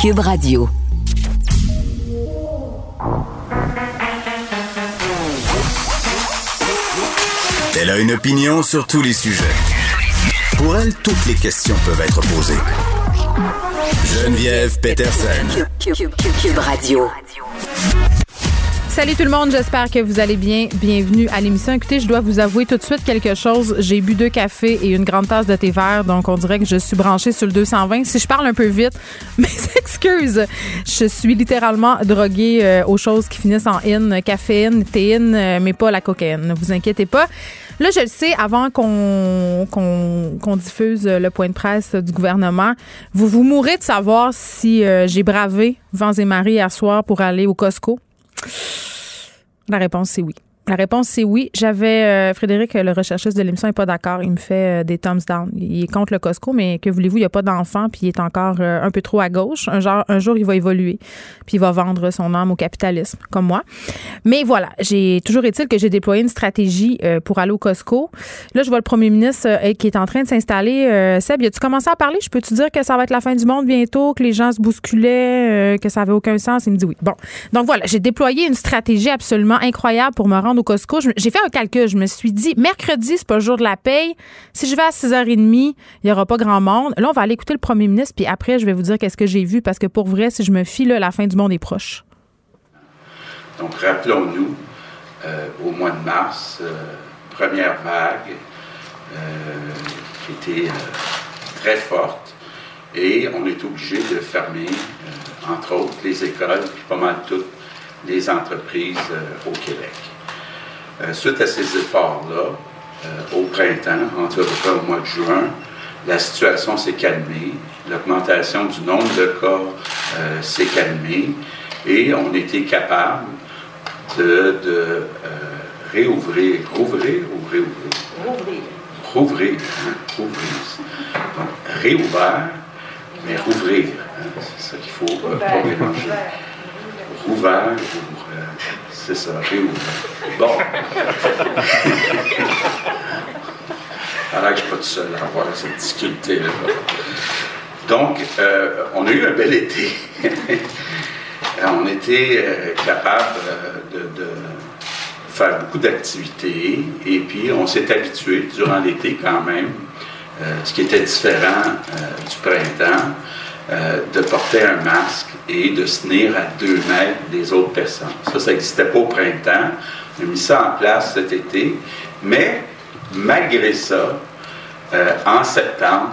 Cube Radio. Elle a une opinion sur tous les sujets. Pour elle, toutes les questions peuvent être posées. Geneviève Peterson. Cube, Radio. Salut tout le monde, j'espère que vous allez bien. Bienvenue à l'émission. Écoutez, je dois vous avouer tout de suite quelque chose. J'ai bu deux cafés et une grande tasse de thé vert, donc on dirait que je suis branchée sur le 220. Si je parle un peu vite, mes excuses. Je suis littéralement droguée euh, aux choses qui finissent en in, caféine, théine, euh, mais pas la cocaïne. Ne vous inquiétez pas. Là, je le sais, avant qu'on qu'on diffuse le point de presse du gouvernement, vous vous mourrez de savoir si euh, j'ai bravé vents et marées hier soir pour aller au Costco. La réponse, c'est oui. La réponse, c'est oui. J'avais euh, Frédéric, le recherchiste de l'émission, n'est pas d'accord. Il me fait euh, des thumbs down. Il est contre le Costco, mais que voulez-vous, il n'y a pas d'enfant, puis il est encore euh, un peu trop à gauche. Un, un jour, il va évoluer, puis il va vendre son âme au capitalisme, comme moi. Mais voilà, j'ai toujours est-il que j'ai déployé une stratégie pour aller au Costco. Là, je vois le premier ministre qui est en train de s'installer. Seb, as-tu commencé à parler? Je peux te dire que ça va être la fin du monde bientôt, que les gens se bousculaient, que ça avait aucun sens? Il me dit oui. Bon. Donc voilà, j'ai déployé une stratégie absolument incroyable pour me rendre Costco. J'ai fait un calcul. Je me suis dit, mercredi, c'est pas le jour de la paye. Si je vais à 6h30, il n'y aura pas grand monde. Là, on va aller écouter le premier ministre, puis après, je vais vous dire qu'est-ce que j'ai vu, parce que pour vrai, si je me fie, là, la fin du monde est proche. Donc, rappelons-nous, euh, au mois de mars, euh, première vague euh, qui était très forte, et on est obligé de fermer, entre autres, les écoles, puis pas mal toutes les entreprises au Québec. Euh, suite à ces efforts-là, euh, au printemps, entre au mois de juin, la situation s'est calmée, l'augmentation du nombre de cas euh, s'est calmée et on était capable de, réouvrir, rouvrir ou réouvrir? Rouvrir. Rouvrir, hein, rouvrir. Donc, réouvert, mais rouvrir. Hein, c'est ça qu'il faut pas mélanger. Rouvert, c'est ça, réouvrir. Bon. Alors que je ne suis pas tout seul à avoir cette difficulté-là. Donc, euh, on a eu un bel été. on était euh, capable euh, de, faire beaucoup d'activités et puis on s'est habitué durant l'été quand même, ce qui était différent du printemps. Euh, de porter un masque et de se tenir à deux mètres des autres personnes. Ça, ça n'existait pas au printemps. On a mis ça en place cet été. Mais malgré ça, euh, en septembre,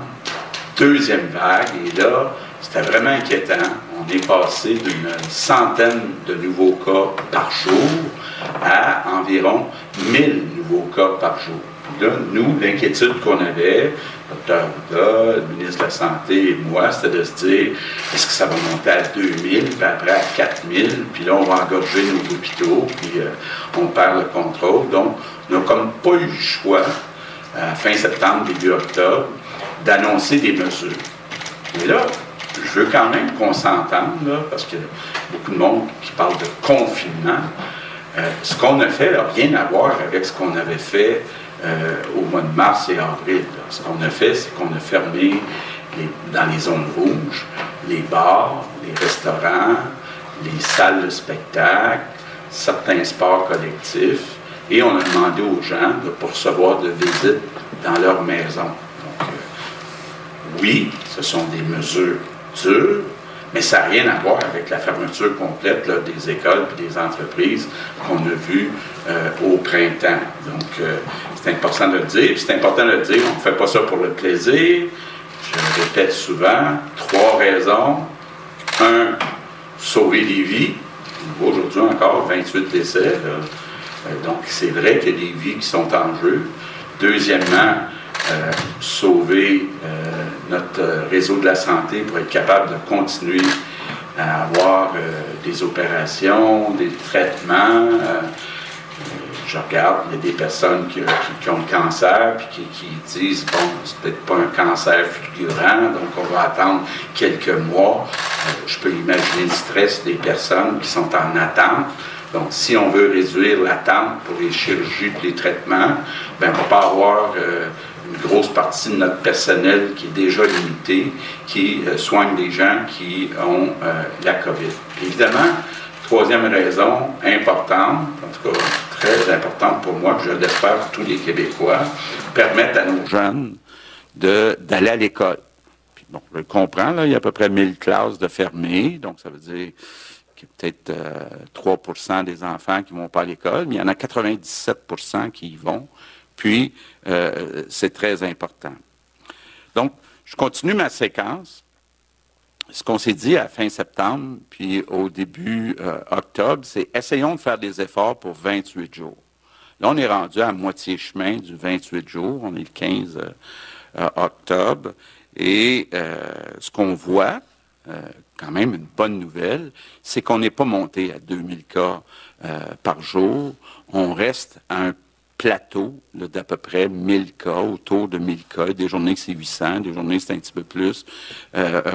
deuxième vague, et là, c'était vraiment inquiétant. On est passé d'une centaine de nouveaux cas par jour à environ 1000 nouveaux cas par jour. Là, nous, l'inquiétude qu'on avait, docteur Bouddha, le ministre de la Santé et moi, c'était de se dire est-ce que ça va monter à 2000, puis après à 4000, puis là, on va engorger nos hôpitaux, puis euh, on perd le contrôle. Donc, on n'a comme pas eu le choix, à fin septembre, début octobre, d'annoncer des mesures. Et là, je veux quand même qu'on s'entende, parce a beaucoup de monde qui parle de confinement. Euh, ce qu'on a fait n'a rien à voir avec ce qu'on avait fait euh, au mois de mars et avril. Ce qu'on a fait, c'est qu'on a fermé dans les zones rouges les bars, les restaurants, les salles de spectacle, certains sports collectifs, et on a demandé aux gens de recevoir de visites dans leur maison. Donc, euh, oui, ce sont des mesures dures, mais ça n'a rien à voir avec la fermeture complète des écoles et des entreprises qu'on a vues euh, au printemps. Donc, euh, c'est important de le dire. C'est important de le dire, on ne fait pas ça pour le plaisir. Je le répète souvent, trois raisons. Un, sauver des vies. Aujourd'hui encore, 28 décès. Euh, donc, c'est vrai qu'il y a des vies qui sont en jeu. Deuxièmement, sauver notre réseau de la santé pour être capable de continuer à avoir des opérations, des traitements je regarde, il y a des personnes qui, ont le cancer, puis qui, disent, bon, c'est peut-être pas un cancer fulgurant, donc on va attendre quelques mois. Euh, je peux imaginer le stress des personnes qui sont en attente. Donc, si on veut réduire l'attente pour les chirurgies les traitements, ben, on ne va pas avoir euh, une grosse partie de notre personnel qui est déjà limité, qui soigne des gens qui ont la COVID. Évidemment, troisième raison importante, en tout cas très importante pour moi, que je l'espère pour tous les Québécois, permettre à nos jeunes d'aller à l'école. Bon, je le comprends, là, il y a à peu près 1000 classes de fermées, donc ça veut dire qu'il y a peut-être 3% euh, des enfants qui ne vont pas à l'école, mais il y en a 97% qui y vont. Puis, euh, c'est très important. Donc, je continue ma séquence. Ce qu'on s'est dit à fin septembre, puis au début euh, octobre, c'est essayons de faire des efforts pour 28 jours. Là, on est rendu à moitié chemin du 28 jours. On est le 15 octobre. Et euh, ce qu'on voit, euh, quand même une bonne nouvelle, c'est qu'on n'est pas monté à 2000 cas euh, par jour. On reste à un plateau d'à peu près 1000 cas, autour de 1000 cas. Des journées, c'est 800, des journées, c'est un petit peu plus.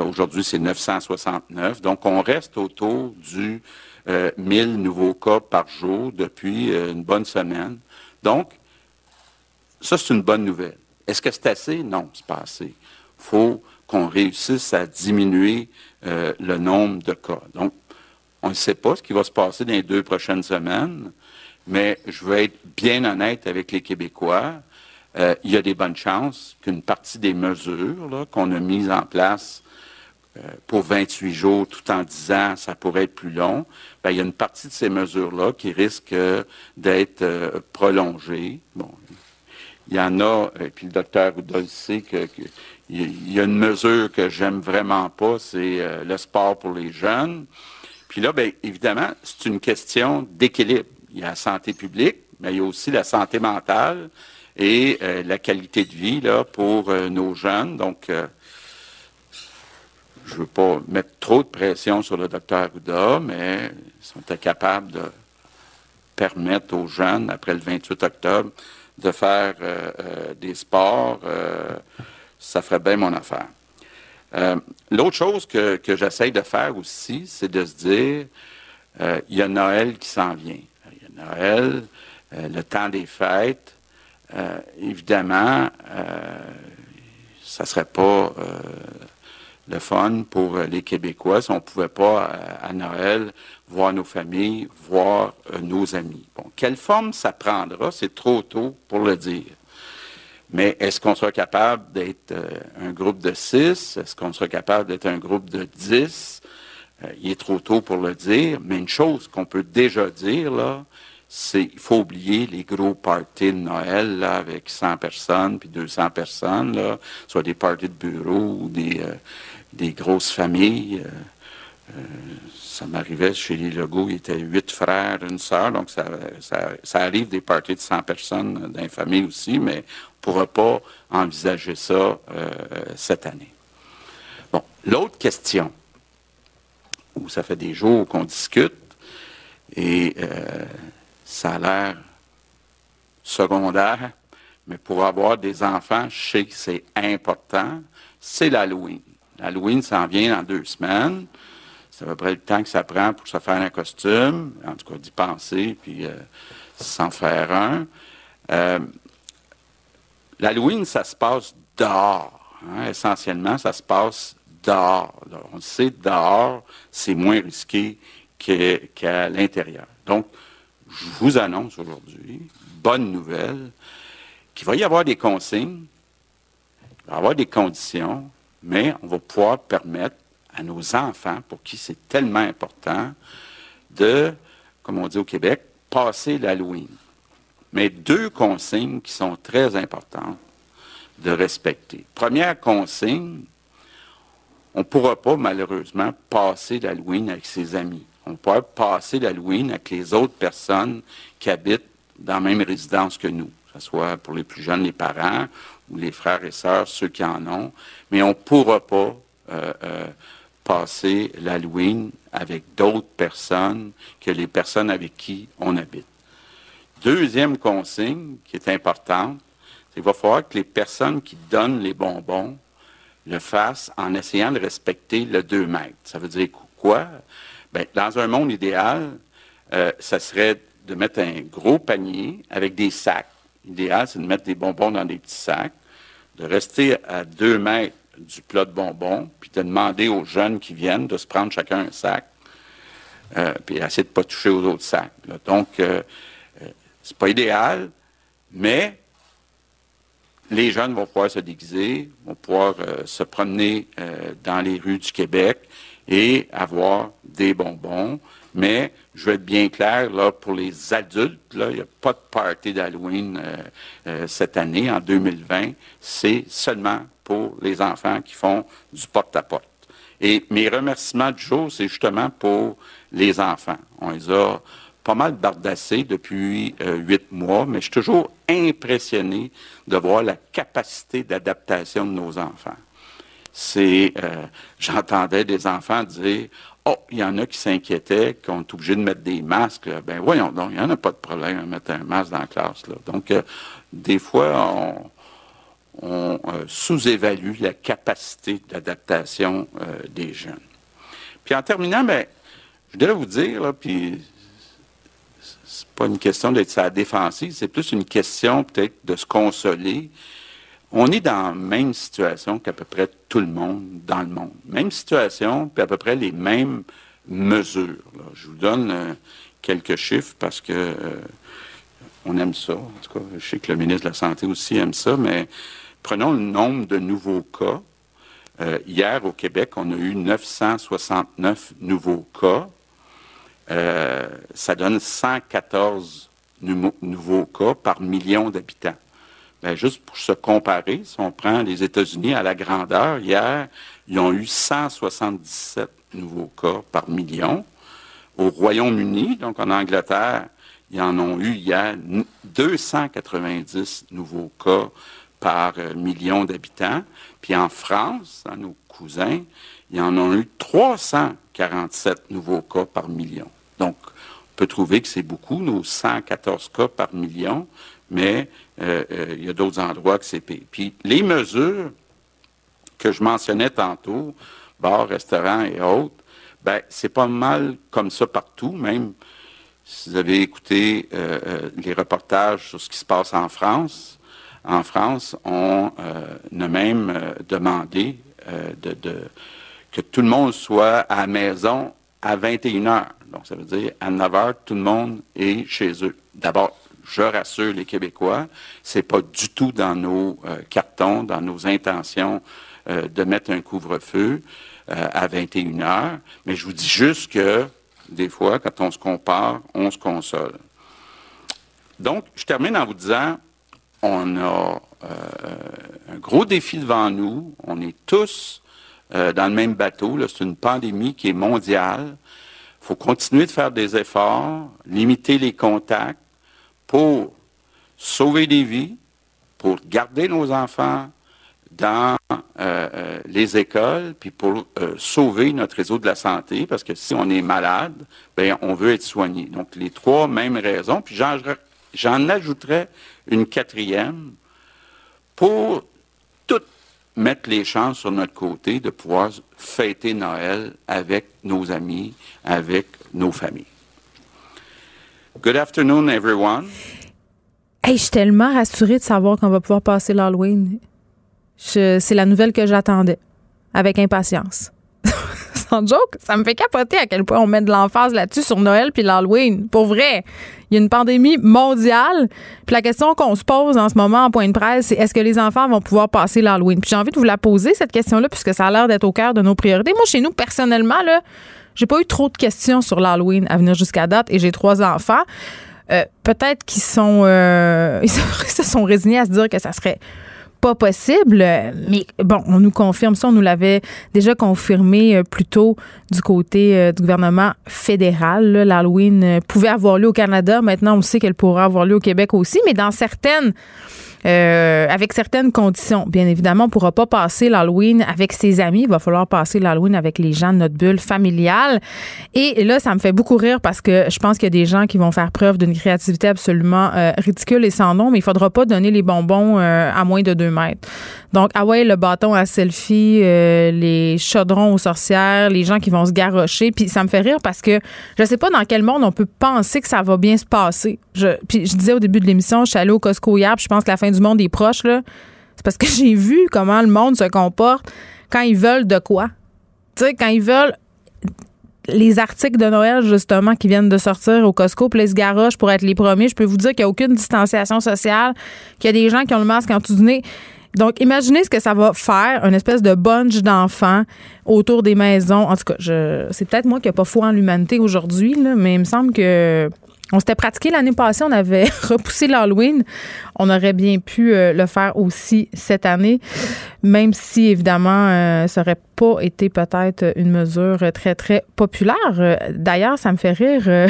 Aujourd'hui, c'est 969. Donc, on reste autour du 1000 nouveaux cas par jour depuis une bonne semaine. Donc, ça, c'est une bonne nouvelle. Est-ce que c'est assez? Non, c'est pas assez faut qu'on réussisse à diminuer euh, le nombre de cas. Donc, on ne sait pas ce qui va se passer dans les deux prochaines semaines, mais je veux être bien honnête avec les Québécois. Euh, il y a des bonnes chances qu'une partie des mesures qu'on a mises en place euh, pour 28 jours, tout en disant ça pourrait être plus long, ben, il y a une partie de ces mesures-là qui risquent d'être prolongées. Bon, il y en a, et puis le docteur Oudol sait que il y a une mesure que j'aime vraiment pas, c'est euh, le sport pour les jeunes. Puis là, bien, évidemment, c'est une question d'équilibre. Il y a la santé publique, mais il y a aussi la santé mentale et euh, la qualité de vie là, pour euh, nos jeunes. Donc, je ne veux pas mettre trop de pression sur le docteur Gouda, mais ils sont capables de permettre aux jeunes, après le 28 octobre, de faire des sports ça ferait bien mon affaire. Euh, l'autre chose que, que j'essaye de faire aussi, c'est de se dire, euh, il y a Noël qui s'en vient. Noël, euh, le temps des fêtes. évidemment, ça ne serait pas le fun pour les Québécois si on ne pouvait pas, à Noël, voir nos familles, voir nos amis. Bon, quelle forme ça prendra, c'est trop tôt pour le dire. Mais est-ce qu'on sera capable d'être euh, un groupe de six? Est-ce qu'on sera capable d'être un groupe de dix? Euh, il est trop tôt pour le dire, mais une chose qu'on peut déjà dire, là, c'est qu'il faut oublier les gros parties de Noël avec 100 personnes puis 200 personnes, soit des parties de bureau ou des, euh, grosses familles. ça m'arrivait chez les Legos, il était huit frères, une sœur, donc ça, arrive des parties de 100 personnes dans aussi, mais ne pourra pas envisager ça euh, cette année. Bon, l'autre question, où ça fait des jours qu'on discute, et euh, ça a l'air secondaire, mais pour avoir des enfants, je sais que c'est important, c'est l'Halloween. L'Halloween s'en vient dans deux semaines. C'est à peu près le temps que ça prend pour se faire un costume, en tout cas d'y penser, puis euh, s'en faire un. L'Halloween, ça se passe dehors. Hein. essentiellement, ça se passe dehors. On sait, dehors, c'est moins risqué qu'à l'intérieur. Donc, je vous annonce aujourd'hui, bonne nouvelle, qu'il va y avoir des consignes, il va y avoir des conditions, mais on va pouvoir permettre à nos enfants, pour qui c'est tellement important, de, comme on dit au Québec, passer l'Halloween mais deux consignes qui sont très importantes de respecter. Première consigne, on ne pourra pas malheureusement passer l'Halloween avec ses amis. On pourra passer l'Halloween avec les autres personnes qui habitent dans la même résidence que nous, que ce soit pour les plus jeunes, les parents ou les frères et sœurs, ceux qui en ont, mais on ne pourra pas euh, euh, passer l'Halloween avec d'autres personnes que les personnes avec qui on habite. Deuxième consigne qui est importante, c'est qu'il va falloir que les personnes qui donnent les bonbons le fassent en essayant de respecter le 2 mètres. Ça veut dire quoi? Bien, dans un monde idéal, euh, ça serait de mettre un gros panier avec des sacs. L'idéal, c'est de mettre des bonbons dans des petits sacs. de rester à deux mètres du plat de bonbons, puis de demander aux jeunes qui viennent de se prendre chacun un sac, euh, puis essayer de ne pas toucher aux autres sacs. Donc, euh, euh, c'est pas idéal, mais les jeunes vont pouvoir se déguiser, vont pouvoir se promener dans les rues du Québec et avoir des bonbons. Mais je vais être bien clair, là, pour les adultes, là, il n'y a pas de party d'Halloween cette année, en 2020. C'est seulement pour les enfants qui font du porte-à-porte. Et mes remerciements du jour, c'est justement pour les enfants. On les a pas mal bardassés depuis euh, huit mois, mais je suis toujours impressionné de voir la capacité d'adaptation de nos enfants. C'est, euh, j'entendais des enfants dire, oh, il y en a qui s'inquiétaient qu'on est obligé de mettre des masques. Ben voyons donc, il n'y en a pas de problème à mettre un masque dans la classe. Là. Donc, euh, des fois, on, on euh, sous-évalue la capacité d'adaptation euh, des jeunes. Puis en terminant, ben, je voudrais vous dire, là, puis c'est pas une question d'être sa défensive, c'est plus une question peut-être de se consoler. On est dans la même situation qu'à peu près tout le monde dans le monde. Même situation, puis à peu près les mêmes mesures. Je vous donne euh, quelques chiffres parce que on aime ça. En tout cas, je sais que le ministre de la Santé aussi aime ça, mais Prenons le nombre de nouveaux cas. Euh, hier, au Québec, on a eu 969 nouveaux cas. Euh, ça donne 114 nouveaux cas par million d'habitants. Ben, juste pour se comparer, si on prend les États-Unis à la grandeur, hier, ils ont eu 177 nouveaux cas par million. Au Royaume-Uni, donc en Angleterre, ils en ont eu hier 290 nouveaux cas par euh, million d'habitants. Puis en France, dans nos cousins, il y en ont eu 347 nouveaux cas par million. Donc, on peut trouver que c'est beaucoup, nos 114 cas par million, mais euh, euh, il y a d'autres endroits que c'est pire. Puis les mesures que je mentionnais tantôt, bars, restaurants et autres, ben c'est pas mal comme ça partout, même si vous avez écouté les reportages sur ce qui se passe en France, en France, on euh, a même euh, demandé euh, de, que tout le monde soit à la maison à 21 heures. Donc, ça veut dire à 9 heures, tout le monde est chez eux. D'abord, je rassure les Québécois, c'est pas du tout dans nos cartons, dans nos intentions de mettre un couvre-feu à 21 heures, mais je vous dis juste que des fois, quand on se compare, on se console. Donc, je termine en vous disant, on a euh, un gros défi devant nous. On est tous euh, dans le même bateau. C'est une pandémie qui est mondiale. Il faut continuer de faire des efforts, limiter les contacts pour sauver des vies, pour garder nos enfants dans euh, les écoles, puis pour sauver notre réseau de la santé, parce que si on est malade, ben on veut être soigné. Donc les trois mêmes raisons. Puis j'en ajouterais une quatrième, pour tout mettre les chances sur notre côté de pouvoir fêter Noël avec nos amis, avec nos familles. Good afternoon, everyone. Hey, je suis tellement rassurée de savoir qu'on va pouvoir passer l'Halloween. C'est la nouvelle que j'attendais, avec impatience. Sans joke, ça me fait capoter à quel point on met de l'emphase là-dessus sur Noël puis l'Halloween. Pour vrai. Il y a une pandémie mondiale. Puis la question qu'on se pose en ce moment en point de presse, c'est est-ce que les enfants vont pouvoir passer l'Halloween? Puis j'ai envie de vous la poser, cette question-là, puisque ça a l'air d'être au cœur de nos priorités. Moi, chez nous, personnellement, là, j'ai pas eu trop de questions sur l'Halloween à venir jusqu'à date et j'ai trois enfants. Euh, peut-être qu'ils sont, euh, ils se sont résignés à se dire que ça serait pas possible. Mais bon, on nous confirme ça. On nous l'avait déjà confirmé euh, plus tôt du côté euh, du gouvernement fédéral. L'Halloween euh, pouvait avoir lieu au Canada. Maintenant, on sait qu'elle pourra avoir lieu au Québec aussi. Mais dans certaines euh, avec certaines conditions. Bien évidemment, on ne pourra pas passer l'Halloween avec ses amis. Il va falloir passer l'Halloween avec les gens de notre bulle familiale. Et là, ça me fait beaucoup rire parce que je pense qu'il y a des gens qui vont faire preuve d'une créativité absolument euh, ridicule et sans nom, mais il faudra pas donner les bonbons euh, à moins de deux mètres. Donc, ah ouais, le bâton à selfie, les chaudrons aux sorcières, les gens qui vont se garrocher. Puis ça me fait rire parce que je sais pas dans quel monde on peut penser que ça va bien se passer. Je, puis je disais au début de l'émission, je suis allée au Costco hier, puis je pense que la fin du monde est proche, là. C'est parce que j'ai vu comment le monde se comporte quand ils veulent de quoi. Tu sais, quand ils veulent les articles de Noël, justement, qui viennent de sortir au Costco, puis les se pour être les premiers. Je peux vous dire qu'il n'y a aucune distanciation sociale, qu'il y a des gens qui ont le masque en tout nez. Donc, imaginez ce que ça va faire, une espèce de bunch d'enfants autour des maisons. En tout cas, je, c'est peut-être moi qui n'ai pas foi en l'humanité aujourd'hui, mais il me semble que on s'était pratiqué l'année passée, on avait repoussé l'Halloween. On aurait bien pu euh, le faire aussi cette année, même si évidemment euh, ça n'aurait pas été peut-être une mesure très très populaire. Euh, d'ailleurs, ça me fait rire.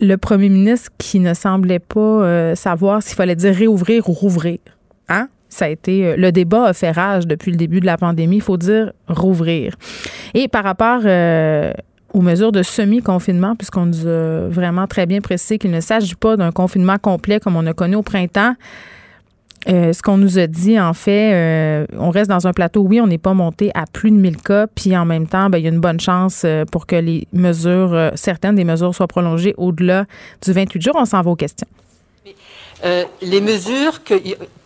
le premier ministre qui ne semblait pas savoir s'il fallait dire réouvrir ou rouvrir. Hein? Ça été le débat a fait rage depuis le début de la pandémie. Il faut dire rouvrir. Et par rapport aux mesures de semi-confinement, puisqu'on nous a vraiment très bien précisé qu'il ne s'agit pas d'un confinement complet comme on a connu au printemps. Euh, ce qu'on nous a dit, en fait, euh, on reste dans un plateau. Oui, on n'est pas monté à plus de 1000 cas, puis en même temps, ben, il y a une bonne chance euh, pour que les mesures, certaines des mesures soient prolongées au-delà du 28 jours. On s'en va aux questions. Les mesures que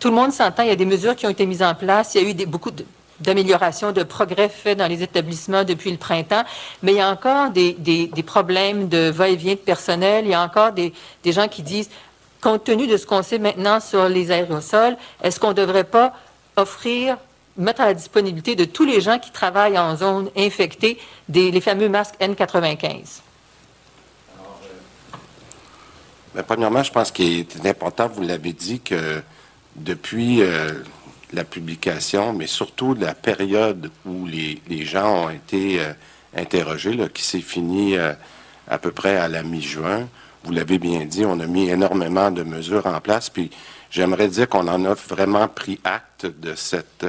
tout le monde s'entend, il y a des mesures qui ont été mises en place. Il y a eu beaucoup de, d'amélioration, de progrès faits dans les établissements depuis le printemps, mais il y a encore des, problèmes de va-et-vient de personnel. Il y a encore des, gens qui disent, compte tenu de ce qu'on sait maintenant sur les aérosols, est-ce qu'on ne devrait pas offrir, mettre à la disponibilité de tous les gens qui travaillent en zone infectée les fameux masques N95? Bien, premièrement, je pense qu'il est important, vous l'avez dit, que depuis euh, la publication, mais surtout la période où les, gens ont été euh, interrogés, qui s'est fini euh, à peu près à la mi-juin. Vous l'avez bien dit, on a mis énormément de mesures en place, puis j'aimerais dire qu'on en a vraiment pris acte de cette,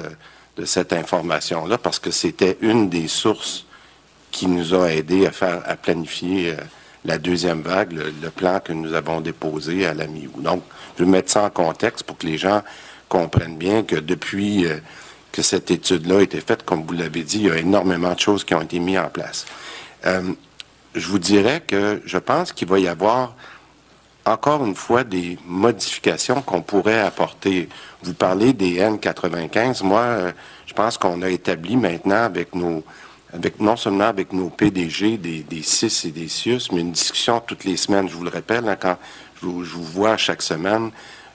de cette information-là, parce que c'était une des sources qui nous a aidés à faire, à planifier la deuxième vague, le, plan que nous avons déposé à la mi-août. Donc, je vais mettre ça en contexte pour que les gens comprennent bien que depuis euh, que cette étude-là a été faite, comme vous l'avez dit, il y a énormément de choses qui ont été mises en place. Euh, je vous dirais que je pense qu'il va y avoir encore une fois des modifications qu'on pourrait apporter. Vous parlez des N95. Moi, euh, je pense qu'on a établi maintenant avec nos, avec non seulement avec nos PDG des, des CIS et des CIUS, mais une discussion toutes les semaines. Je vous le rappelle, hein, quand je vous, je vous, vois chaque semaine,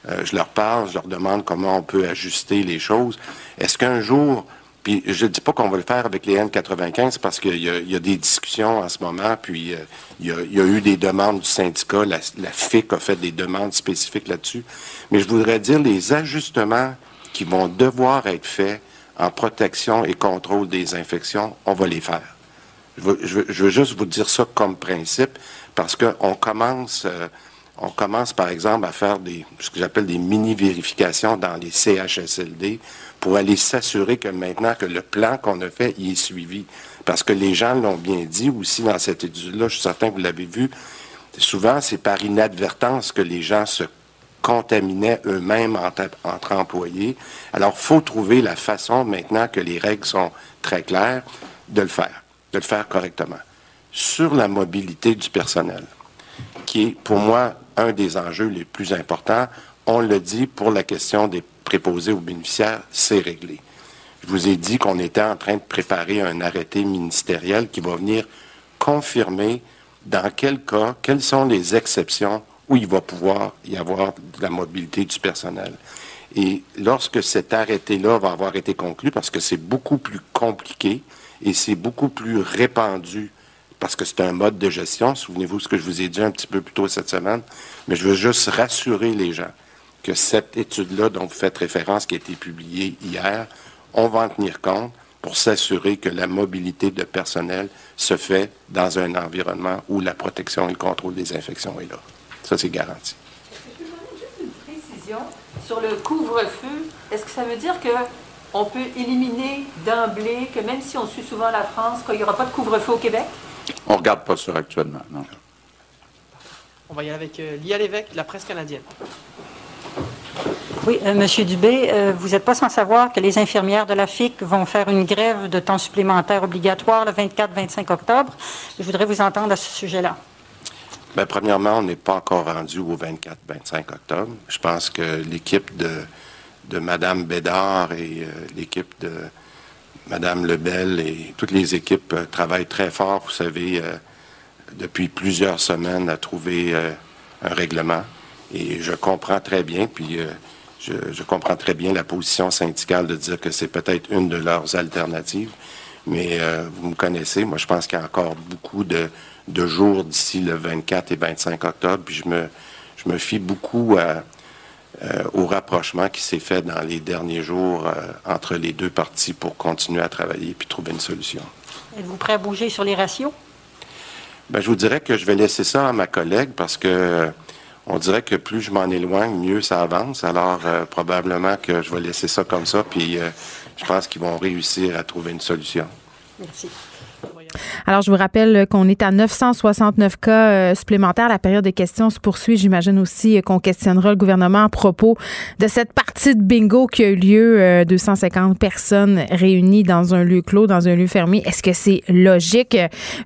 euh, je leur parle, je leur demande comment on peut ajuster les choses. Est-ce qu'un jour, puis je ne dis pas qu'on va le faire avec les N95 parce qu'il y, a des discussions en ce moment, puis euh, il, y a, eu des demandes du syndicat, la, FIC a fait des demandes spécifiques là-dessus. Mais je voudrais dire les ajustements qui vont devoir être faits en protection et contrôle des infections, on va les faire. Je veux, juste vous dire ça comme principe parce qu'on commence... Euh, commence par exemple à faire ce que j'appelle des mini-vérifications dans les CHSLD pour aller s'assurer que maintenant que le plan qu'on a fait, il est suivi. Parce que les gens l'ont bien dit aussi dans cette étude-là, je suis certain que vous l'avez vu, souvent c'est par inadvertance que les gens se contaminaient eux-mêmes entre, employés. Alors, faut trouver la façon, maintenant que les règles sont très claires, de le faire, de le faire correctement. Sur la mobilité du personnel, qui est pour moi un des enjeux les plus importants. On le dit pour la question des préposés aux bénéficiaires, c'est réglé. Je vous ai dit qu'on était en train de préparer un arrêté ministériel qui va venir confirmer dans quel cas, quelles sont les exceptions où il va pouvoir y avoir de la mobilité du personnel. Et lorsque cet arrêté-là va avoir été conclu, parce que c'est beaucoup plus compliqué et c'est beaucoup plus répandu parce que c'est un mode de gestion. Souvenez-vous ce que je vous ai dit un petit peu plus tôt cette semaine. Mais je veux juste rassurer les gens que cette étude-là dont vous faites référence, qui a été publiée hier, on va en tenir compte pour s'assurer que la mobilité de personnel se fait dans un environnement où la protection et le contrôle des infections est là. Ça, c'est garanti. Est-ce que je peux donner juste une précision sur le couvre-feu? Est-ce que ça veut dire que on peut éliminer d'emblée que même si on suit souvent la France, qu'il n'y aura pas de couvre-feu au Québec? On ne regarde pas ça actuellement, non. On va y aller avec euh, Lia Lévesque, la presse canadienne. Oui, euh, Monsieur Dubé, euh, vous n'êtes pas sans savoir que les infirmières de la FIC vont faire une grève de temps supplémentaire obligatoire le 24-25 octobre. Je voudrais vous entendre à ce sujet-là. Bien, premièrement, on n'est pas encore rendu au 24-25 octobre. Je pense que l'équipe de, Mme Bédard et l'équipe de Mme Lebel et toutes les équipes travaillent très fort, vous savez, depuis plusieurs semaines à trouver un règlement. Et je comprends très bien, puis je, comprends très bien la position syndicale de dire que c'est peut-être une de leurs alternatives. Mais euh, vous me connaissez, moi je pense qu'il y a encore beaucoup de, jours d'ici le 24 et 25 octobre, puis je me, je me fie beaucoup euh, au rapprochement qui s'est fait dans les derniers jours euh, entre les deux parties pour continuer à travailler puis trouver une solution. Êtes-vous prêt à bouger sur les ratios? Ben, je vous dirais que je vais laisser ça à ma collègue parce que on dirait que plus je m'en éloigne, mieux ça avance. Alors, euh, probablement que je vais laisser ça comme ça, puis euh, je pense qu'ils vont réussir à trouver une solution. Merci. Alors, je vous rappelle qu'on est à 969 cas euh, supplémentaires. La période des questions se poursuit. J'imagine aussi qu'on questionnera le gouvernement à propos de cette partie de bingo qui a eu lieu. 250 euh, personnes réunies dans un lieu clos, dans un lieu fermé. Est-ce que c'est logique?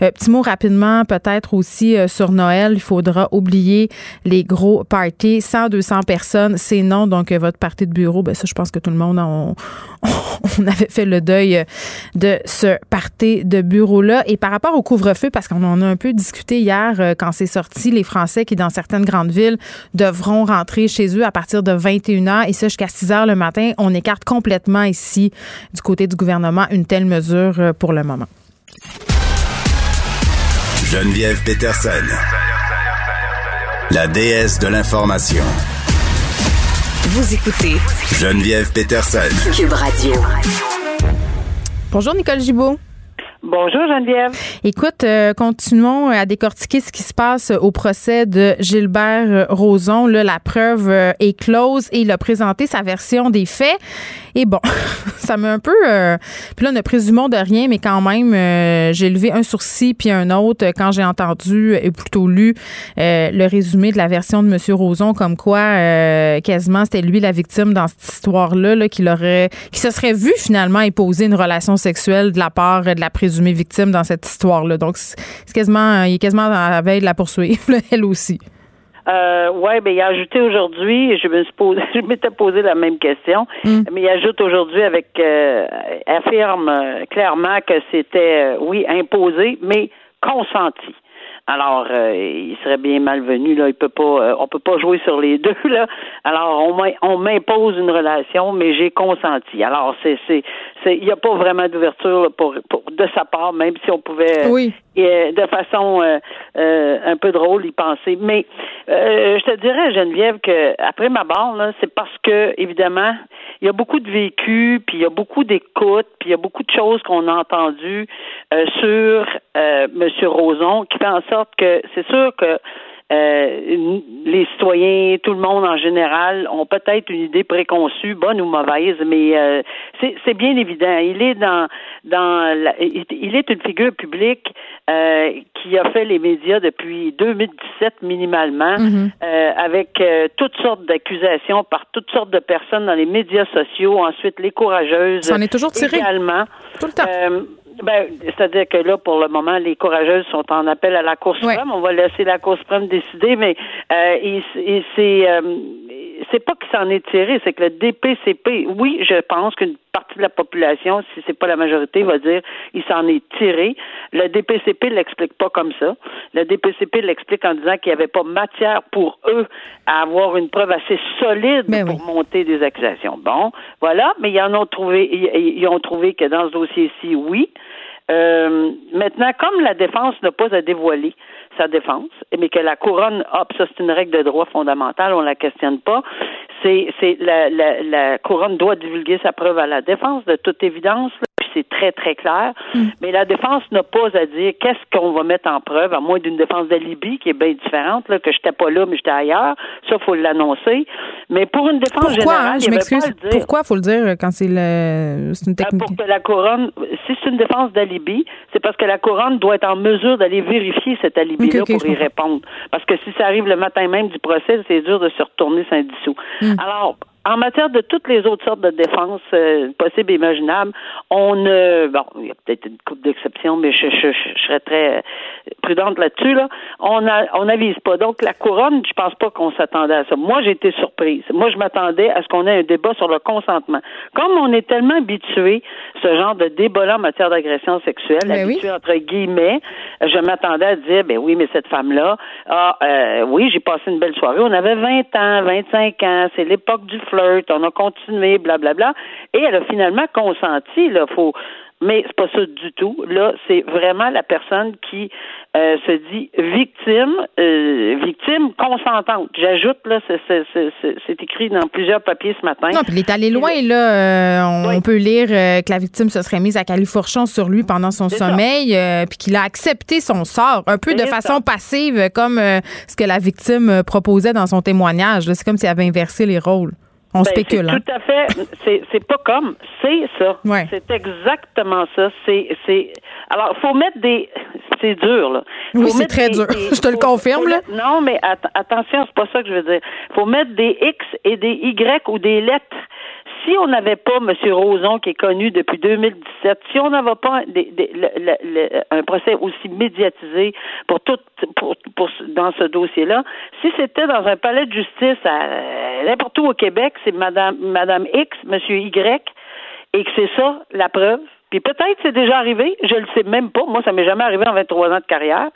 Euh, petit mot rapidement, peut-être aussi sur Noël. Il faudra oublier les gros parties. 100, 200 personnes, c'est non. Donc, votre partie de bureau, ben ça, je pense que tout le monde, on, on avait fait le deuil de ce party de bureau-là. Et par rapport au couvre-feu, parce qu'on en a un peu discuté hier euh, quand c'est sorti, les Français qui, dans certaines grandes villes, devront rentrer chez eux à partir de 21 h et ça jusqu'à 6 h le matin. On écarte complètement ici, du côté du gouvernement, une telle mesure euh, pour le moment. Geneviève Peterson, la déesse de l'information. Vous écoutez Geneviève Peterson, Cube Radio. Bonjour Nicole Gibault. Bonjour Geneviève. Écoute, euh, continuons à décortiquer ce qui se passe au procès de Gilbert Rozon. Là, la preuve euh, est close et il a présenté sa version des faits. Et bon, ça m'a un peu... Euh, puis là, ne présumons de rien, mais quand même, euh, j'ai levé un sourcil puis un autre quand j'ai entendu et plutôt lu euh, le résumé de la version de M. Roson, comme quoi quasiment c'était lui la victime dans cette histoire-là, là, qu'il aurait, qui se serait vu finalement imposer une relation sexuelle de la part de la présumée victime dans cette histoire-là. Donc, c'est quasiment, il est quasiment à la veille de la poursuivre, elle aussi. Euh, ouais, ben il a ajouté aujourd'hui, je me suis posé, je m'étais posé la même question, mm. mais il ajoute aujourd'hui avec euh, affirme euh, clairement que c'était euh, oui imposé, mais consenti. Alors, euh, il serait bien malvenu là. Il peut pas, euh, on peut pas jouer sur les deux là. Alors, on m'impose une relation, mais j'ai consenti. Alors, c'est, il n'y a pas vraiment d'ouverture pour, pour, de sa part, même si on pouvait, oui. euh, de façon euh, un peu drôle y penser. Mais je te dirais, Geneviève, que après ma barre c'est parce que évidemment, il y a beaucoup de vécus, puis il y a beaucoup d'écoutes, puis il y a beaucoup de choses qu'on a entendues sur M. Roson qui fait en sorte que c'est sûr que euh, les citoyens, tout le monde en général, ont peut-être une idée préconçue, bonne ou mauvaise, mais euh, c'est bien évident. Il est dans dans il est une figure publique euh, qui a fait les médias depuis 2017 minimalement, mm-hmm. avec toutes sortes d'accusations par toutes sortes de personnes dans les médias sociaux. Ensuite, les courageuses. Ça en est toujours tiré. Également. Tout le temps. Ben, c'est-à-dire que là, pour le moment, les courageuses sont en appel à la Cour suprême. On va laisser la Cour suprême décider, mais euh, c'est euh, c'est pas qu'il s'en est tiré, c'est que le DPCP, oui, je pense qu'une partie de la population, si c'est pas la majorité, va dire il s'en est tiré. Le DPCP l'explique pas comme ça. Le DPCP l'explique en disant qu'il n'y avait pas matière pour eux à avoir une preuve assez solide ben pour monter des accusations. Bon, voilà, mais ils en ont trouvé, ils, ont trouvé que dans ce dossier-ci, oui. Euh, maintenant, comme la défense n'a pas à dévoiler sa défense, mais que la couronne, hop, ça c'est une règle de droit fondamentale, on la questionne pas. C'est, c'est la, la, la couronne doit divulguer sa preuve à la défense de toute évidence c'est très, très clair. Mm. Mais la défense n'a pas à dire qu'est-ce qu'on va mettre en preuve, à moins d'une défense d'alibi qui est bien différente, là, que j'étais pas là, mais j'étais ailleurs. Ça, il faut l'annoncer. Mais pour une défense Pourquoi, générale, hein? je m'excuse. Pourquoi faut le dire quand c'est le... une technique? Euh, pour que la couronne, si c'est une défense d'alibi, c'est parce que la couronne doit être en mesure d'aller vérifier cet alibi-là pour y répondre. Parce que si ça arrive le matin même du procès, c'est dur de se retourner sans dissous. Mm. Alors, en matière de toutes les autres sortes de défense euh, possibles et imaginables, on euh, bon, il y a peut-être une coupe d'exceptions, mais je, je, je, serais très prudente là-dessus. Là, on a, on n'avise pas. Donc la couronne, je pense pas qu'on s'attendait à ça. Moi, j'ai été surprise. Moi, je m'attendais à ce qu'on ait un débat sur le consentement. Comme on est tellement habitué ce genre de débat-là en matière d'agression sexuelle, Ben oui. habitué entre guillemets, je m'attendais à dire, ben oui, mais cette femme-là, ah, euh, oui, j'ai passé une belle soirée. On avait 20 ans, 25 ans, c'est l'époque du flirt, on a continué, blablabla. Et elle a finalement consenti, là, faut. Mais c'est pas ça du tout. Là, c'est vraiment la personne qui euh, se dit victime, euh, victime consentante. J'ajoute là, c'est, écrit dans plusieurs papiers ce matin. Non, puis il est allé loin, là. Euh, on Oui. peut lire que la victime se serait mise à califourchon sur lui pendant son sommeil, puis qu'il a accepté son sort, un peu de façon ça. passive, comme ce que la victime proposait dans son témoignage. C'est comme s'il avait inversé les rôles. On Ben, spécule, hein? Tout à fait. C'est, c'est pas comme. C'est ça. Ouais. C'est exactement ça. C'est, c'est. Alors, faut mettre des. C'est dur, là. Faut Oui, c'est très des- dur. des- Je te le confirme, là. mettre- Non, mais att- attention, c'est pas ça que je veux dire. Faut mettre des X et des Y ou des lettres. Si on n'avait pas M. Roson, qui est connu depuis 2017, si on n'avait pas le- un procès aussi médiatisé pour tout, pour, pour- dans ce dossier-là, si c'était dans un palais de justice à n'importe où au Québec, c'est Madame, Madame X, Monsieur Y, et que c'est ça la preuve. Puis peut-être c'est déjà arrivé, je le sais même pas. Moi, ça m'est jamais arrivé en 23 ans de carrière.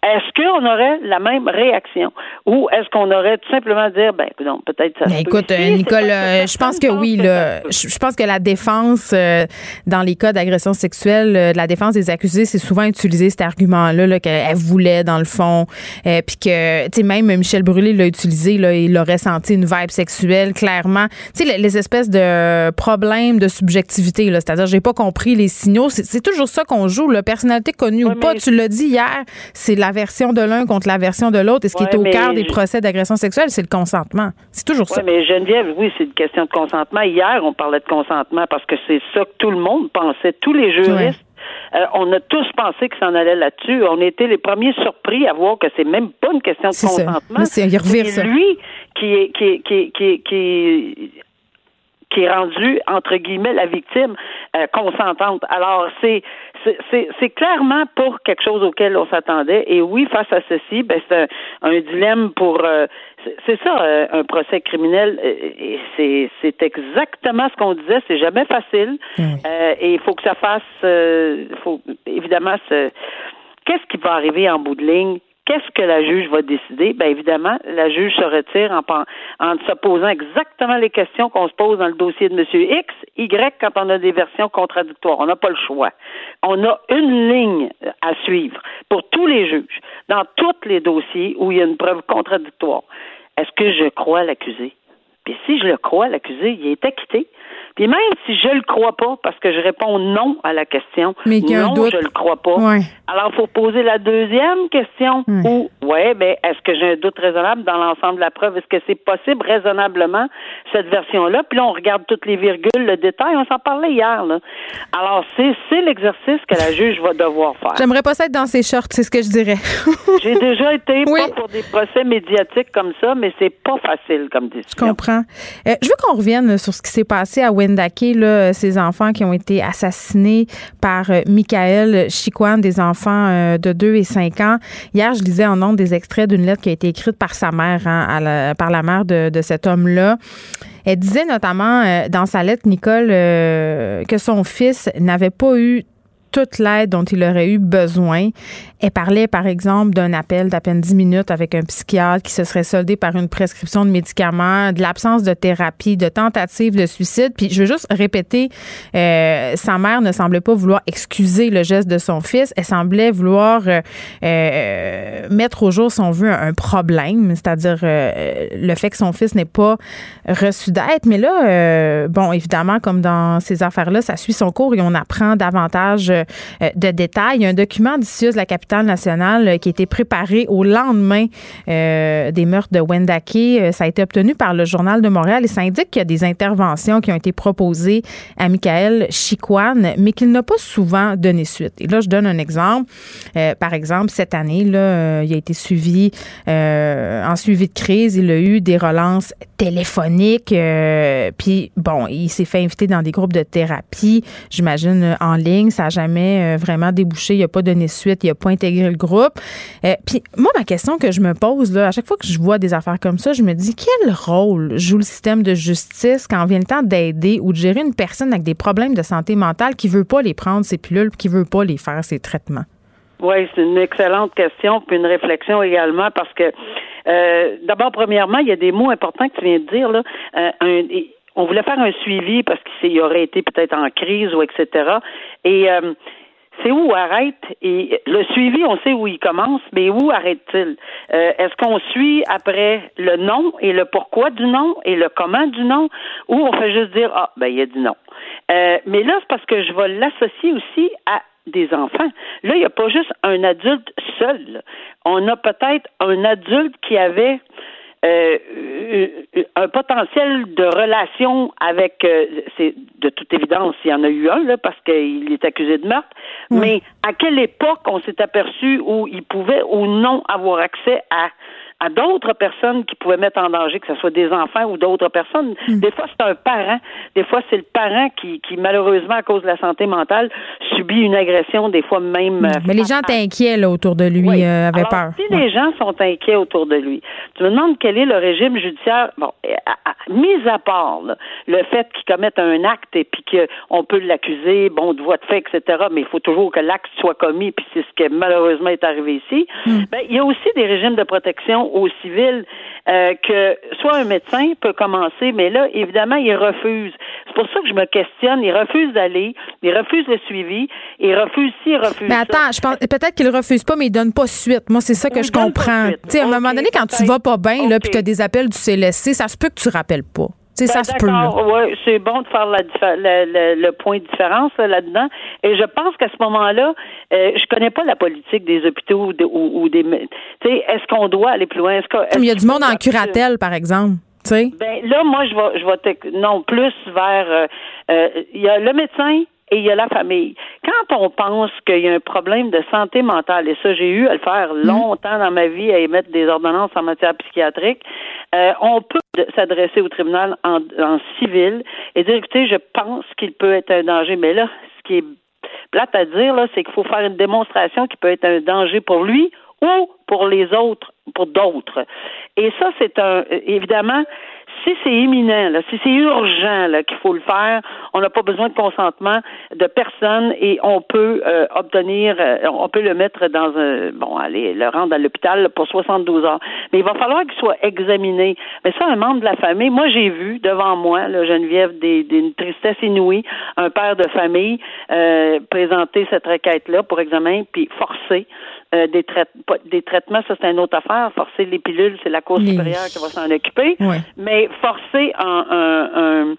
Est-ce qu'on aurait la même réaction? Ou est-ce qu'on aurait tout simplement dire, ben, non, peut-être ça. Mais peut écoute, ici, euh, Nicole, euh, je pense que oui. Là, je pense que la défense, euh, dans les cas d'agression sexuelle, euh, de la défense des accusés, c'est souvent utilisé cet argument-là là, qu'elle voulait, dans le fond. Puis que, tu sais, même Michel Brûlé l'a utilisé, là, il aurait senti une vibe sexuelle, clairement. Tu sais, les, les espèces de problèmes de subjectivité, là, c'est-à-dire, j'ai pas compris les signaux. C'est toujours ça qu'on joue, la personnalité connue ou pas. Tu l'as dit hier, c'est la version de l'un contre la version de l'autre. Et ce qui Ouais, est au cœur des je- procès d'agression sexuelle, c'est le consentement. C'est toujours ça. Oui, mais Geneviève, oui, c'est une question de consentement. Hier, on parlait de consentement parce que c'est ça que tout le monde pensait, tous les juristes. euh, on a tous pensé que ça en allait là-dessus. On était les premiers surpris à voir que c'est même pas une question de ça. consentement. C'est- ça. lui qui est, qui est, qui est- qui est- qui est- qui est rendu entre guillemets la victime euh, consentante. Alors c'est c'est- c'est clairement pour quelque chose auquel on s'attendait. Et oui, face à ceci, ben c'est un, un dilemme pour euh, c'est- ça euh, un procès criminel. et c'est c'est exactement ce qu'on disait. C'est jamais facile. Euh, et il faut que ça fasse. euh, faut évidemment Qu'est-ce qui va arriver en bout de ligne? Qu'est-ce que la juge va décider? Bien évidemment, la juge se retire en, en se posant exactement les questions qu'on se pose dans le dossier de M. X, Y quand on a des versions contradictoires. On n'a pas le choix. On a une ligne à suivre pour tous les juges, dans tous les dossiers où il y a une preuve contradictoire. Est-ce que je crois l'accusé? Puis si je le crois, l'accusé, il est acquitté. Puis même si je le crois pas, parce que je réponds non à la question, Mais qu'il y a un non, doute. je le crois pas. Ouais. Alors, il faut poser la deuxième question. Hmm. Ou, ouais, ben, est-ce que j'ai un doute raisonnable dans l'ensemble de la preuve? Est-ce que c'est possible raisonnablement, cette version-là? Puis là, on regarde toutes les virgules, le détail. On s'en parlait hier, là. Alors, c'est, c'est l'exercice que la juge va devoir faire. J'aimerais pas ça être dans ses shorts, c'est ce que je dirais. J'ai déjà été, Oui. pas pour des procès médiatiques comme ça, mais c'est pas facile comme Je décision. comprends. Euh, je veux qu'on revienne sur ce qui s'est passé à Wendake, là, ces enfants qui ont été assassinés par euh, Michael Chiquan, des enfants euh, de 2 et 5 ans. Hier, je lisais en nombre des extraits d'une lettre qui a été écrite par sa mère, hein, la- par la mère de, cet homme-là. Elle disait notamment euh, dans sa lettre, Nicole, que son fils n'avait pas eu toute l'aide dont il aurait eu besoin. Elle parlait, par exemple, d'un appel d'à peine 10 minutes avec un psychiatre qui se serait soldé par une prescription de médicaments, de l'absence de thérapie, de tentative de suicide. Puis je veux juste répéter, euh, sa mère ne semblait pas vouloir excuser le geste de son fils. Elle semblait vouloir euh, euh, mettre au jour, si on veut, un problème, c'est-à-dire le fait que son fils n'ait pas reçu d'aide. Mais là, bon, évidemment, comme dans ces affaires-là, ça suit son cours et on apprend davantage de détails. Il y a un document de la capitale nationale, qui a été préparé au lendemain des meurtres de Wendake. Ça a été obtenu par le Journal de Montréal et ça indique qu'il y a des interventions qui ont été proposées à Michael Chiquan, mais qu'il n'a pas souvent donné suite. Et là, je donne un exemple. par exemple, cette année, il a été suivi en suivi de crise. Il a eu des relances téléphoniques. puis, bon, il s'est fait inviter dans des groupes de thérapie, j'imagine, en ligne. Ça n'a jamais vraiment débouché. Il n'a pas donné suite. Il n'a pas intégré le groupe. puis, moi, ma question que je me pose, là, à chaque fois que je vois des affaires comme ça, je me dis quel rôle joue le système de justice quand vient le temps d'aider ou de gérer une personne avec des problèmes de santé mentale qui ne veut pas les prendre, ses pilules, qui ne veut pas les faire, ses traitements? Oui, c'est une excellente question, puis une réflexion également, parce que euh, d'abord, premièrement, il y a des mots importants que tu viens de dire. Là. Euh, on voulait faire un suivi parce qu'il aurait été peut-être en crise ou etc. Et euh, c'est où arrête et le suivi, on sait où il commence, mais où arrête-t-il? Euh, Est-ce qu'on suit après le nom et le pourquoi du nom et le comment du nom, ou on fait juste dire ah ben il y a du nom. Euh, mais là, c'est parce que je vais l'associer aussi à des enfants. Là, il n'y a pas juste un adulte seul. On a peut-être un adulte qui avait euh, un potentiel de relation avec, euh, c'est de toute évidence, il y en a eu un là parce qu'il est accusé de meurtre. Mais à quelle époque on s'est aperçu où il pouvait ou non avoir accès à à d'autres personnes qui pouvaient mettre en danger, que ce soit des enfants ou d'autres personnes. Hmm. Des fois, c'est un parent. Des fois, c'est le parent qui, qui, malheureusement, à cause de la santé mentale, subit une agression, des fois même. Euh, Mais les gens étaient inquiets là, autour de lui, oui. euh, avaient peur. Si les gens sont inquiets autour de lui, tu me demandes quel est le régime judiciaire? Bon, mis à part le fait qu'il commette un acte et puis qu'on peut l'accuser, bon, de voie de fait, etc., mais il faut toujours que l'acte soit commis, puis c'est ce qui malheureusement est arrivé ici. Hmm. Ben, il y a aussi des régimes de protection au civil euh, que soit un médecin peut commencer, mais là, évidemment, il refuse. C'est pour ça que je me questionne. Il refuse d'aller, il refuse le suivi, il refuse ci, il refuse Mais attends, je pense peut-être qu'il refuse pas, mais il donne pas suite. Moi, c'est ça que je comprends. Tu sais, à un moment donné, quand tu vas pas bien, là, puis tu as des appels du CLSC, ça se peut que tu rappelles pas. Ben, ça se peut. Ouais, c'est bon de faire la, le point de différence là-dedans. Et je pense qu'à ce moment-là, euh, je connais pas la politique des hôpitaux ou, ou des. Tu sais, est-ce qu'on doit aller plus loin? Est-ce il y a du monde en curatelle, par exemple. Ben là, moi, je vais, je vais non plus vers. Euh, euh, il y a le médecin, et il y a la famille. Quand on pense qu'il y a un problème de santé mentale, et ça j'ai eu à le faire mm. longtemps dans ma vie, à émettre des ordonnances en matière psychiatrique, euh, on peut s'adresser au tribunal en, civil et dire, écoutez, je pense qu'il peut être un danger, mais là, ce qui est plate à dire, là, c'est qu'il faut faire une démonstration qu'il peut être un danger pour lui ou pour les autres, pour d'autres. Et ça, c'est un, évidemment, si c'est imminent, là, si c'est urgent là, qu'il faut le faire, on n'a pas besoin de consentement de personne et on peut euh, obtenir, euh, on peut le mettre dans un, bon, aller le rendre à l'hôpital pour 72 heures. Mais il va falloir qu'il soit examiné. Mais ça, un membre de la famille, moi j'ai vu devant moi, là, Geneviève, des, d'une tristesse inouïe, un père de famille euh, présenter cette requête-là pour examen, puis forcer euh, des, des traitements, ça c'est une autre affaire. Forcer les pilules, c'est la Cour supérieure qui va s'en occuper. Mais forcer un, un, un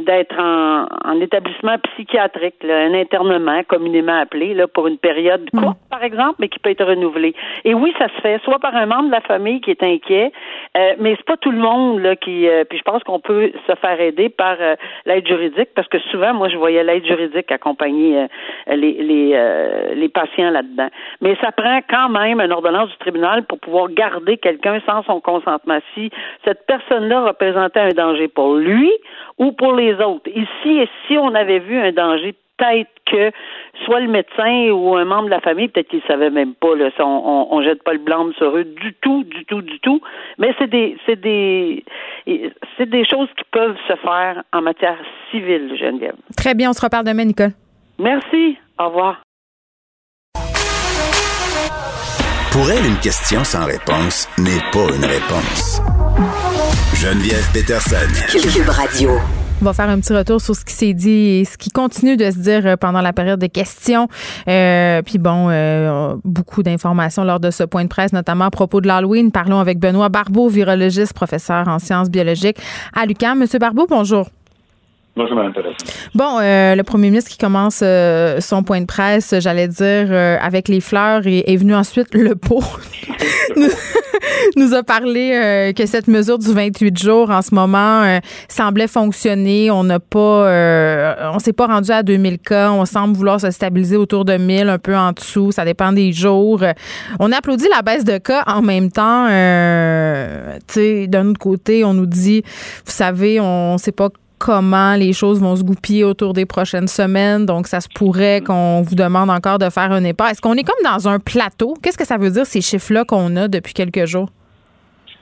d'être en, en, établissement psychiatrique, un internement communément appelé, là, pour une période mm. courte, par exemple, mais qui peut être renouvelée. Et oui, ça se fait, soit par un membre de la famille qui est inquiet, euh, mais c'est pas tout le monde là qui. Euh, puis je pense qu'on peut se faire aider par euh, l'aide juridique, parce que souvent, moi, je voyais l'aide juridique accompagner euh, les les, les patients là-dedans. Mais ça prend quand même une ordonnance du tribunal pour pouvoir garder quelqu'un sans son consentement. Si cette personne-là représentait un danger pour lui ou pour les autres. Ici, si on avait vu un danger, peut-être que soit le médecin ou un membre de la famille, peut-être qu'ils ne savaient même pas, là, on, ne jette pas le blâme sur eux du tout, du tout, du tout. Mais c'est des, c'est des, c'est des choses qui peuvent se faire en matière civile, Geneviève. Très bien, on se reparle demain, Nicole. Merci. Au revoir. Pour elle, une question sans réponse n'est pas une réponse. Geneviève Peterson. Cube Radio. On va faire un petit retour sur ce qui s'est dit et ce qui continue de se dire euh, pendant la période de questions. Euh, puis bon, euh, beaucoup d'informations lors de ce point de presse, notamment à propos de l'Halloween. Parlons avec Benoît Barbeau, virologiste, professeur en sciences biologiques à l'UQAM. Monsieur Barbeau, bonjour. Bon, euh, le premier ministre qui commence euh, son point de presse, j'allais dire, euh, avec les fleurs et est venu ensuite le pot. nous, nous a parlé que cette mesure du 28 jours en ce moment semblait fonctionner. On n'a pas, on s'est pas rendu à 2000 cas. On semble vouloir se stabiliser autour de 1000, un peu en dessous. Ça dépend des jours. On applaudit la baisse de cas en même temps. tu sais, d'un autre côté, on nous dit, vous savez, on ne sait pas comment les choses vont se goupiller autour des prochaines semaines. Donc, ça se pourrait qu'on vous demande encore de faire un épargne. Est-ce qu'on est comme dans un plateau? Qu'est-ce que ça veut dire, ces chiffres-là qu'on a depuis quelques jours?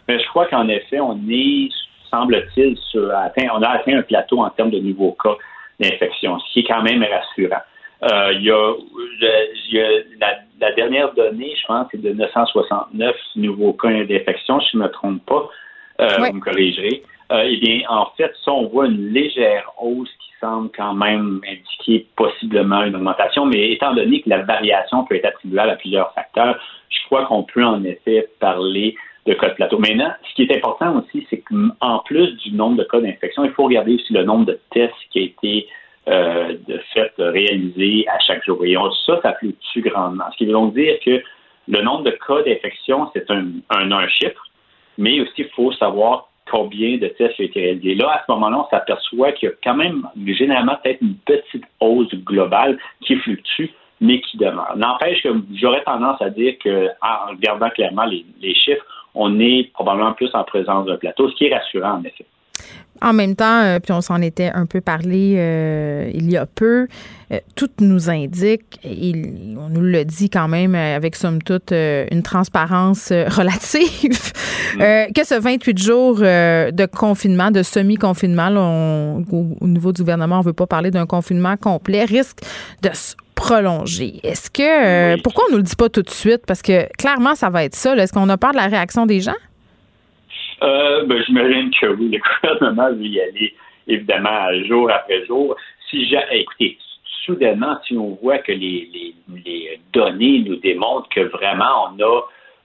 Bien, je crois qu'en effet, on est, semble-t-il, atteint, on a atteint un plateau en termes de nouveaux cas d'infection, ce qui est quand même rassurant. Euh, il, y a, la, dernière donnée, je pense, c'est de 969 nouveaux cas d'infection, si je ne me trompe pas. Euh, vous me corrigerez. Euh, eh bien, en fait, ça, on voit une légère hausse qui semble quand même indiquer possiblement une augmentation, mais étant donné que la variation peut être attribuable à plusieurs facteurs, je crois qu'on peut en effet parler de cas de plateau. Maintenant, ce qui est important aussi, c'est qu'en plus du nombre de cas d'infection, il faut regarder aussi le nombre de tests qui a été euh, de fait réalisé à chaque jour. Et ça, ça fluctue grandement. Ce qui veut donc dire que le nombre de cas d'infection, c'est un, un, un chiffre, mais aussi il faut savoir combien de tests ont été réalisés. Là, à ce moment-là, on s'aperçoit qu'il y a quand même généralement peut-être une petite hausse globale qui fluctue, mais qui demeure. N'empêche que j'aurais tendance à dire que, en regardant clairement les, les chiffres, on est probablement plus en présence d'un plateau, ce qui est rassurant en effet. En même temps, euh, puis on s'en était un peu parlé euh, il y a peu, euh, tout nous indique, et on nous le dit quand même avec somme toute une transparence relative, mm. que ce 28 jours de confinement, de semi-confinement, au, niveau du gouvernement, on ne veut pas parler d'un confinement complet, risque de se prolonger. Est-ce que... Pourquoi on ne nous le dit pas tout de suite? Parce que clairement, ça va être ça. Est-ce qu'on a peur de la réaction des gens? Euh, ben, J'imagine que oui, le gouvernement veut y aller, évidemment, jour après jour. Si écoutez, soudainement, si on voit que les, les, les, données nous démontrent que vraiment on a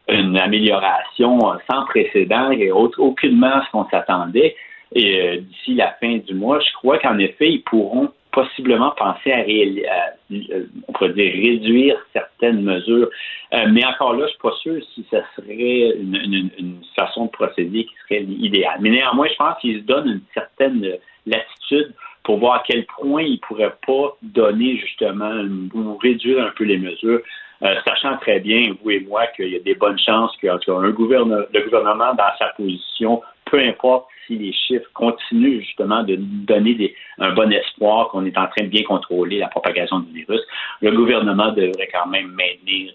une amélioration sans précédent et aucunement ce qu'on s'attendait, et euh, d'ici la fin du mois, je crois qu'en effet, ils pourront possiblement penser à, euh, on pourrait dire, réduire certaines mesures. Euh, mais encore là, je suis pas sûr si ce serait une, façon de procéder qui serait idéale. Mais néanmoins, je pense qu'ils se donnent une certaine latitude pour voir à quel point ils pourraient pas donner justement ou réduire un peu les mesures. Euh, sachant très bien, vous et moi, qu'il y a des bonnes chances que, un gouverneur, le gouvernement, dans sa position, peu importe si les chiffres continuent justement de donner des, un bon espoir qu'on est en train de bien contrôler la propagation du virus, le gouvernement devrait quand même maintenir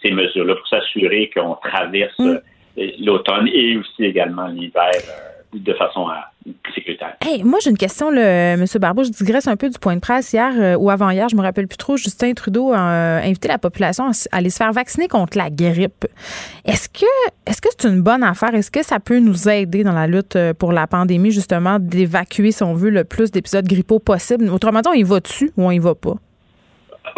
ces mesures-là pour s'assurer qu'on traverse mm. l'automne et aussi également l'hiver euh, de façon plus sécuritaire. Hey, moi, j'ai une question, M. Barbeau. Je digresse un peu du point de presse. Hier euh, ou avant-hier, je me rappelle plus trop, Justin Trudeau a euh, invité la population à aller se faire vacciner contre la grippe. Est-ce que est-ce que c'est une bonne affaire? Est-ce que ça peut nous aider dans la lutte euh, pour la pandémie, justement, d'évacuer, si on veut, le plus d'épisodes grippaux possible? Autrement dit, on y va dessus ou on y va pas?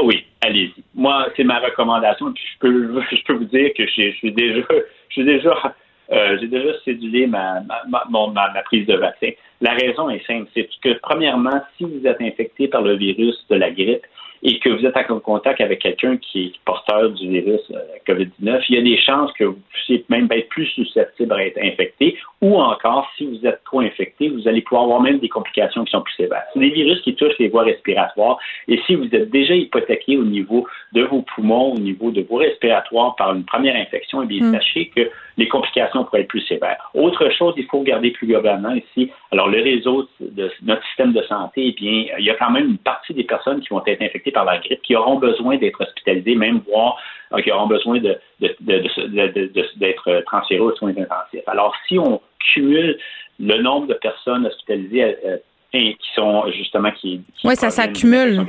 Oui, allez-y. Moi, c'est ma recommandation. Puis je peux, je peux vous dire que je, je suis déjà, je suis déjà euh, j'ai déjà cédulé ma, ma, ma, ma, prise de vaccin. La raison est simple, c'est que premièrement, si vous êtes infecté par le virus de la grippe, et que vous êtes en contact avec quelqu'un qui est porteur du virus euh, COVID-19, il y a des chances que vous puissiez même être plus susceptible à être infecté ou encore, si vous êtes trop infecté, vous allez pouvoir avoir même des complications qui sont plus sévères. C'est des virus qui touchent les voies respiratoires et si vous êtes déjà hypothéqué au niveau de vos poumons, au niveau de vos respiratoires par une première infection, eh bien, mm. sachez que les complications pourraient être plus sévères. Autre chose, il faut regarder plus globalement ici. Alors, le réseau de notre système de santé, eh bien, il y a quand même une partie des personnes qui vont être infectées par la grippe, qui auront besoin d'être hospitalisés, même voire euh, qui auront besoin d'être transférés aux soins intensifs. Alors, si on cumule le nombre de personnes hospitalisées et qui sont justement qui, oui ça s'accumule.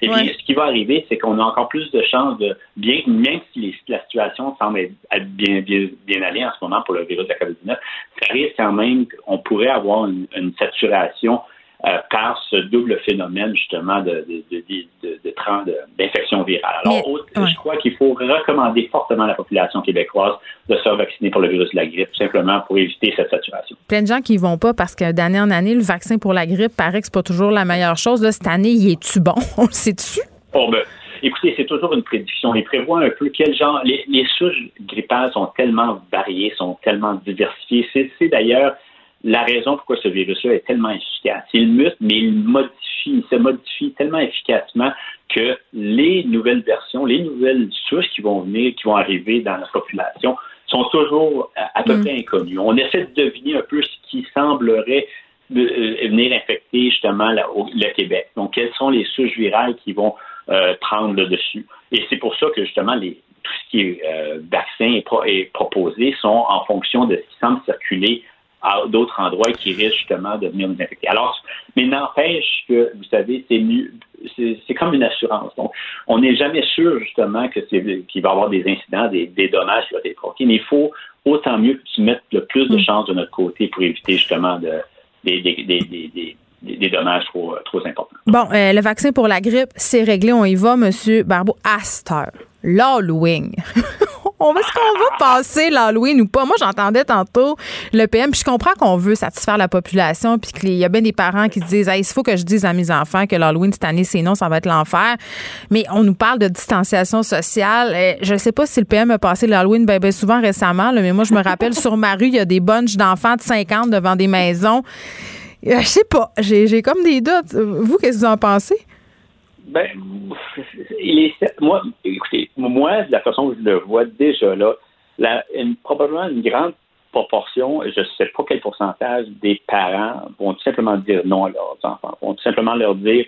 et bien ce qui va arriver c'est qu'on a encore plus de chances de bien même si la situation semble être bien, bien bien allée en ce moment pour le virus de la COVID-19 ça risque quand même on pourrait avoir une, saturation euh, par ce double phénomène justement de, de, de, d'infection virale. Alors, je crois qu'il faut recommander fortement à la population québécoise de se vacciner pour le virus de la grippe, tout simplement pour éviter cette saturation. Plein de gens qui y vont pas parce que d'année en année, le vaccin pour la grippe paraît que c'est pas toujours la meilleure chose. Là, cette année, il est-tu bon? On le sait-tu? Oh, ben, écoutez, c'est toujours une prédiction. Il prévoit un peu quel genre. Les, les souches grippales sont tellement variées, sont tellement diversifiées. C'est d'ailleurs la raison pourquoi ce virus-là est tellement efficace. Il mute, mais il modifie, il se modifie tellement efficacement que les nouvelles versions, les nouvelles souches qui vont venir, qui vont arriver dans la population, sont toujours à, peu mm. près inconnues. On essaie de deviner un peu ce qui semblerait euh, venir infecter justement le Québec. Donc, quelles sont les souches virales qui vont euh, prendre le dessus? Et c'est pour ça que justement les, tout ce qui est euh, vaccin est, proposé sont en fonction de ce qui semble circuler d'autres endroits qui risquent justement de venir nous infecter. Alors, mais n'empêche que, vous savez, c'est c'est comme une assurance. Donc, on n'est jamais sûr justement que qu'il va y avoir des incidents, des, des dommages qui vont être provoqués, mais il faut autant mieux que tu mettes le plus de mm. chances de notre côté pour éviter justement de, des, des, des, des dommages trop, trop importants. Bon, euh, le vaccin pour la grippe, c'est réglé. On y va, M. Barbeau, à L'Halloween. on va, est-ce qu'on va passer l'Halloween ou pas? Moi, j'entendais tantôt le PM, puis je comprends qu'on veut satisfaire la population, puis qu'il y a bien des parents qui disent, il faut que je dise à mes enfants que l'Halloween cette année, c'est non, ça va être l'enfer. Mais on nous parle de distanciation sociale. Je ne sais pas si le PM a passé l'Halloween bien, bien souvent récemment, mais moi, je me rappelle sur ma rue, il y a des bunches d'enfants de 50 devant des maisons. Euh, je sais pas, j'ai comme des doutes. Vous, qu'est-ce que vous en pensez? Ben, il est, moi, écoutez, moi, de la façon que je le vois déjà là, une, probablement une grande proportion, je ne sais pas quel pourcentage des parents vont tout simplement dire non à leurs enfants, vont tout simplement leur dire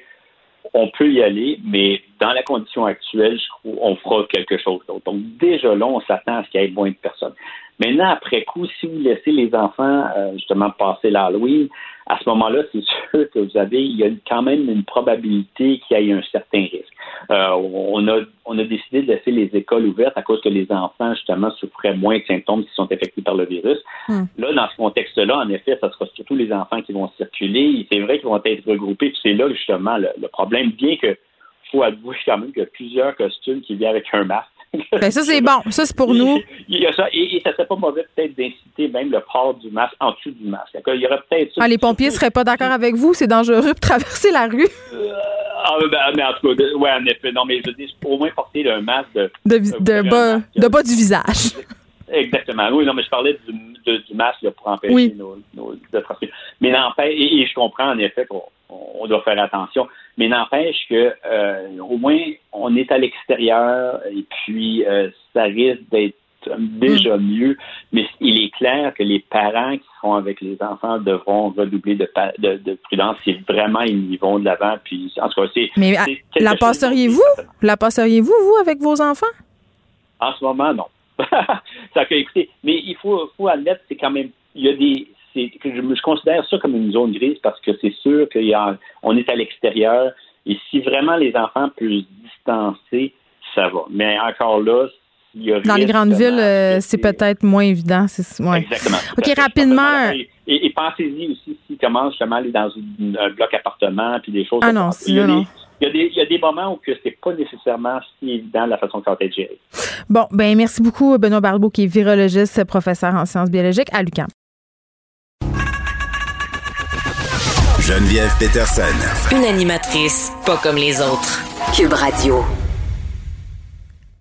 on peut y aller, mais dans la condition actuelle, je trouve, on fera quelque chose d'autre. Donc, déjà là, on s'attend à ce qu'il y ait moins de personnes. Maintenant, après coup, si vous laissez les enfants euh, justement passer l'Halloween, à ce moment-là, c'est sûr que vous avez, il y a quand même une probabilité qu'il y ait un certain risque. Euh, on, a, on a décidé de laisser les écoles ouvertes à cause que les enfants, justement, souffraient moins de symptômes s'ils sont infectés par le virus. Hmm. Là, dans ce contexte-là, en effet, ça sera surtout les enfants qui vont circuler. C'est vrai qu'ils vont être regroupés, puis c'est là, justement, le, le problème, bien que faut avouer quand même qu'il y a plusieurs costumes qui viennent avec un masque. Ben ça, c'est bon. Ça, c'est pour nous. Il y a ça. Et, ça serait pas mauvais peut-être d'inciter même le port du masque en dessous du masque. Il y aurait peut-être ah, les pompiers seraient pas d'accord avec vous. C'est dangereux de traverser la rue. Euh, ah, ben, mais en tout cas, ouais, en effet. Non, mais je dis, au moins porter un masque de... De, de, bas, de bas du visage. Exactement. Oui, non, mais je parlais du, du masque pour empêcher nos, nos, de Mais n'empêche, et, je comprends en effet qu'on on doit faire attention. Mais n'empêche que euh, au moins on est à l'extérieur et puis euh, ça risque d'être déjà mm. mieux. Mais il est clair que les parents qui seront avec les enfants devront redoubler de, de, prudence si vraiment ils y vont de l'avant. Puis en tout cas, c'est. Mais la passeriez-vous? La passeriez-vous vous avec vos enfants? En ce moment, non. ça écoutez, mais il faut, faut admettre, c'est quand même, il y a des, je, je, considère ça comme une zone grise parce que c'est sûr qu'on est à l'extérieur et si vraiment les enfants peuvent se distancer, ça va. Mais encore là, il y a dans les grandes villes, euh, c'est peut-être moins évident. Ouais. Exactement. OK, rapidement. Et, pensez-y aussi s'ils commencent justement à aller dans un bloc appartement puis des choses ah non, il, y a non. il, y a des, il y a des moments où ce n'est pas nécessairement si évident la façon va être géré. Bon, ben merci beaucoup, Benoît Barbeau, qui est virologiste, professeur en sciences biologiques à l'UQAM. Geneviève Peterson. Une animatrice pas comme les autres. Cube Radio.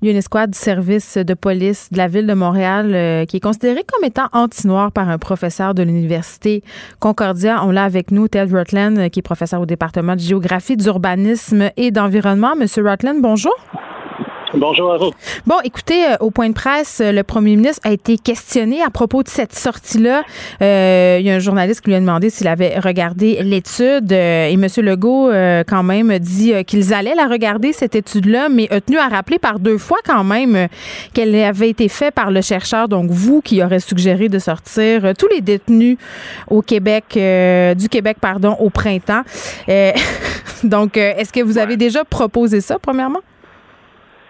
Il y a une escouade du service de police de la ville de Montréal euh, qui est considérée comme étant anti-noir par un professeur de l'université Concordia. On l'a avec nous, Ted Rutland, euh, qui est professeur au département de géographie, d'urbanisme et d'environnement. Monsieur Rutland, bonjour. Bonjour à vous. Bon, écoutez, euh, au point de presse, euh, le premier ministre a été questionné à propos de cette sortie-là. Euh, il y a un journaliste qui lui a demandé s'il avait regardé l'étude et M. Legault, quand même, dit qu'ils allaient la regarder, cette étude-là, mais a tenu à rappeler par deux fois, quand même, qu'elle avait été faite par le chercheur, donc vous, qui aurait suggéré de sortir tous les détenus au Québec, du Québec, pardon, au printemps. donc, est-ce que vous avez déjà proposé ça, premièrement?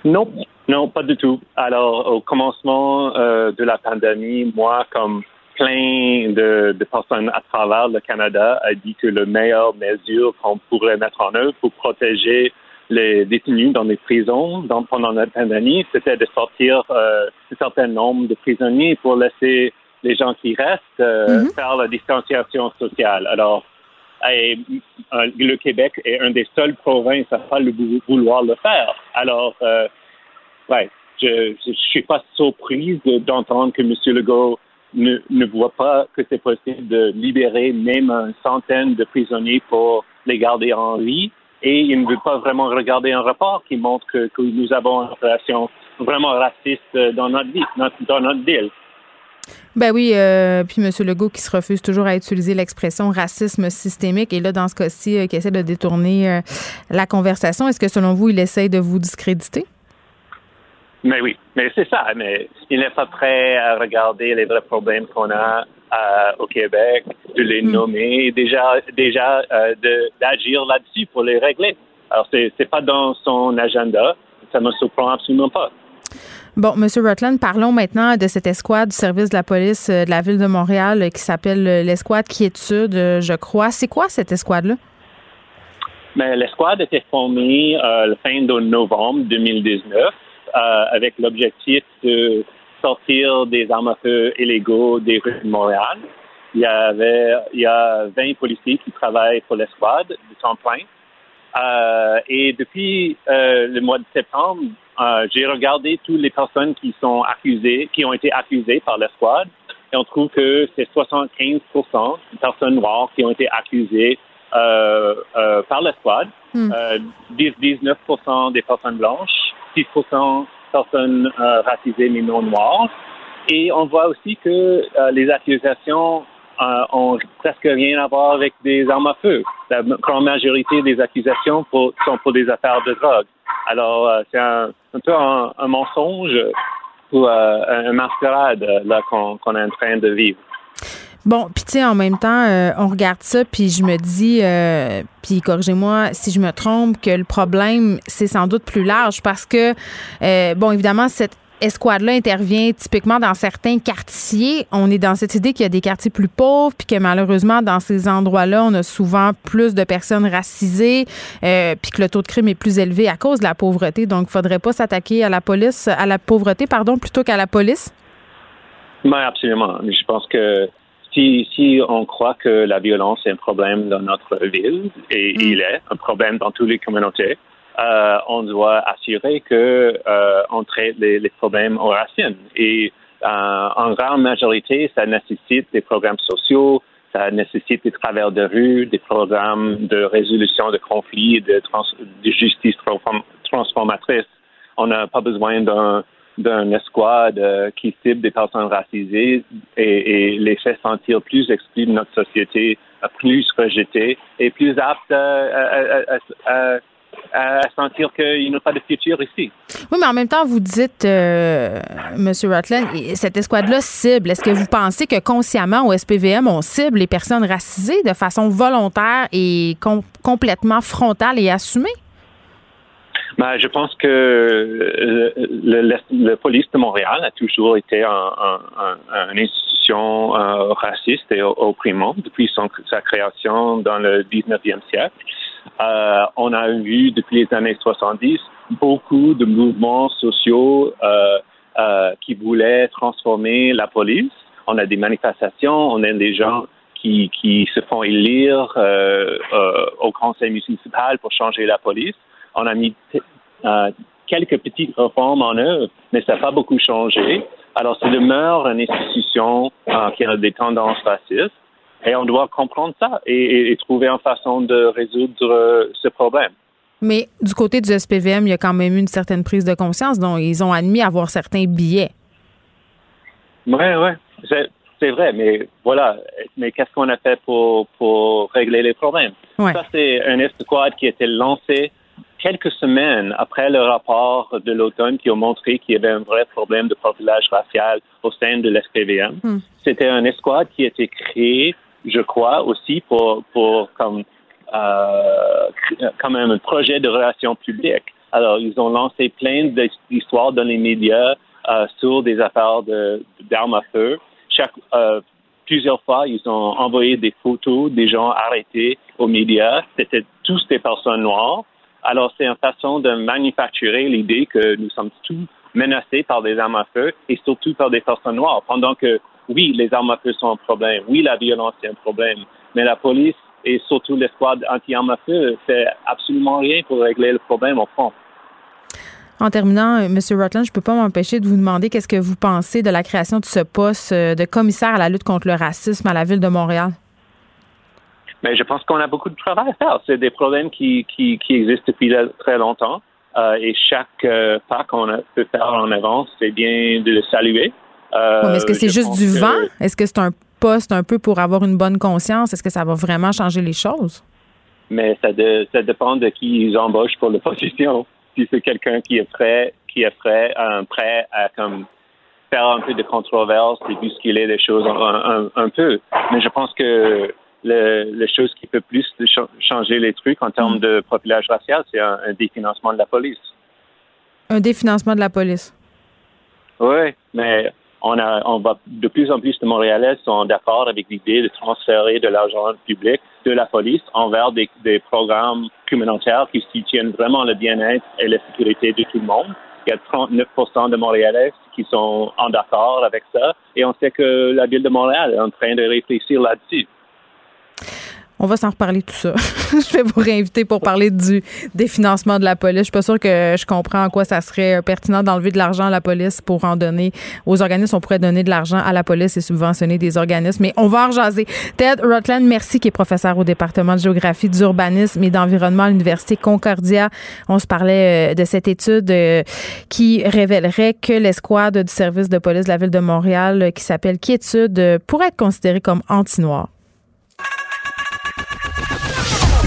Non, non, pas du tout. Alors, au commencement euh, de la pandémie, moi, comme plein de, de, personnes à travers le Canada a dit que la meilleure mesure qu'on pourrait mettre en œuvre pour protéger les détenus dans les prisons dans, pendant la pandémie, c'était de sortir euh, un certain nombre de prisonniers pour laisser les gens qui restent euh, mm-hmm. faire la distanciation sociale. Alors, et, euh, le Québec est un des seuls provinces à pas le vouloir le faire. Alors, euh, ouais, je ne suis pas surprise d'entendre que M. Legault ne, voit pas que c'est possible de libérer même une centaine de prisonniers pour les garder en vie. Et il ne veut pas vraiment regarder un rapport qui montre que, nous avons une relation vraiment raciste vie, dans notre ville. Ben oui, euh, puis M. Legault qui se refuse toujours à utiliser l'expression racisme systémique et là, dans ce cas-ci, euh, qui essaie de détourner euh, la conversation. Est-ce que selon vous, il essaie de vous discréditer? Mais oui, mais c'est ça. Mais il n'est pas prêt à regarder les vrais problèmes qu'on a au Québec, de les hmm. nommer, déjà, déjà d'agir là-dessus pour les régler. Alors, c'est n'est pas dans son agenda. Ça ne me surprend absolument pas. Bon, M. Rutland, parlons maintenant de cette escouade du service de la police euh, de la ville de Montréal euh, qui s'appelle euh, l'escouade Quiétude, je crois. C'est quoi cette escouade-là? Mais l'escouade été formée euh, fin de novembre 2019 avec l'objectif de sortir des armes à feu illégaux des rues de Montréal. Il y avait il y a 20 policiers qui travaillent pour l'escouade de temps plein. et depuis le mois de septembre, euh, j'ai regardé toutes les personnes qui sont accusées, qui ont été accusées par la squad, et on trouve que c'est 75% de personnes noires qui ont été accusées euh, euh, par la squad, 19 hmm. des personnes blanches, 6 personnes racisées mais non noires. Et on voit aussi que les accusations ont presque rien à voir avec des armes à feu. La grande majorité des accusations sont pour des affaires de drogue. Alors, euh, c'est un, peu un, mensonge ou euh, un mascarade là qu'on est en train de vivre. Bon, puis tu sais, en même temps, euh, on regarde ça, puis je me dis, puis corrigez-moi si je me trompe, que le problème, c'est sans doute plus large parce que, bon, évidemment, cette escouade-là intervient typiquement dans certains quartiers. On est dans cette idée qu'il y a des quartiers plus pauvres, puis que malheureusement, dans ces endroits-là, on a souvent plus de personnes racisées, euh, puis que le taux de crime est plus élevé à cause de la pauvreté. Donc, il faudrait pas s'attaquer à la police, à la pauvreté, pardon, plutôt qu'à la police? Oui, absolument. Je pense que si, si on croit que la violence est un problème dans notre ville, et mm. il est un problème dans toutes les communautés, euh, on doit assurer que euh, on traite les, les, problèmes aux racines. Et euh, en grande majorité, ça nécessite des programmes sociaux, ça nécessite des travers de rue, des programmes de résolution de conflits, de, de justice transformatrice. On n'a pas besoin d'un d'un escouade qui cible des personnes racisées et, les fait sentir plus exclus de notre société, plus rejetés et plus aptes à, à sentir qu'il n'y a pas de futur ici. Oui, mais en même temps, vous dites, euh, M. Rutland, cette escouade-là cible. Est-ce que vous pensez que consciemment, au SPVM, on cible les personnes racisées de façon volontaire et complètement frontale et assumée? Ben, je pense que euh, le, le, police de Montréal a toujours été une institution euh, raciste et opprimante depuis son, sa création dans le 19e siècle. Euh, on a vu depuis les années 70 beaucoup de mouvements sociaux euh, euh, qui voulaient transformer la police. On a des manifestations, on a des gens qui, qui se font élire au conseil municipal pour changer la police. On a mis quelques petites réformes en œuvre, mais ça n'a pas beaucoup changé. Alors, c'est demeure une institution qui a des tendances racistes. Et on doit comprendre ça et, trouver une façon de résoudre euh, ce problème. Mais du côté du SPVM, il y a quand même eu une certaine prise de conscience, dont ils ont admis avoir certains billets. Oui, oui, c'est vrai, mais voilà. Mais qu'est-ce qu'on a fait pour, pour régler les problèmes? Ça, c'est un escouade qui a été lancé quelques semaines après le rapport de l'automne qui a montré qu'il y avait un vrai problème de profilage racial au sein de l'SPVM. Hmm. C'était un escouade qui a été créé je crois, aussi pour, pour comme, euh, comme un projet de relations publiques. Alors, ils ont lancé plein d'histoires dans les médias euh, sur des affaires d'armes à feu. Chaque, euh, plusieurs fois, ils ont envoyé des photos des gens arrêtés aux médias. C'était tous des personnes noires. Alors, c'est une façon de manufacturer l'idée que nous sommes tous menacés par des armes à feu et surtout par des personnes noires. Pendant que, oui, les armes à feu sont un problème. Oui, la violence est un problème. Mais la police et surtout l'escouade anti-armes à feu fait absolument rien pour régler le problème au fond. En terminant, euh, M. Rutland, je ne peux pas m'empêcher de vous demander qu'est-ce que vous pensez de la création de ce poste euh, de commissaire à la lutte contre le racisme à la ville de Montréal? Mais je pense qu'on a beaucoup de travail à faire. C'est des problèmes qui, qui, qui existent depuis très longtemps. Euh, et chaque pas qu'on peut faire en avance, c'est bien de le saluer. Mais est-ce que c'est juste du vent? Est-ce que c'est un poste un peu pour avoir une bonne conscience? Est-ce que ça va vraiment changer les choses? Mais ça, ça dépend de qui ils embauchent pour l'opposition si c'est quelqu'un qui est prêt, qui est prêt, euh, prêt à comme faire un peu de controverse et bousculer les choses un, peu. Mais je pense que le, la chose qui peut plus changer les trucs en termes de profilage racial, c'est un, définancement de la police. Un définancement de la police. Oui, mais on a, on va de plus en plus de Montréalais sont d'accord avec l'idée de transférer de l'argent public de la police envers des, des programmes communautaires qui soutiennent vraiment le bien-être et la sécurité de tout le monde. Il y a 39% de Montréalais qui sont en accord avec ça et on sait que la ville de Montréal est en train de réfléchir là-dessus. On va s'en reparler tout ça. je vais vous réinviter pour parler du définancement de la police. Je suis pas sûre que je comprends en quoi ça serait pertinent d'enlever de l'argent à la police pour en donner aux organismes. On pourrait donner de l'argent à la police et subventionner des organismes. Mais on va en jaser. Ted Rutland, merci, qui est professeur au département de géographie, d'urbanisme et d'environnement à l'Université Concordia. On se parlait euh, de cette étude euh, qui révélerait que l'escouade du service de police de la ville de Montréal, euh, qui s'appelle Quiétude, pourrait être considérée comme anti-noir.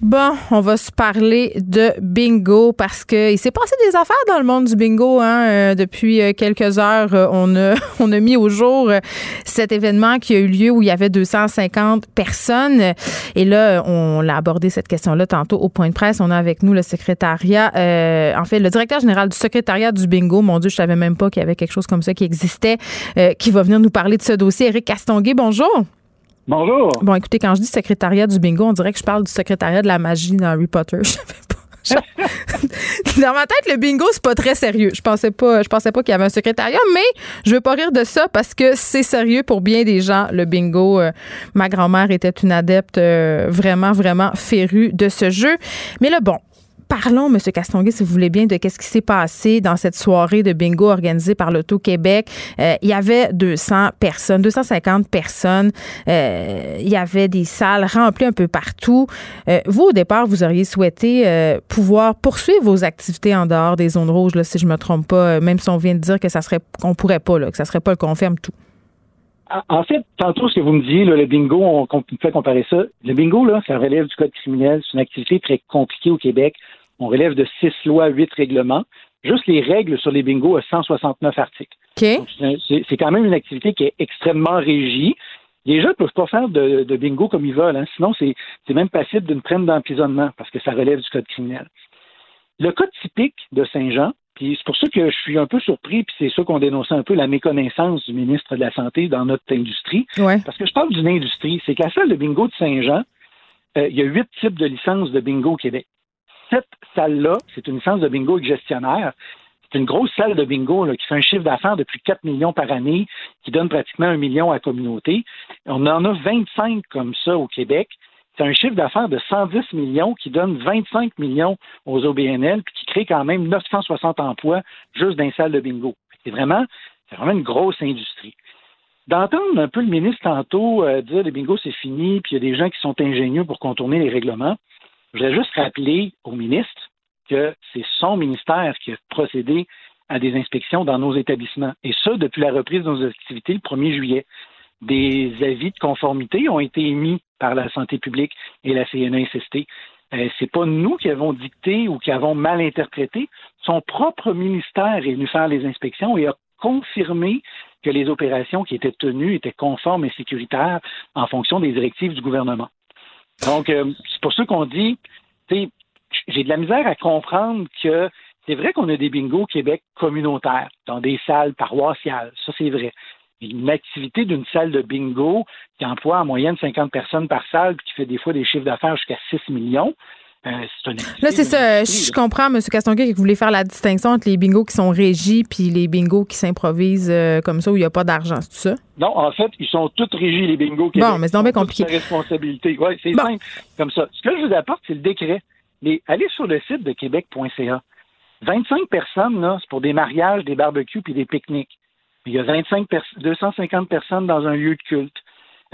Bon, on va se parler de bingo parce que il s'est passé des affaires dans le monde du bingo. Hein. Euh, depuis euh, quelques heures, euh, on a on a mis au jour cet événement qui a eu lieu où il y avait 250 personnes. Et là, on l'a abordé cette question-là tantôt au point de presse. On a avec nous le secrétariat, en fait, le directeur général du secrétariat du bingo. Mon Dieu, je savais même pas qu'il y avait quelque chose comme ça qui existait, qui va venir nous parler de ce dossier. Eric Castonguay, bonjour. Bonjour. Bon, écoutez, quand je dis secrétariat du bingo, on dirait que je parle du secrétariat de la magie dans Harry Potter. Je savais pas. dans ma tête, le bingo, c'est pas très sérieux. Je pensais pas, je pensais pas qu'il y avait un secrétariat, mais je veux pas rire de ça parce que c'est sérieux pour bien des gens, le bingo. Euh, ma grand-mère était une adepte euh, vraiment, vraiment férue de ce jeu. Mais là, bon, parlons, M. Castonguay, si vous voulez bien, de qu'est-ce qui s'est passé dans cette soirée de bingo organisée par l'Auto-Québec. Euh, il y avait 200 personnes, 250 personnes. Euh, il y avait des salles remplies un peu partout. Euh, vous, au départ, vous auriez souhaité pouvoir poursuivre vos activités en dehors des zones rouges, là, si je me trompe pas, même si on vient de dire que ça serait, qu'on pourrait pas, là, que ça serait pas le confirme tout. En fait, tantôt, ce que vous me dites, le bingo, on, on fait comparer ça. Le bingo, là, ça relève du code criminel. C'est une activité très compliquée au Québec. On relève de six lois, huit règlements. Juste les règles sur les bingos à 169 articles. C'est quand même une activité qui est extrêmement régie. Les gens ne peuvent pas faire de, bingo comme ils veulent. Hein. Sinon, c'est même passible d'une peine d'emprisonnement parce que ça relève du code criminel. Le code typique de Saint-Jean, puis c'est pour ça que je suis un peu surpris, puis c'est ça qu'on dénonçait un peu la méconnaissance du ministre de la Santé dans notre industrie. Parce que je parle d'une industrie, c'est qu'à salle de bingo de Saint-Jean, euh, il y a huit types de licences de bingo au Québec cette salle-là, c'est une licence de bingo avec gestionnaire. C'est une grosse salle de bingo qui fait un chiffre d'affaires de plus de 4 millions par année, qui donne pratiquement un million à la communauté. On en a 25 comme ça au Québec. C'est un chiffre d'affaires de 110 millions qui donne 25 millions aux OBNL, puis qui crée quand même 960 emplois juste dans une salle de bingo. C'est vraiment, c'est vraiment une grosse industrie. D'entendre un peu le ministre tantôt euh, dire le bingo c'est fini, puis il y a des gens qui sont ingénieux pour contourner les règlements. Je voudrais juste rappeler au ministre que c'est son ministère qui a procédé à des inspections dans nos établissements. Et ça, depuis la reprise de nos activités le 1er juillet. Des avis de conformité ont été émis par la santé publique et la CNESST. Euh, c'est pas nous qui avons dicté ou qui avons mal interprété. Son propre ministère est venu faire les inspections et a confirmé que les opérations qui étaient tenues étaient conformes et sécuritaires en fonction des directives du gouvernement. Donc, euh, c'est pour ça qu'on dit, j'ai de la misère à comprendre que C'est vrai qu'on a des bingos au Québec communautaires, dans des salles paroissiales. Ça, c'est vrai. Une activité d'une salle de bingo qui emploie en moyenne 50 personnes par salle, puis qui fait des fois des chiffres d'affaires jusqu'à 6 millions, euh, Là, c'est ça. Je comprends, M. Castonguay, que vous voulez faire la distinction entre les bingos qui sont régis puis les bingos qui s'improvisent euh, comme ça où il n'y a pas d'argent, c'est ça? Non, en fait, ils sont tous régis, les bingos. Bon, mais c'est compliqué. responsabilité. Oui, c'est simple comme ça. Ce que je vous apporte, c'est le décret. Mais allez sur le site de québec.ca. 25 personnes, là, c'est pour des mariages, des barbecues puis des pique-niques. Il y a 25 250 personnes dans un lieu de culte.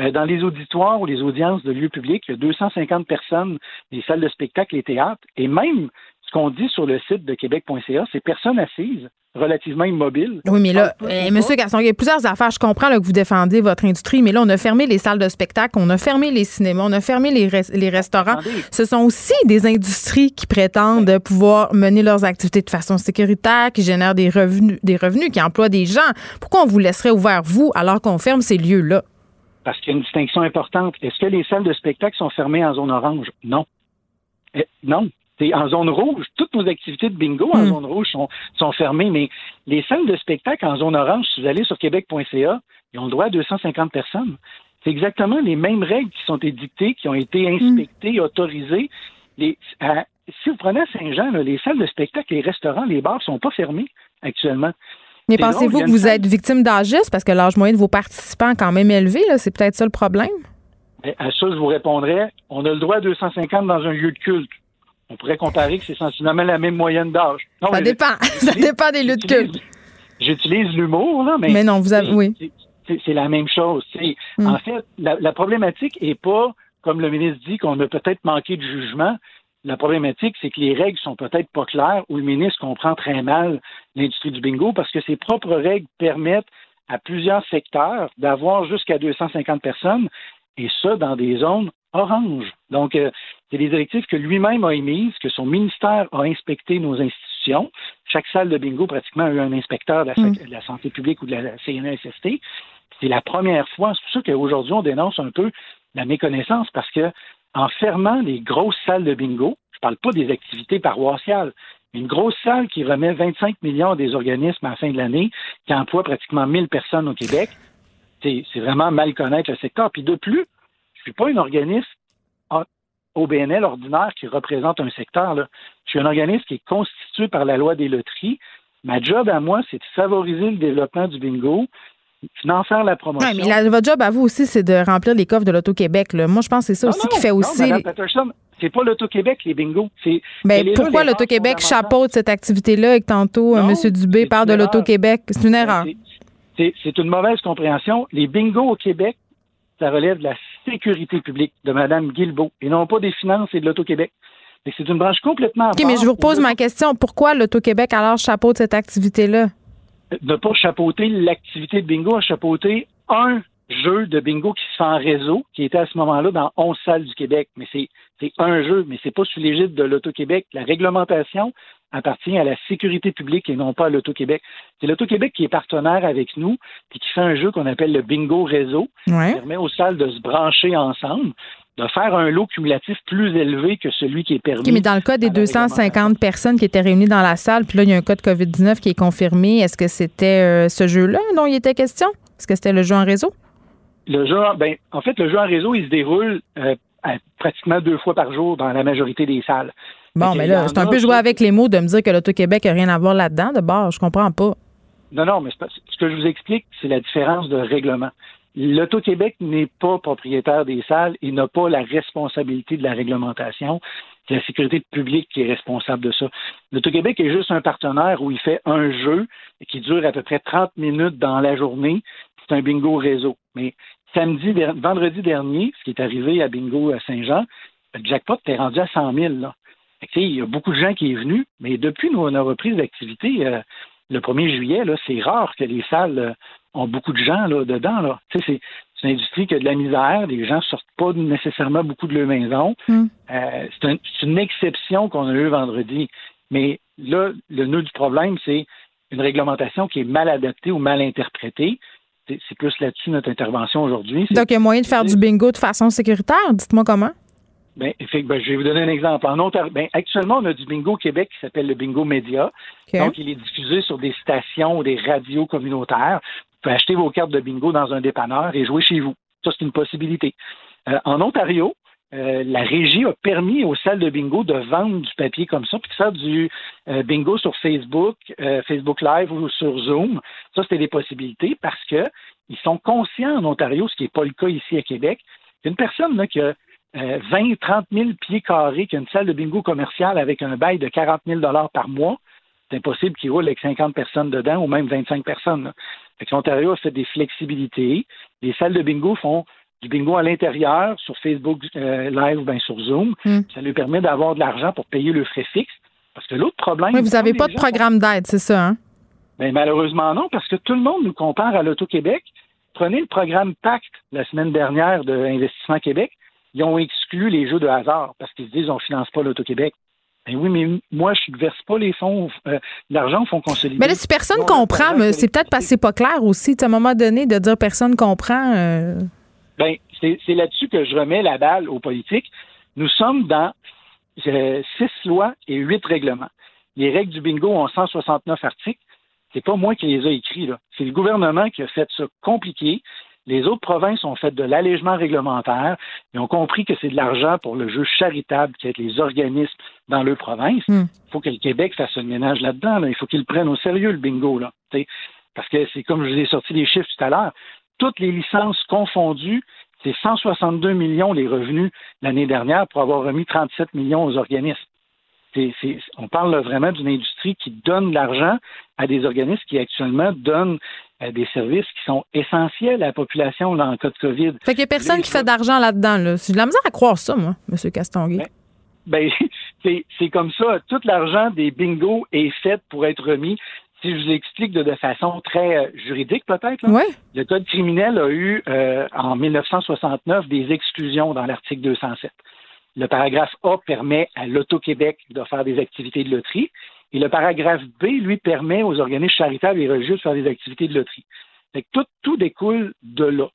Euh, dans les auditoires ou les audiences de lieux publics, il y a 250 personnes, les salles de spectacle, les théâtres, et même ce qu'on dit sur le site de québec.ca, c'est personnes assises, relativement immobiles. Oui, mais là, euh, Monsieur Gaston, il y a plusieurs affaires. Je comprends que vous défendez votre industrie, mais là, on a fermé les salles de spectacle, on a fermé les cinémas, on a fermé les, les restaurants. Ce sont aussi des industries qui prétendent pouvoir mener leurs activités de façon sécuritaire, qui génèrent des revenus, des revenus, qui emploient des gens. Pourquoi on vous laisserait ouvert, vous, alors qu'on ferme ces lieux-là? Parce qu'il y a une distinction importante. Est-ce que les salles de spectacle sont fermées en zone orange? Non. Eh, non. C'est en zone rouge. Toutes nos activités de bingo en hmm. zone rouge sont, sont fermées, mais les salles de spectacle en zone orange, si vous allez sur québec.ca, ils ont le droit à 250 personnes. C'est exactement les mêmes règles qui sont édictées, qui ont été hmm. inspectées, autorisées. Les, si vous prenez Saint-Jean, les salles de spectacle, les restaurants, les bars sont pas fermés actuellement. Mais pensez-vous que vous êtes victime d'agisme parce que l'âge moyen de vos participants est quand même élevé? C'est peut-être ça le problème? À ça, je vous répondrais, on a le droit à 250 dans un lieu de culte. On pourrait comparer que c'est sensiblement la même moyenne d'âge. Ça dépend. Ça dépend des lieux de culte. J'utilise l'humour, là, mais. Mais non, vous avez. Oui. C'est la même chose. Hmm. En fait, la, la problématique n'est pas, comme le ministre dit, qu'on a peut-être manqué de jugement. La problématique, c'est que les règles sont peut-être pas claires ou le ministre comprend très mal l'industrie du bingo parce que ses propres règles permettent à plusieurs secteurs d'avoir jusqu'à 250 personnes et ça dans des zones oranges. Donc, euh, c'est des directives que lui-même a émises, que son ministère a inspecté nos institutions. Chaque salle de bingo, pratiquement, a eu un inspecteur de la, mm. de la santé publique ou de la CNESST. C'est la première fois. C'est pour ça qu'aujourd'hui, on dénonce un peu la méconnaissance parce que en fermant les grosses salles de bingo, je ne parle pas des activités paroissiales, une grosse salle qui remet 25 millions à des organismes à la fin de l'année, qui emploie pratiquement 1000 personnes au Québec, c'est vraiment mal connaître le secteur. Puis de plus, je ne suis pas un organisme au BNL ordinaire qui représente un secteur. Là. Je suis un organisme qui est constitué par la loi des loteries. Ma job à moi, c'est de favoriser le développement du bingo, faire la promotion. Oui, mais votre job à vous aussi, c'est de remplir les coffres de l'Auto-Québec. Moi, je pense que c'est ça aussi qui fait aussi. Non, Patterson, c'est pas l'Auto-Québec, les bingos. Mais ben, pourquoi l'Auto-Québec chapeaute cette activité-là et que tantôt euh, M. Dubé parle de l'Auto-Québec? C'est une erreur. C'est une mauvaise compréhension. Les bingos au Québec, ça relève de la sécurité publique de Mme Guilbeault et non pas des finances et de l'Auto-Québec. C'est une branche complètement. OK, mais je vous repose ma question. Pourquoi l'Auto-Québec alors chapeaute cette activité-là? Ne pas chapeauter l'activité de bingo, à chapeauter un jeu de bingo qui se fait en réseau, qui était à ce moment-là dans 11 salles du Québec. Mais c'est un jeu, mais c'est pas sous l'égide de l'Auto-Québec. La réglementation appartient à la sécurité publique et non pas à l'Auto-Québec. C'est l'Auto-Québec qui est partenaire avec nous et qui fait un jeu qu'on appelle le bingo réseau, qui permet aux salles de se brancher ensemble de faire un lot cumulatif plus élevé que celui qui est permis. mais dans le cas des 250 personnes qui étaient réunies dans la salle, puis là, il y a un cas de COVID-19 qui est confirmé, est-ce que c'était euh, ce jeu-là? Dont il était question? Est-ce que c'était le jeu en réseau? Le jeu, ben, en fait, le jeu en réseau, il se déroule euh, pratiquement deux fois par jour dans la majorité des salles. Bon, mais là, c'est un peu jouer avec les mots de me dire que l'Auto-Québec n'a rien à voir là-dedans, de bord. Je comprends pas. Non, non, mais ce que je vous explique, c'est la différence de règlement. L'Auto-Québec n'est pas propriétaire des salles et n'a pas la responsabilité de la réglementation. C'est la sécurité publique qui est responsable de ça. L'Auto-Québec est juste un partenaire où il fait un jeu qui dure à peu près 30 minutes dans la journée. C'est un bingo réseau. Mais samedi, vendredi dernier, ce qui est arrivé à Bingo à Saint-Jean, le jackpot est rendu à 100 000. Il y a beaucoup de gens qui sont venus, mais depuis nos, nos reprises d'activité, euh, le 1er juillet, c'est rare que les salles euh, ont beaucoup de gens là, dedans. Là. c'est, une industrie qui a de la misère, les gens ne sortent pas nécessairement beaucoup de leur maison. Hmm. Euh, c'est, une exception qu'on a eue vendredi. Mais là, le nœud du problème, c'est une réglementation qui est mal adaptée ou mal interprétée. C'est, plus là-dessus notre intervention aujourd'hui. Donc, il y a moyen de faire du bingo de façon sécuritaire? Dites-moi comment. Ben, fait, ben, je vais vous donner un exemple. En Ontario, ben, actuellement, on a du bingo au Québec qui s'appelle le bingo média. Donc, il est diffusé sur des stations ou des radios communautaires. Vous pouvez acheter vos cartes de bingo dans un dépanneur et jouer chez vous. Ça, c'est une possibilité. Euh, en Ontario, euh, la régie a permis aux salles de bingo de vendre du papier comme ça, puis de faire du euh, bingo sur Facebook, Facebook Live ou sur Zoom. Ça, c'était des possibilités parce que ils sont conscients en Ontario, ce qui n'est pas le cas ici à Québec. Une personne là, qui a 20, 30 000 pieds carrés, qui a une salle de bingo commerciale avec un bail de 40 000 par mois, c'est impossible qu'il roule avec 50 personnes dedans ou même 25 personnes. L'Ontario a fait des flexibilités. Les salles de bingo font du bingo à l'intérieur, sur Facebook euh, Live ou bien sur Zoom. Hmm. Ça lui permet d'avoir de l'argent pour payer le frais fixe. Parce que l'autre problème. Oui, vous n'avez pas de programme d'aide, c'est ça, hein? Bien, malheureusement, non, parce que tout le monde nous compare à l'Auto-Québec. Prenez le programme Pacte la semaine dernière de Investissement Québec. Ils ont exclu les jeux de hasard parce qu'ils se disent on ne finance pas l'Auto-Québec. Ben oui, mais moi, je ne verse pas les fonds, euh, l'argent au fonds consolidé. Mais là, si personne comprend, c'est peut-être parce que c'est pas clair aussi. À un moment donné, de dire personne comprend. Euh... Ben, c'est là-dessus que je remets la balle aux politiques. Nous sommes dans euh, six lois et huit règlements. Les règles du bingo ont 169 articles. C'est pas moi qui les ai écrits, là. C'est le gouvernement qui a fait ça compliqué. Les autres provinces ont fait de l'allègement réglementaire et ont compris que c'est de l'argent pour le jeu charitable qui est les organismes dans leur province. Hmm. Il faut que le Québec fasse un ménage là-dedans. Il faut qu'ils prennent au sérieux, le bingo. Là, parce que c'est comme je vous ai sorti les chiffres tout à l'heure. Toutes les licences confondues, c'est 162 millions les revenus l'année dernière pour avoir remis 37 millions aux organismes on parle vraiment d'une industrie qui donne de l'argent à des organismes qui actuellement donnent euh, des services qui sont essentiels à la population dans le cas de COVID. Fait qu'il n'y a personne qui fait d'argent là-dedans. Là. J'ai de la misère à croire ça, moi, M. Castonguay. Ben, ben c'est comme ça. Tout l'argent des bingos est fait pour être remis. Si je vous l'explique de, façon très euh, juridique, peut-être, le Code criminel a eu, euh, en 1969, des exclusions dans l'article 207. Le paragraphe A permet à l'Auto-Québec de faire des activités de loterie et le paragraphe B, lui, permet aux organismes charitables et religieux de faire des activités de loterie. tout, tout découle de là.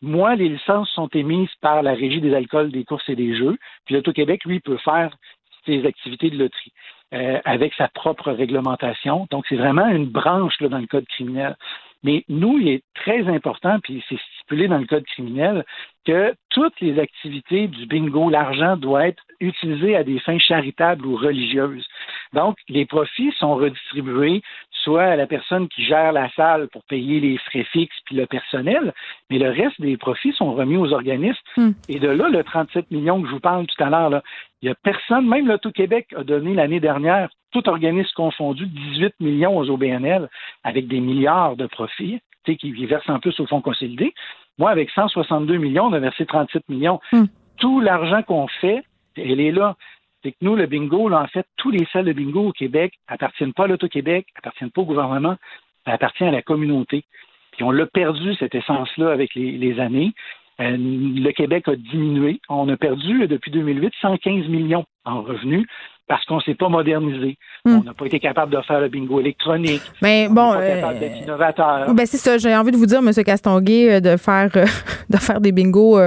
Moi, les licences sont émises par la Régie des alcools, des courses et des jeux, puis l'Auto-Québec, lui, peut faire ses activités de loterie euh, avec sa propre réglementation. Donc, c'est vraiment une branche là, dans le code criminel. Mais nous, il est très important, puis c'est stipulé dans le code criminel, que toutes les activités du bingo, l'argent doit être utilisé à des fins charitables ou religieuses. Donc, les profits sont redistribués soit à la personne qui gère la salle pour payer les frais fixes puis le personnel, mais le reste des profits sont remis aux organismes. Hmm. Et de là, le 37 millions que je vous parle tout à l'heure, il n'y a personne, même l'Auto-Québec a donné l'année dernière, tout organisme confondu, 18 millions aux OBNL avec des milliards de profits qui versent en plus au fonds consolidé. Moi, avec 162 millions, on a versé 37 millions. Hmm. Tout l'argent qu'on fait, elle est là. C'est que nous, le bingo, là, en fait, tous les salles de bingo au Québec appartiennent pas à l'Auto-Québec, appartiennent pas au gouvernement, ça appartient à la communauté. Puis on l'a perdu, cette essence-là, avec les, années. Euh, le Québec a diminué. On a perdu, depuis 2008, 115 millions en revenus parce qu'on ne s'est pas modernisé. Hmm. On n'a pas été capable de faire le bingo électronique. Mais on bon, pas capable d'être euh, innovateur. Ben c'est ça. J'ai envie de vous dire, M. Castonguay, euh, de faire euh, de faire des bingos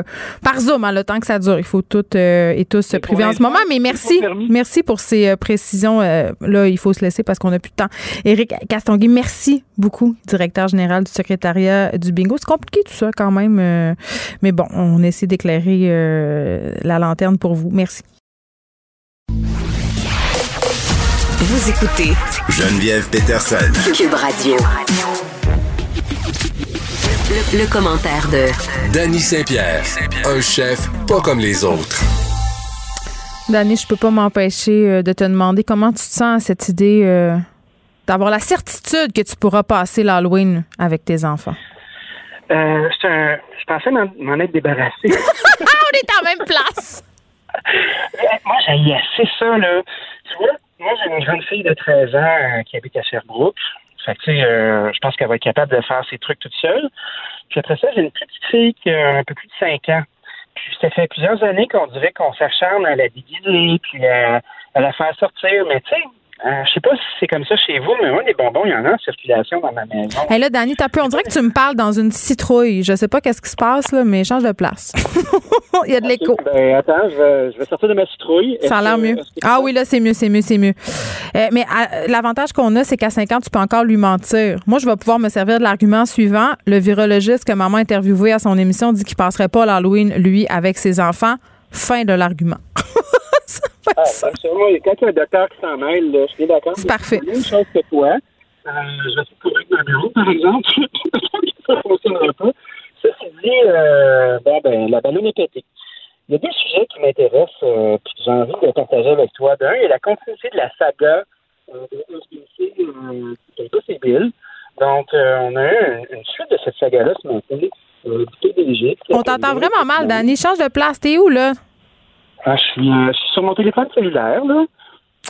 par Zoom, hein, le temps que ça dure. Il faut tout et tous se priver en ce moment. Mais merci, merci pour ces précisions. là, il faut se laisser parce qu'on n'a plus de temps. Éric Castonguay, merci beaucoup, directeur général du secrétariat du bingo. C'est compliqué tout ça quand même, mais bon, on essaie d'éclairer la lanterne pour vous. Merci. Vous écoutez Geneviève Peterson. Cube Radio. Le, commentaire de Danny Saint-Pierre, un chef pas comme les autres. Danny, je peux pas m'empêcher euh, de te demander comment tu te sens à cette idée euh, d'avoir la certitude que tu pourras passer l'Halloween avec tes enfants. Euh, je pensais m'en être débarrassé. On est en même place. Moi, j'ai assez ça, là. Tu vois, moi, j'ai une jeune fille de 13 ans euh, qui habite à Sherbrooke. Fait que, euh, je pense qu'elle va être capable de faire ses trucs toute seule. Puis après ça, j'ai une petite fille qui a un peu plus de 5 ans. Puis ça fait plusieurs années qu'on dirait qu'on s'acharne à la déguiser, puis à, la faire sortir. Mais tu sais, Euh, je sais pas si c'est comme ça chez vous, mais moi, les bonbons, il y en a en circulation dans ma maison. Hey, là, Dani, t'as peu. On dirait que tu me parles dans une citrouille. Je sais pas qu'est-ce qui se passe, là, mais change de place. il y a de l'écho. Ben, attends, je vais, je vais sortir de ma citrouille. Ça a l'air mieux. Ah oui, là, c'est mieux, c'est mieux, c'est mieux. Euh, mais euh, l'avantage qu'on a, c'est qu'à 5 ans, tu peux encore lui mentir. Moi, je vais pouvoir me servir de l'argument suivant. Le virologiste que maman a interviewé à son émission dit qu'il passerait pas l'Halloween, lui, avec ses enfants. Fin de l'argument. Ah, absolument. Quand il y a un docteur qui s'en mêle, là, je suis d'accord. C'est parfait. La même chose que toi. Euh, je vais essayer de courir ma bureau, par exemple. ça ne fonctionnera pas. Ceci dit, euh, bon, ben, la ballonne est pétée. Il y a deux sujets qui m'intéressent euh, puis que j'ai envie de partager avec toi. D'un, il y a la continuité de la saga euh, de SBC euh. Donc, euh, on a eu une, une suite de cette saga-là ce matin euh. On t'entend vraiment mal, Dani. Change de place. T'es où, là? Ah, je suis, euh, je suis sur mon téléphone cellulaire, là.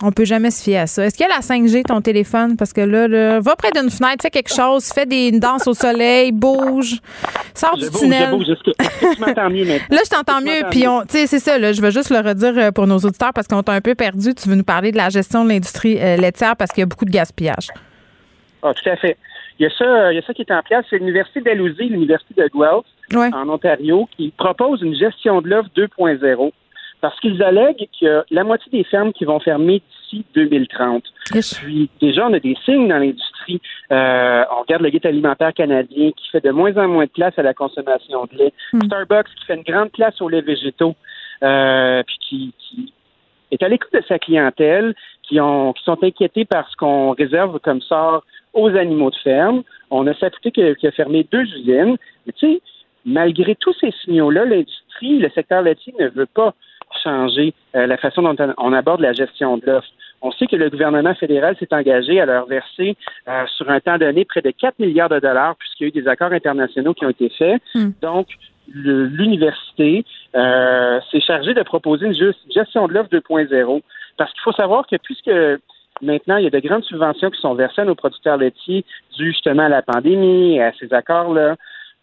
On peut jamais se fier à ça. Est-ce qu'il y a la 5G, ton téléphone? Parce que là, là, va près d'une fenêtre, fais quelque chose, fais des danses au soleil, bouge, sors Je du bouge, tunnel. je bouge. Est-ce que, est-ce que tu m'entends mieux maintenant? Là, je t'entends mieux. Puis, on, tu sais, c'est ça, là, je veux juste le redire euh, pour nos auditeurs parce qu'on t'a un peu perdu. Tu veux nous parler de la gestion de l'industrie euh, laitière parce qu'il y a beaucoup de gaspillage. Ah, tout à fait. Il y a ça, il y a ça qui est en place. C'est l'Université d'Alousie, l'Université de Guelph, en Ontario, qui propose une gestion de l'offre 2.0 parce qu'ils allèguent qu'il y a la moitié des fermes qui vont fermer d'ici 2030. Puis déjà, on a des signes dans l'industrie. Euh, on regarde le guide alimentaire canadien qui fait de moins en moins de place à la consommation de lait. Starbucks qui fait une grande place aux laits végétaux, euh, puis qui, qui est à l'écoute de sa clientèle, qui, ont, qui sont inquiétés par ce qu'on réserve comme sort aux animaux de ferme. On a qui, qui a fermé deux usines. Mais tu sais, malgré tous ces signaux-là, l'industrie, le secteur laitier ne veut pas changer euh, la façon dont on aborde la gestion de l'offre. On sait que le gouvernement fédéral s'est engagé à leur verser euh, sur un temps donné près de 4 milliards de dollars puisqu'il y a eu des accords internationaux qui ont été faits. Donc, le- l'université euh, s'est chargée de proposer une gestion de l'offre 2.0 parce qu'il faut savoir que puisque maintenant il y a de grandes subventions qui sont versées à nos producteurs laitiers dues justement à la pandémie et à ces accords-là,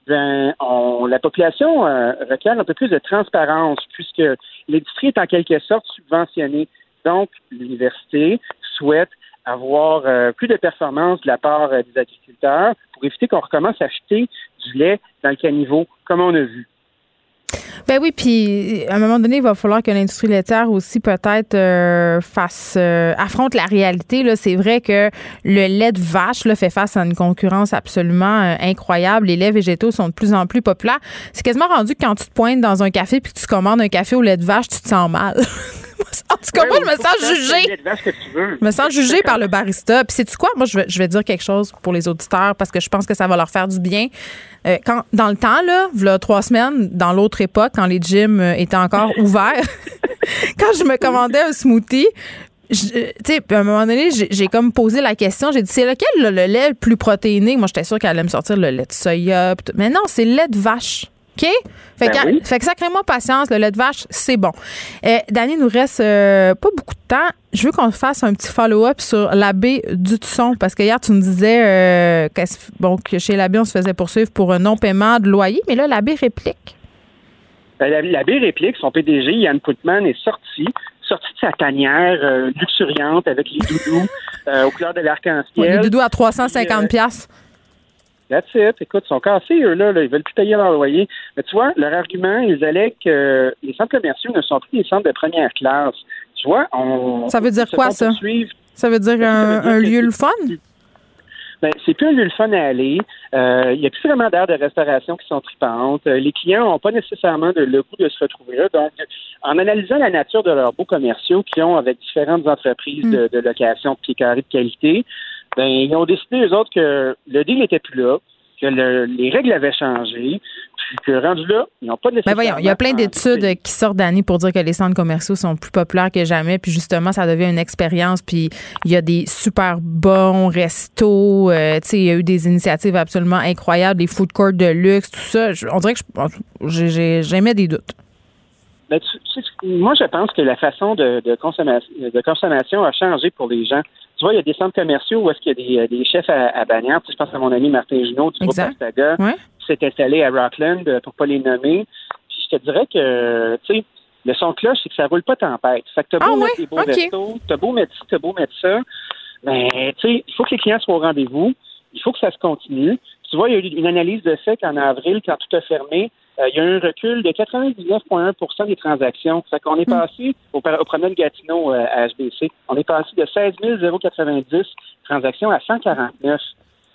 ben, on, la population euh, requiert un peu plus de transparence puisque l'industrie est en quelque sorte subventionnée. Donc, l'université souhaite avoir euh, plus de performance de la part euh, des agriculteurs pour éviter qu'on recommence à acheter du lait dans le caniveau, comme on a vu. Ben oui, puis à un moment donné, il va falloir que l'industrie laitière aussi peut-être euh, fasse euh, affronte la réalité. Là, c'est vrai que le lait de vache là, fait face à une concurrence absolument euh, incroyable. Les laits végétaux sont de plus en plus populaires. C'est quasiment rendu que quand tu te pointes dans un café puis que tu commandes un café au lait de vache, tu te sens mal. en tout cas, moi, je me sens jugée. Je me sens jugée par le barista. Puis sais-tu quoi? Moi, je vais, je vais dire quelque chose pour les auditeurs parce que je pense que ça va leur faire du bien. Euh, quand, dans le temps, là, trois semaines, dans l'autre époque, quand les gyms euh, étaient encore ouverts, quand je me commandais un smoothie, euh, tu sais, puis à un moment donné, j'ai comme posé la question. J'ai dit, c'est lequel le, le lait le plus protéiné? Moi, j'étais sûre qu'elle allait me sortir le lait de soya. Mais non, c'est le lait de vache. OK? Fait, Ben que, oui. fait que sacrément patience, le lait de vache, c'est bon. Euh, Dani, nous reste euh, pas beaucoup de temps. Je veux qu'on fasse un petit follow-up sur l'abbé Dutson, parce que hier, tu nous disais euh, se- bon, que chez l'abbé, on se faisait poursuivre pour un non-paiement de loyer, mais là, l'abbé réplique. Ben, la- L'abbé réplique, son PDG, Yann Putman, est sorti, sorti de sa tanière euh, luxuriante avec les doudous euh, aux couleurs de l'arc-en-ciel. Ouais, les doudous à 350 piastres. That's it. Écoute, ils sont cassés, eux, là, là. Ils veulent plus payer leur loyer. Mais tu vois, leur argument, ils allaient que les centres commerciaux ne sont plus des centres de première classe. Tu vois, on. Ça veut dire quoi, ça? Ça veut dire un, un lieu le fun? Ben, c'est plus un lieu le fun à aller. Euh, Il n'y a plus vraiment d'aires de restauration qui sont tripantes. Euh, Les clients n'ont pas nécessairement de- le goût de se retrouver là. Donc, en analysant la nature de leurs beaux commerciaux qu'ils ont avec différentes entreprises de, de location de pieds carrés de qualité, ben, ils ont décidé, eux autres, que le deal n'était plus là, que le- les règles avaient changé, puis que rendu là, ils n'ont pas Ben nécessairement... voyons, il y a plein d'études qui sortent d'année pour dire que les centres commerciaux sont plus populaires que jamais, puis justement, ça devient une expérience, puis il y a des super bons restos, euh, tu sais, il y a eu des initiatives absolument incroyables, des food courts de luxe, tout ça. Je- on dirait que je- j'ai- j'ai- j'émets des doutes. Ben, tu- tu sais, moi, je pense que la façon de, de, consommation, de consommation a changé pour les gens. Tu vois, il y a des centres commerciaux où est-ce qu'il y a des, des chefs à, à bannière. Tu sais, je pense à mon ami Martin Junot du groupe Ouais. qui s'est installé à Rockland, euh, pour pas les nommer. Puis je te dirais que, tu sais, Le son de cloche, c'est que ça roule pas tempête. Fait que t'as beau Ah mettre ouais? des beaux Ok. restos, t'as beau mettre ci, t'as beau mettre ça, mais tu sais, il faut que les clients soient au rendez-vous. Il faut que ça se continue. Tu vois, il y a eu une analyse de fait qu'en avril, quand tout a fermé, euh, il y a eu un recul de 99,1% des transactions. Fait qu'on est passé au, au promenade Gatineau euh, à HBC. On est passé de 16 090 transactions à 149.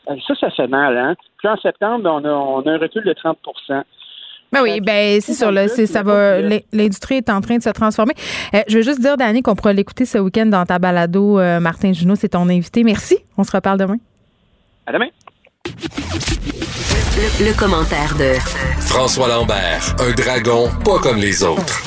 Euh, ça, ça fait mal, hein? Puis en septembre, on a, on a un recul de 30% Ben oui, ben c'est sûr, là, ça va. l'in- L'industrie est en train de se transformer. Euh, je veux juste dire, Dani, qu'on pourra l'écouter ce week-end dans ta balado. Euh, Martin Junot, c'est ton invité. Merci. On se reparle demain. À demain. Le, le commentaire de François Lambert, un dragon pas comme les autres.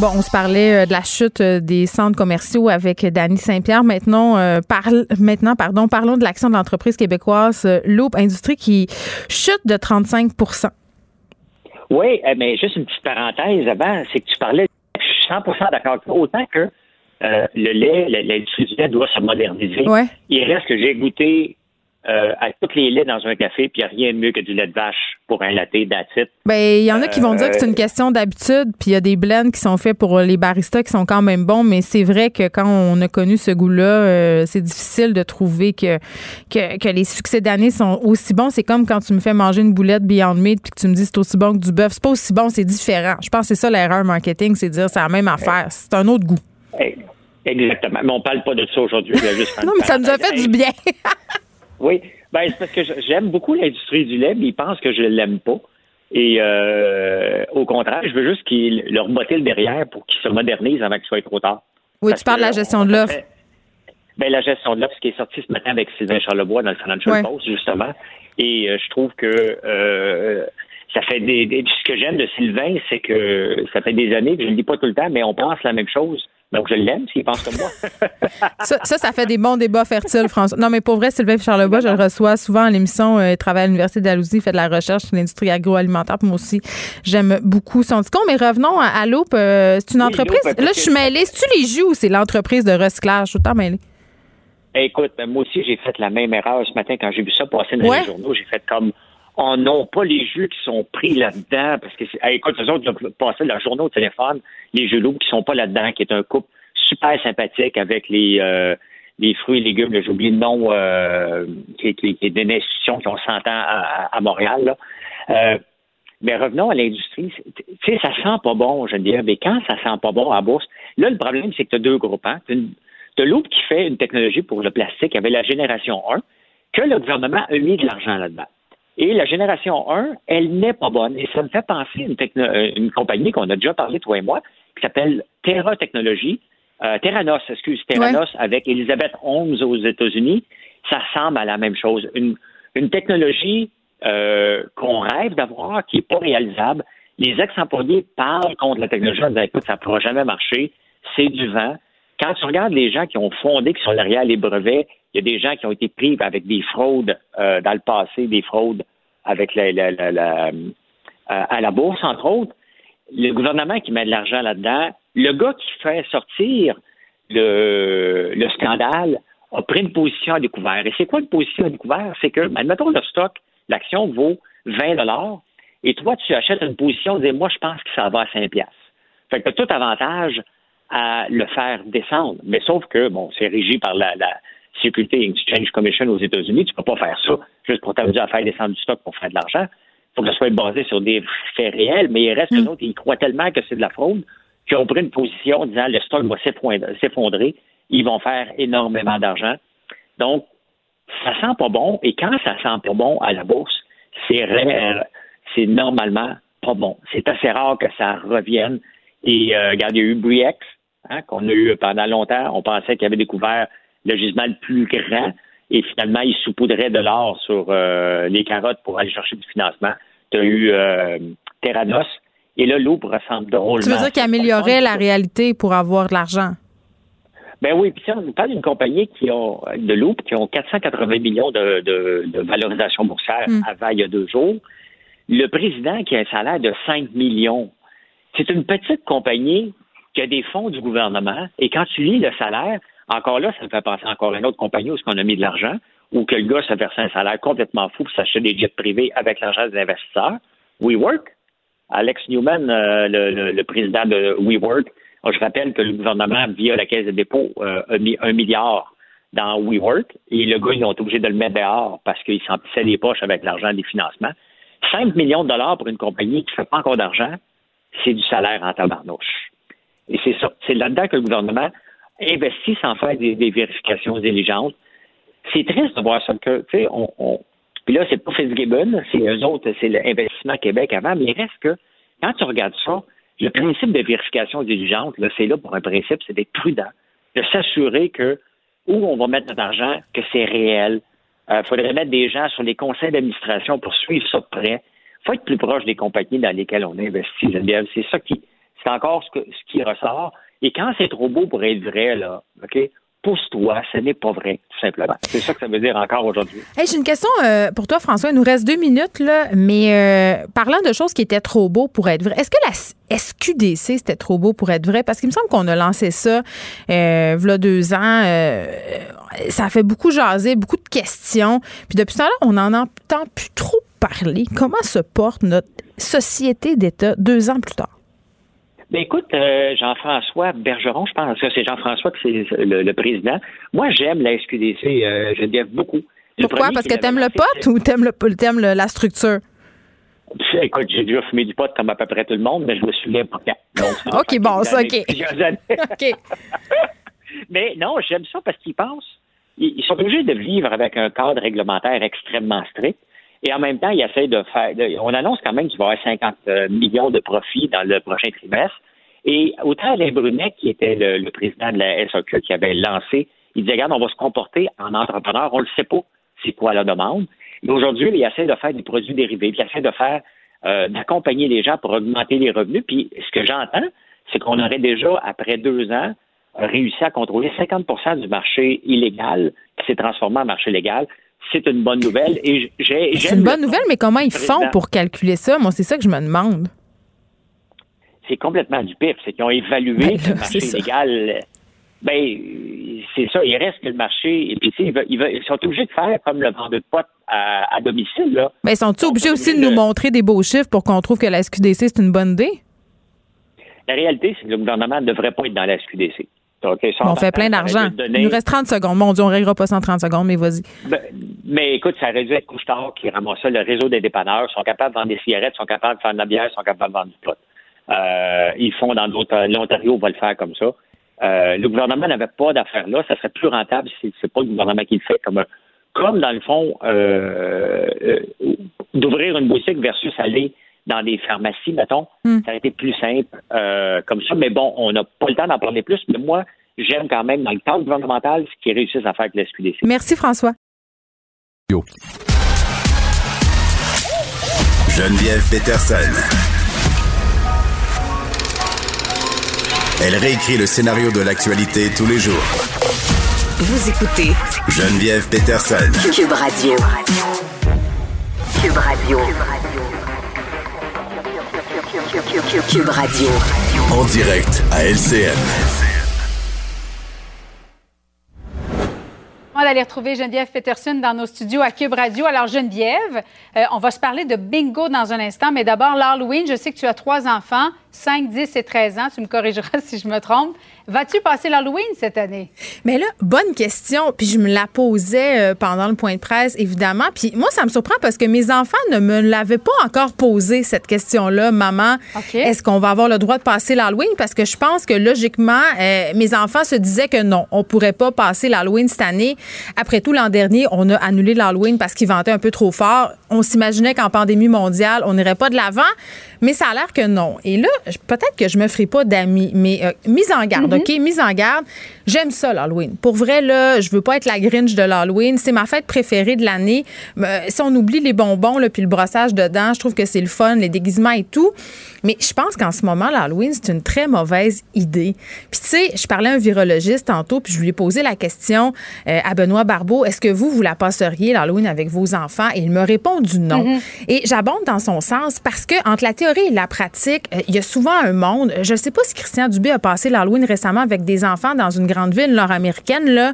Bon, on se parlait euh, de la chute euh, des centres commerciaux avec Dany Saint-Pierre. Maintenant, euh, parle, maintenant, pardon, parlons de l'action de l'entreprise québécoise Loop Industrie qui chute de 35% Oui, euh, mais juste une petite parenthèse avant, c'est que tu parlais, je suis 100% d'accord avec toi, autant que euh, le lait, l'industrie du lait doit se moderniser. Ouais. Il reste que j'ai goûté euh, à tous les laits dans un café, puis il n'y a rien de mieux que du lait de vache pour un latte d'attitude. Ben, il y en a qui vont dire que c'est une Euh, question d'habitude, puis il y a des blends qui sont faits pour les baristas qui sont quand même bons, mais c'est vrai que quand on a connu ce goût-là, euh, c'est difficile de trouver que, que, que les succès d'année sont aussi bons. C'est comme quand tu me fais manger une boulette Beyond Meat puis que tu me dis c'est aussi bon que du bœuf. C'est pas aussi bon, c'est différent. Je pense que c'est ça l'erreur marketing, c'est dire c'est la même affaire. C'est un autre goût. Eh, Exactement. Mais on parle pas de ça aujourd'hui. Non, mais ça nous a fait du bien. Oui, ben c'est parce que j'aime beaucoup l'industrie du lait, mais ils pensent que je l'aime pas. Et euh, au contraire, je veux juste qu'ils leur botter le derrière pour qu'ils se modernisent avant qu'il soit trop tard. Oui, Parce tu parles de la gestion on- de l'offre. Ben, la gestion de l'offre, ce qui est sorti ce matin avec Sylvain Charlebois dans le Financial Ouais. Post, justement. Et euh, je trouve que euh, ça fait des, des- Ce que j'aime de Sylvain, c'est que ça fait des années que je ne le dis pas tout le temps, mais on pense la même chose. Donc, je l'aime s'il pense comme moi. Ça, ça, ça fait des bons débats fertiles, François. Non, mais pour vrai, Sylvain Charlebois, je le reçois souvent à l'émission. Euh, il travaille à l'Université d'Alousie, il fait de la recherche sur l'industrie agroalimentaire. Puis moi aussi, j'aime beaucoup son discours. Mais revenons à, à. Euh, c'est une Oui, entreprise. Là, je suis mêlée. C'est-tu les jus ou c'est l'entreprise de recyclage? Je suis tout le temps mêlée. Écoute, ben, moi aussi, j'ai fait la même erreur ce matin quand j'ai vu ça passer dans Ouais. les journaux. J'ai fait comme, oh non, pas les jeux qui sont pris là-dedans, parce que, hey, écoute, eux autres, ils ont passé leur journée au téléphone, les jeux loups qui sont pas là-dedans, qui est un couple super sympathique avec les, euh, les fruits et légumes, j'ai oublié le nom, euh, qui, est- qui, qui est d'une institution qui ont 100 ans à, à- Montréal, là. Euh, mais revenons à l'industrie. Tu sais, ça sent pas bon, je veux dire. Mais quand ça sent pas bon à la bourse, là, le problème, c'est que tu as deux groupes. Hein? Tu as Loop qui fait une technologie pour le plastique avec la génération 1, que le gouvernement a mis de l'argent là-dedans. Et la génération 1, elle n'est pas bonne. Et ça me fait penser à une, techno- euh, une compagnie qu'on a déjà parlé, toi et moi, qui s'appelle Terra Technologies. Euh, Terranos, excuse, Terranos avec Elizabeth Holmes aux États-Unis. Ça ressemble à la même chose. Une, une technologie euh, qu'on rêve d'avoir, qui n'est pas réalisable. Les ex-employés parlent contre la technologie en disant écoute, ça ne pourra jamais marcher, c'est du vent. Quand tu regardes les gens qui ont fondé, qui sont derrière les brevets, il y a des gens qui ont été pris avec des fraudes euh, dans le passé, des fraudes avec la, euh, à la bourse, entre autres. Le gouvernement qui met de l'argent là-dedans, le gars qui fait sortir le, le scandale a pris une position à découvert. Et c'est quoi une position à découvert? C'est que, admettons, le stock, l'action vaut 20 et toi, tu achètes une position, dis moi, je pense que ça va à 5 piastres. Fait que tu tout avantage à le faire descendre. Mais sauf que, bon, c'est régi par la Security Exchange Commission aux États-Unis. Tu peux pas faire ça juste pour t'amuser à faire descendre du stock pour faire de l'argent. Il faut que ça soit basé sur des faits réels, mais il reste que d'autres, ils croient tellement que c'est de la fraude qu'ils ont pris une position en disant le stock va s'effondrer- s'effondrer, ils vont faire énormément d'argent. Donc, ça sent pas bon, et quand ça sent pas bon à la bourse, c'est rare, c'est normalement pas bon. C'est assez rare que ça revienne. Et euh, regarde, il y a eu Briex, hein, qu'on a eu pendant longtemps. On pensait qu'il avait découvert le gisement le plus grand, et finalement, il saupoudrait de l'or sur euh, les carottes pour aller chercher du financement. Tu as eu euh, Terranos, et là, l'eau ressemble drôlement. Tu veux dire à qu'il ça. améliorait la réalité pour avoir de l'argent? Ben oui, puis si on parle d'une compagnie qui ont de Loop qui ont 480 millions de, de- de valorisation boursière Mm. avant il y a deux jours. Le président qui a un salaire de 5 millions, c'est une petite compagnie qui a des fonds du gouvernement. Et quand tu lis le salaire, encore là, ça me fait penser encore à une autre compagnie où on a mis de l'argent, où que le gars se versait un salaire complètement fou pour s'acheter des jets privés avec l'argent des investisseurs. WeWork, Alex Newman, euh, le, président de WeWork, je rappelle que le gouvernement, via la Caisse de dépôt, euh, a mis un milliard dans WeWork et le gars, ils ont été obligés de le mettre dehors parce qu'il s'emplissait les poches avec l'argent des financements. 5 millions de dollars pour une compagnie qui ne fait pas encore d'argent, c'est du salaire en tabarnouche. Et c'est ça. C'est là-dedans que le gouvernement investit sans faire des, des vérifications diligentes. C'est triste de voir ça que, on, on- puis là, c'est pas Fitzgibbon, c'est eux autres, c'est l'investissement Québec avant, mais il reste que, quand tu regardes ça, le principe de vérification diligente, là, c'est là pour un principe, c'est d'être prudent, de s'assurer que où on va mettre notre argent, que c'est réel. Il faudrait mettre des gens sur les conseils d'administration pour suivre ça de près. Il faut être plus proche des compagnies dans lesquelles on investit. C'est ça qui, c'est encore ce, que, ce qui ressort. Et quand c'est trop beau pour être vrai, là, OK, pousse-toi, ce n'est pas vrai, tout simplement. C'est ça que ça veut dire encore aujourd'hui. Hey, j'ai une question euh, pour toi, François. Il nous reste deux minutes, là, mais euh, parlant de choses qui étaient trop beaux pour être vraies, est-ce que la SQDC, c'était trop beau pour être vrai? Parce qu'il me semble qu'on a lancé ça euh, deux ans. euh, ça a fait beaucoup jaser, beaucoup de questions. Puis depuis ce temps-là, on n'en entend plus trop parler. Comment se porte notre société d'État deux ans plus tard? Ben écoute, euh, Jean-François Bergeron, je pense que c'est Jean-François qui c'est le, le président. Moi, j'aime la SQDC, euh, Geneviève, beaucoup. Le Pourquoi? Parce que t'aimes le pot ou t'aimes, le, t'aimes le- la structure? Écoute, j'ai déjà fumé du pot comme à peu près tout le monde, mais je me souviens pas quand. Donc, ça OK, bon, ça, OK. Mais non, j'aime ça parce qu'ils pensent. Ils ils sont obligés de vivre avec un cadre réglementaire extrêmement strict. Et en même temps, ils essayent de faire. on annonce quand même qu'il va y avoir 50 euh, millions de profits dans le prochain trimestre. Et autant Alain Brunet, qui était le, président de la SAQ, qui avait lancé, il disait Regarde, on va se comporter en entrepreneur, on ne le sait pas c'est quoi la demande. Et aujourd'hui, il essaie de faire des produits dérivés, il essaie de faire euh, d'accompagner les gens pour augmenter les revenus. Puis ce que j'entends, c'est qu'on aurait déjà, après deux ans, réussi à contrôler 50% du marché illégal qui s'est transformé en marché légal. C'est une bonne nouvelle. Et j'ai, C'est une bonne nouvelle, mais comment ils font pour calculer ça? Moi, c'est ça que je me demande. C'est complètement du pif. C'est qu'ils ont évalué Ben le marché illégal. Ben, c'est ça. Il reste que le marché. Et puis, tu sais, ils, ils ils sont obligés de faire comme le vendeur de potes à, à domicile, là. Mais sont-ils obligés sont aussi de obligés nous de- montrer des beaux chiffres pour qu'on trouve que la SQDC, c'est une bonne idée? La réalité, c'est que le gouvernement ne devrait pas être dans la SQDC. On fait plein d'argent. donner- Il nous reste 30 secondes. Mon Dieu, on ne réglera pas ça en 30 secondes, mais vas-y. Ben, mais écoute, ça aurait dû être Couche-Tard qui ramasse ça. Le réseau des dépanneurs sont capables de vendre des cigarettes, sont capables de faire de la bière, sont capables de vendre du pot. Euh, ils font dans d'autres. L'Ontario va le faire comme ça. Euh, le gouvernement n'avait pas d'affaires là. Ça serait plus rentable si c'est pas le gouvernement qui le fait. Comme, comme dans le fond, euh, euh, d'ouvrir une boutique versus aller dans des pharmacies, mettons, Hmm. ça aurait été plus simple euh, comme ça. Mais bon, on n'a pas le temps d'en parler plus. Mais moi, j'aime quand même dans le cadre gouvernemental ce qu'ils réussissent à faire avec la SQDC. Merci, François. Geneviève Peterson. Elle réécrit le scénario de l'actualité tous les jours. Vous écoutez Geneviève Peterson. Cube Radio. Cube Radio. Cube Radio. En direct à LCN. On va aller retrouver Geneviève Peterson dans nos studios à Cube Radio. Alors, Geneviève, euh, on va se parler de bingo dans un instant, mais d'abord, l'Halloween, je sais que tu as trois enfants, 5, 10 et 13 ans. Tu me corrigeras si je me trompe. Vas-tu passer l'Halloween cette année? Mais là, bonne question. Puis je me la posais euh, pendant le point de presse, évidemment. Puis moi, ça me surprend parce que mes enfants ne me l'avaient pas encore posé, cette question-là. Maman, est-ce qu'on va avoir le droit de passer l'Halloween? Parce que je pense que logiquement, euh, mes enfants se disaient que non, on pourrait pas passer l'Halloween cette année. Après tout, l'an dernier, on a annulé l'Halloween parce qu'il ventait un peu trop fort. On s'imaginait qu'en pandémie mondiale, on n'irait pas de l'avant. Mais ça a l'air que non. Et là, peut-être que je me ferai pas d'amis, mais euh, mise en garde, OK? Mise en garde. J'aime ça, l'Halloween. Pour vrai, là, je veux pas être la Grinch de l'Halloween. C'est ma fête préférée de l'année. Euh, si on oublie les bonbons, là, puis le brossage dedans, je trouve que c'est le fun, les déguisements et tout. Mais je pense qu'en ce moment, l'Halloween, c'est une très mauvaise idée. Puis, tu sais, je parlais à un virologiste tantôt, puis je lui ai posé la question euh, à Benoît Barbeau est-ce que vous, vous la passeriez, l'Halloween, avec vos enfants? Et il me répond du non. Mhm. Et j'abonde dans son sens parce que, entre la théorie théorie et la pratique, euh, il y a souvent un monde. Je ne sais pas si Christian Dubé a passé l'Halloween récemment avec des enfants dans une grande ville nord-américaine, là,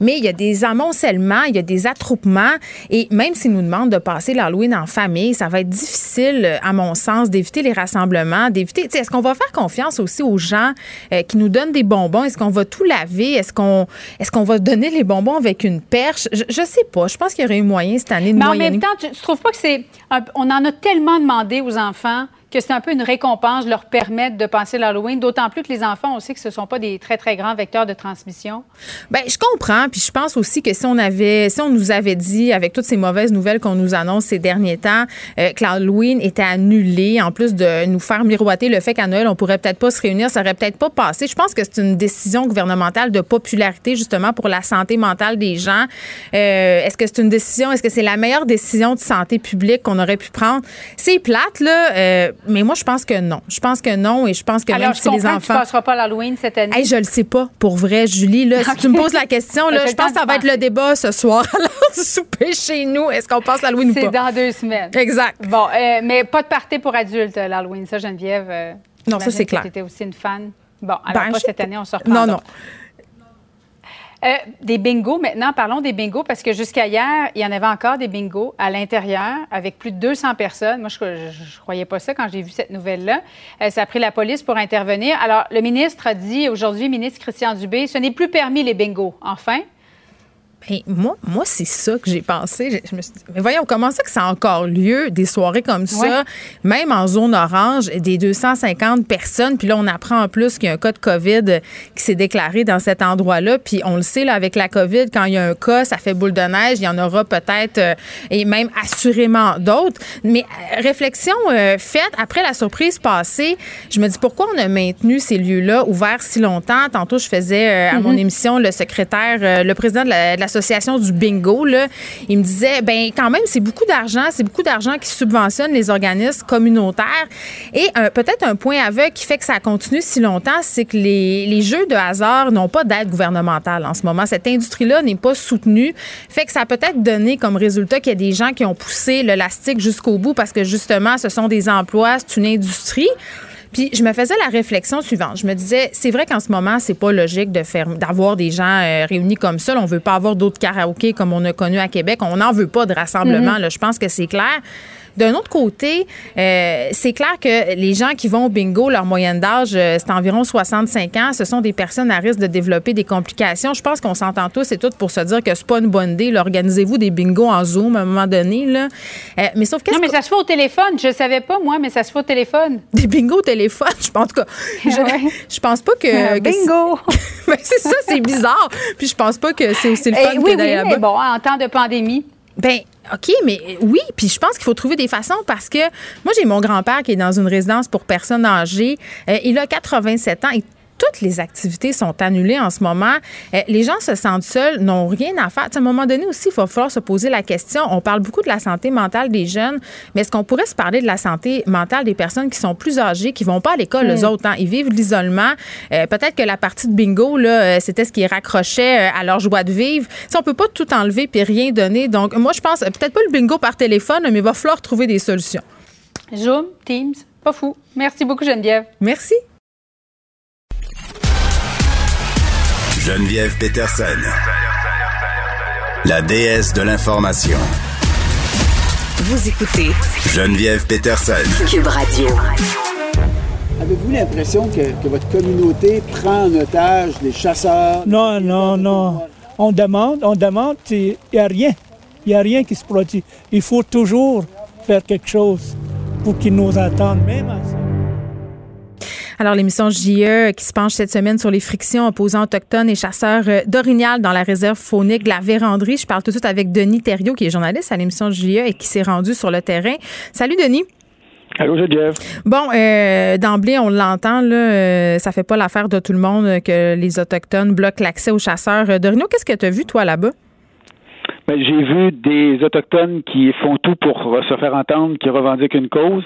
mais il y a des amoncellements, il y a des attroupements. Et même s'il nous demande de passer l'Halloween en famille, ça va être difficile, à mon sens, d'éviter les rassemblements, d'éviter. Est-ce qu'on va faire confiance aussi aux gens euh, qui nous donnent des bonbons? Est-ce qu'on va tout laver? Est-ce qu'on est qu'on va donner les bonbons avec une perche? Je, ne sais pas. Je pense qu'il y aurait eu moyen cette année de Mais en même temps, tu, tu trouves pas que c'est. On en a tellement demandé aux enfants que c'est un peu une récompense leur permettre de passer l'Halloween, d'autant plus que les enfants, on sait que ce ne sont pas des très, très grands vecteurs de transmission. Bien, je comprends. Puis je pense aussi que si on avait, si on nous avait dit, avec toutes ces mauvaises nouvelles qu'on nous annonce ces derniers temps, euh, que l'Halloween était annulé, en plus de nous faire miroiter le fait qu'à Noël, on pourrait peut-être pas se réunir, ça aurait peut-être pas passé. Je pense que c'est une décision gouvernementale de popularité, justement, pour la santé mentale des gens. Euh, est-ce que c'est une décision, est-ce que c'est la meilleure décision de santé publique qu'on aurait pu prendre? C'est plate, là. Euh, mais moi, je pense que non. Je pense que non et je pense que même si les enfants. Tu passeras pas l'Halloween cette année. Hey, je le sais pas, pour vrai, Julie. Là, Si tu me poses la question, là, je pense que ça va être le débat ce soir à l'heure souper chez nous. Est-ce qu'on passe l'Halloween ou pas? C'est dans deux semaines. Exact. Bon, euh, mais pas de party pour adultes, l'Halloween. Ça, Geneviève. Euh, non, ça, c'est clair. Tu étais aussi une fan. Bon, alors ben, pas cette année, on se reprend. Non, non. Euh, des bingos, maintenant, parlons des bingos, parce que jusqu'à hier, il y en avait encore des bingos à l'intérieur avec plus de 200 personnes. Moi, je ne croyais pas ça quand j'ai vu cette nouvelle-là. Euh, ça a pris la police pour intervenir. Alors, le ministre a dit aujourd'hui, ministre Christian Dubé, ce n'est plus permis les bingos. Enfin, moi, moi c'est ça que j'ai pensé. Je, me suis dit, mais voyons, comment ça que ça a encore lieu, des soirées comme ça, même en zone orange, des 250 personnes. Puis là, on apprend en plus qu'il y a un cas de COVID qui s'est déclaré dans cet endroit-là. Puis on le sait, là, avec la COVID, quand il y a un cas, ça fait boule de neige. Il y en aura peut-être, euh, et même assurément d'autres. Mais euh, réflexion euh, faite après la surprise passée, je me dis pourquoi on a maintenu ces lieux-là ouverts si longtemps? Tantôt, je faisais à mon mm-hmm. émission le secrétaire, le président de la, de la l'association du bingo, il me disait, ben quand même, c'est beaucoup d'argent, c'est beaucoup d'argent qui subventionne les organismes communautaires. Et euh, peut-être un point aveugle qui fait que ça continue si longtemps, c'est que les, les, jeux de hasard n'ont pas d'aide gouvernementale en ce moment. Cette industrie-là n'est pas soutenue. Fait que ça a peut-être donné comme résultat qu'il y a des gens qui ont poussé l'élastique jusqu'au bout parce que justement, ce sont des emplois, c'est une industrie. Puis je me faisais la réflexion suivante. Je me disais, c'est vrai qu'en ce moment, c'est pas logique de faire, d'avoir des gens euh, réunis comme ça. on veut pas avoir d'autres karaokés comme on a connu à Québec. On n'en veut pas de rassemblement. Là, je pense que c'est clair. D'un autre côté, euh, c'est clair que les gens qui vont au bingo, leur moyenne d'âge, euh, c'est environ 65 ans. Ce sont des personnes à risque de développer des complications. Je pense qu'on s'entend tous et toutes pour se dire que c'est pas une bonne idée. Organisez-vous des bingos en Zoom à un moment donné. Là. Euh, mais sauf que. Non, mais ça se fait au téléphone. Je savais pas, moi, mais ça se fait au téléphone. Des bingos au téléphone? Je pense, en tout cas, je, pense pas que. bingo! c'est ça, c'est bizarre. Puis je pense pas que c'est aussi le eh fun oui, que oui, mais bon, en temps de pandémie. Ben, OK, mais oui, puis je pense qu'il faut trouver des façons parce que moi, j'ai mon grand-père qui est dans une résidence pour personnes âgées. Euh, il a 87 ans toutes les activités sont annulées en ce moment. Euh, les gens se sentent seuls, n'ont rien à faire. à un moment donné aussi, il va falloir se poser la question. On parle beaucoup de la santé mentale des jeunes, mais est-ce qu'on pourrait se parler de la santé mentale des personnes qui sont plus âgées, qui vont pas à l'école, les hmm. autres? Hein? Ils vivent l'isolement. Euh, peut-être que la partie de bingo, là, euh, c'était ce qui raccrochait à leur joie de vivre. Si on peut pas tout enlever puis rien donner. Donc, moi, je pense, peut-être pas le bingo par téléphone, mais il va falloir trouver des solutions. Zoom, Teams, pas fou. Merci beaucoup, Geneviève. Merci. Geneviève Peterson, la déesse de l'information. Vous écoutez Geneviève Peterson, Cube Radio. Avez-vous l'impression que, votre communauté prend en otage les chasseurs? Non, non, non. On demande, on demande, il n'y a rien. Il n'y a rien qui se produit. Il faut toujours faire quelque chose pour qu'ils nous entendent, même à ça. Alors, l'émission JE qui se penche cette semaine sur les frictions opposant autochtones et chasseurs euh, d'orignal dans la réserve faunique de la Vérandrie. Je parle tout de suite avec Denis Thériault, qui est journaliste à l'émission JE et qui s'est rendu sur le terrain. Salut, Denis. Allô, Jeff. Bon, euh, d'emblée, on l'entend, là, euh, ça fait pas l'affaire de tout le monde que les Autochtones bloquent l'accès aux chasseurs d'orignaux. Qu'est-ce que tu as vu, toi, là-bas? Ben, j'ai vu des Autochtones qui font tout pour se faire entendre, qui revendiquent une cause.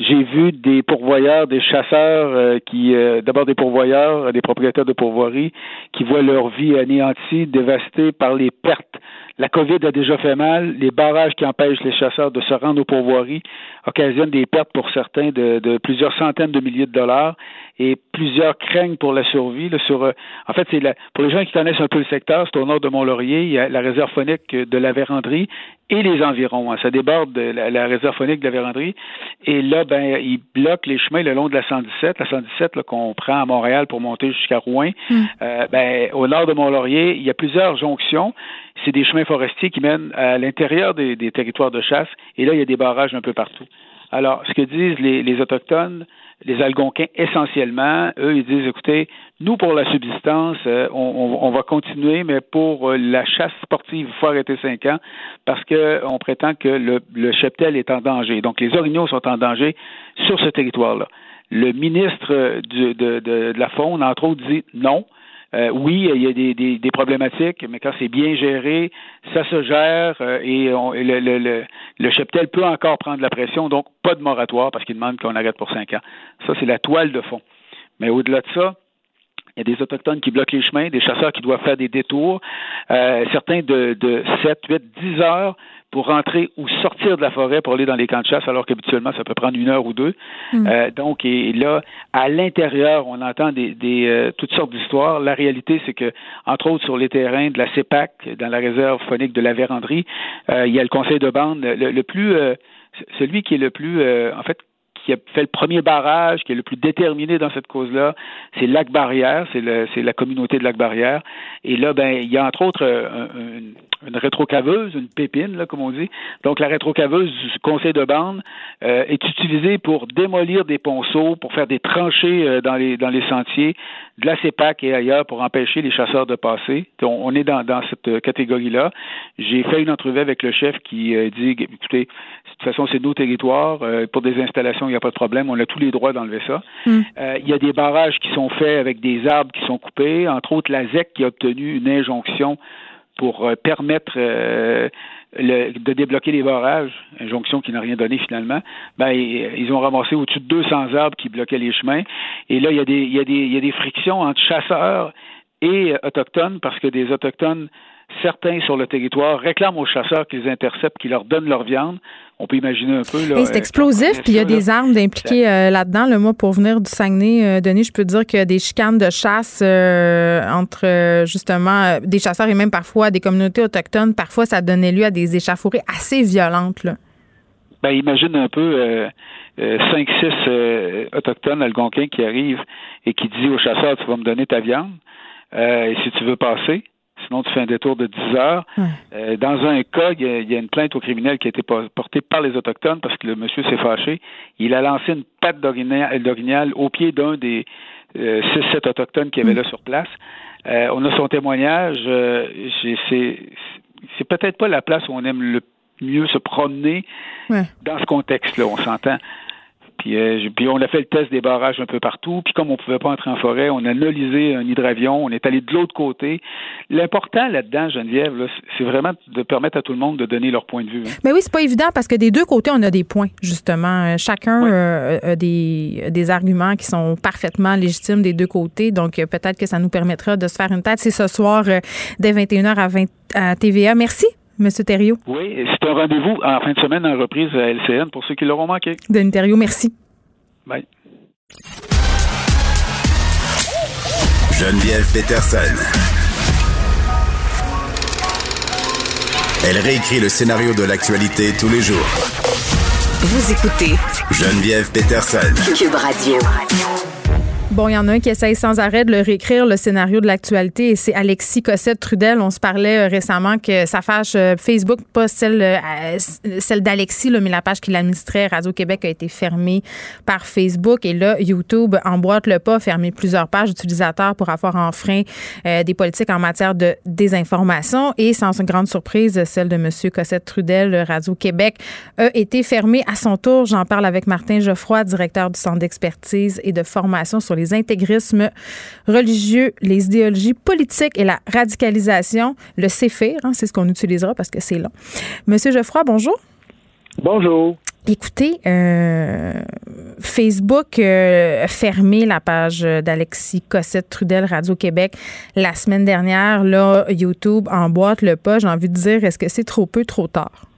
J'ai vu des pourvoyeurs, des chasseurs euh, qui, euh, d'abord des pourvoyeurs, des propriétaires de pourvoiries, qui voient leur vie anéantie, dévastée par les pertes La COVID a déjà fait mal. Les barrages qui empêchent les chasseurs de se rendre aux pourvoiries occasionnent des pertes pour certains de, plusieurs centaines de milliers de dollars et plusieurs craignent pour la survie. sur, euh, en fait, c'est pour les gens qui connaissent un peu le secteur, c'est au nord de Mont-Laurier, il y a la réserve phonique de la Vérandrie et les environs. Hein. Ça déborde de la, réserve phonique de la Vérandrie. Et là, ben, ils bloquent les chemins le long de la 117. La 117 qu'on prend à Montréal pour monter jusqu'à Rouen. Hmm. Euh, ben, au nord de Mont-Laurier, il y a plusieurs jonctions. C'est des chemins forestiers qui mènent à l'intérieur des, territoires de chasse. Et là, il y a des barrages un peu partout. Alors, ce que disent les Autochtones, les Algonquins essentiellement, eux, ils disent, écoutez, nous, pour la subsistance, euh, on, va continuer, mais pour euh, la chasse sportive, il faut arrêter cinq ans parce qu'on prétend que le, cheptel est en danger. Donc, les orignaux sont en danger sur ce territoire-là. Le ministre de, la Faune, entre autres, dit non. Euh, oui, il y a des, des, problématiques, mais quand c'est bien géré, ça se gère et, le, le, cheptel peut encore prendre la pression, donc pas de moratoire parce qu'il demande qu'on arrête pour cinq ans. Ça, c'est la toile de fond. Mais au-delà de ça, il y a des Autochtones qui bloquent les chemins, des chasseurs qui doivent faire des détours, euh, certains de, de 7, 8, 10 heures pour rentrer ou sortir de la forêt pour aller dans les camps de chasse, alors qu'habituellement, ça peut prendre une heure ou deux. Mm. Euh, donc, et là, à l'intérieur, on entend des, des euh, toutes sortes d'histoires. La réalité, c'est que, entre autres, sur les terrains de la CEPAC, dans la réserve phonique de la Vérandrie, il y a le conseil de bande, le, le plus celui qui est le plus, en fait, qui a fait le premier barrage, qui est le plus déterminé dans cette cause-là, c'est Lac Barrière, c'est la communauté de Lac Barrière. Et là, ben, il y a entre autres euh, une rétrocaveuse, une pépine, là, comme on dit. Donc, la rétrocaveuse du conseil de bande euh, est utilisée pour démolir des ponceaux, pour faire des tranchées euh, dans, les, sentiers, de la CEPAC et ailleurs pour empêcher les chasseurs de passer. Donc, on est dans, dans cette catégorie-là. J'ai fait une entrevue avec le chef qui dit, écoutez, de toute façon, c'est nos territoires. pour des installations, il n'y a pas de problème. On a tous les droits d'enlever ça. Hmm. il y a des barrages qui sont faits avec des arbres qui sont coupés. Entre autres, la ZEC qui a obtenu une injonction pour euh, permettre euh, de débloquer les barrages, injonction qui n'a rien donné finalement, ben, ils ont ramassé au-dessus de 200 arbres qui bloquaient les chemins. Et là, il y a des, il y a des, il y a des frictions entre chasseurs et euh, autochtones parce que des autochtones certains sur le territoire réclament aux chasseurs qu'ils interceptent, qu'ils leur donnent leur viande. On peut imaginer un peu. c'est explosif, puis il y a des armes impliquées euh, là-dedans. Le moi, pour venir du Saguenay, euh, Denis, je peux dire qu'il y a des chicanes de chasse euh, entre justement des chasseurs et même parfois des communautés autochtones. Parfois, ça donnait lieu à des échauffourées assez violentes. Là. Ben, imagine un peu cinq, six autochtones algonquins qui arrivent et qui disent aux chasseurs, tu vas me donner ta viande. et si tu veux passer, sinon tu fais un détour de 10 heures. Euh, dans un cas, il y, a, une plainte au criminel qui a été portée par les Autochtones parce que le monsieur s'est fâché. Il a lancé une patte d'orignal au pied d'un des euh, 6-7 Autochtones qui avaient là sur place. Euh, on a son témoignage. Euh, c'est peut-être pas la place où on aime le mieux se promener dans ce contexte-là, on s'entend. Euh, puis, on a fait le test des barrages un peu partout. Puis comme on ne pouvait pas entrer en forêt, on a analysé un hydravion. On est allé de l'autre côté. L'important là-dedans, Geneviève, c'est vraiment de permettre à tout le monde de donner leur point de vue. Hein. Mais oui, c'est pas évident parce que des deux côtés, on a des points, justement. Euh, chacun euh, a des, des arguments qui sont parfaitement légitimes des deux côtés. Donc, peut-être que ça nous permettra de se faire une tête. C'est ce soir dès 21h à, 20, à TVA. Merci. Monsieur Thériault. Oui, c'est un rendez-vous en fin de semaine en reprise à LCN pour ceux qui l'auront manqué. Denis Thériault, merci. Bye. Geneviève Peterson. Elle réécrit le scénario de l'actualité tous les jours. Vous écoutez Geneviève Peterson. Cube Radio. Bon, il y en a un qui essaye sans arrêt de le réécrire, le scénario de l'actualité, et c'est Alexis Cossette-Trudel. On se parlait euh, récemment que sa page euh, Facebook, pas celle, euh, celle d'Alexis, mais la page qu'il administrait, Radio-Québec, a été fermée par Facebook. Et là, YouTube emboîte le pas, fermer plusieurs pages d'utilisateurs pour avoir enfreint des politiques en matière de désinformation. Et sans une grande surprise, celle de M. Cossette-Trudel, Radio-Québec, a été fermée à son tour. J'en parle avec Martin Geoffroy, directeur du Centre d'expertise et de formation sur les intégrismes religieux, les idéologies politiques et la radicalisation, le CEFIR, hein, c'est ce qu'on utilisera parce que c'est là. Monsieur Geoffroy, bonjour. Bonjour. Écoutez, euh, Facebook euh, a fermé la page d'Alexis Cossette Trudel Radio-Québec la semaine dernière. Là, YouTube emboîte le pas. J'ai envie de dire, est-ce que c'est trop peu, trop tard?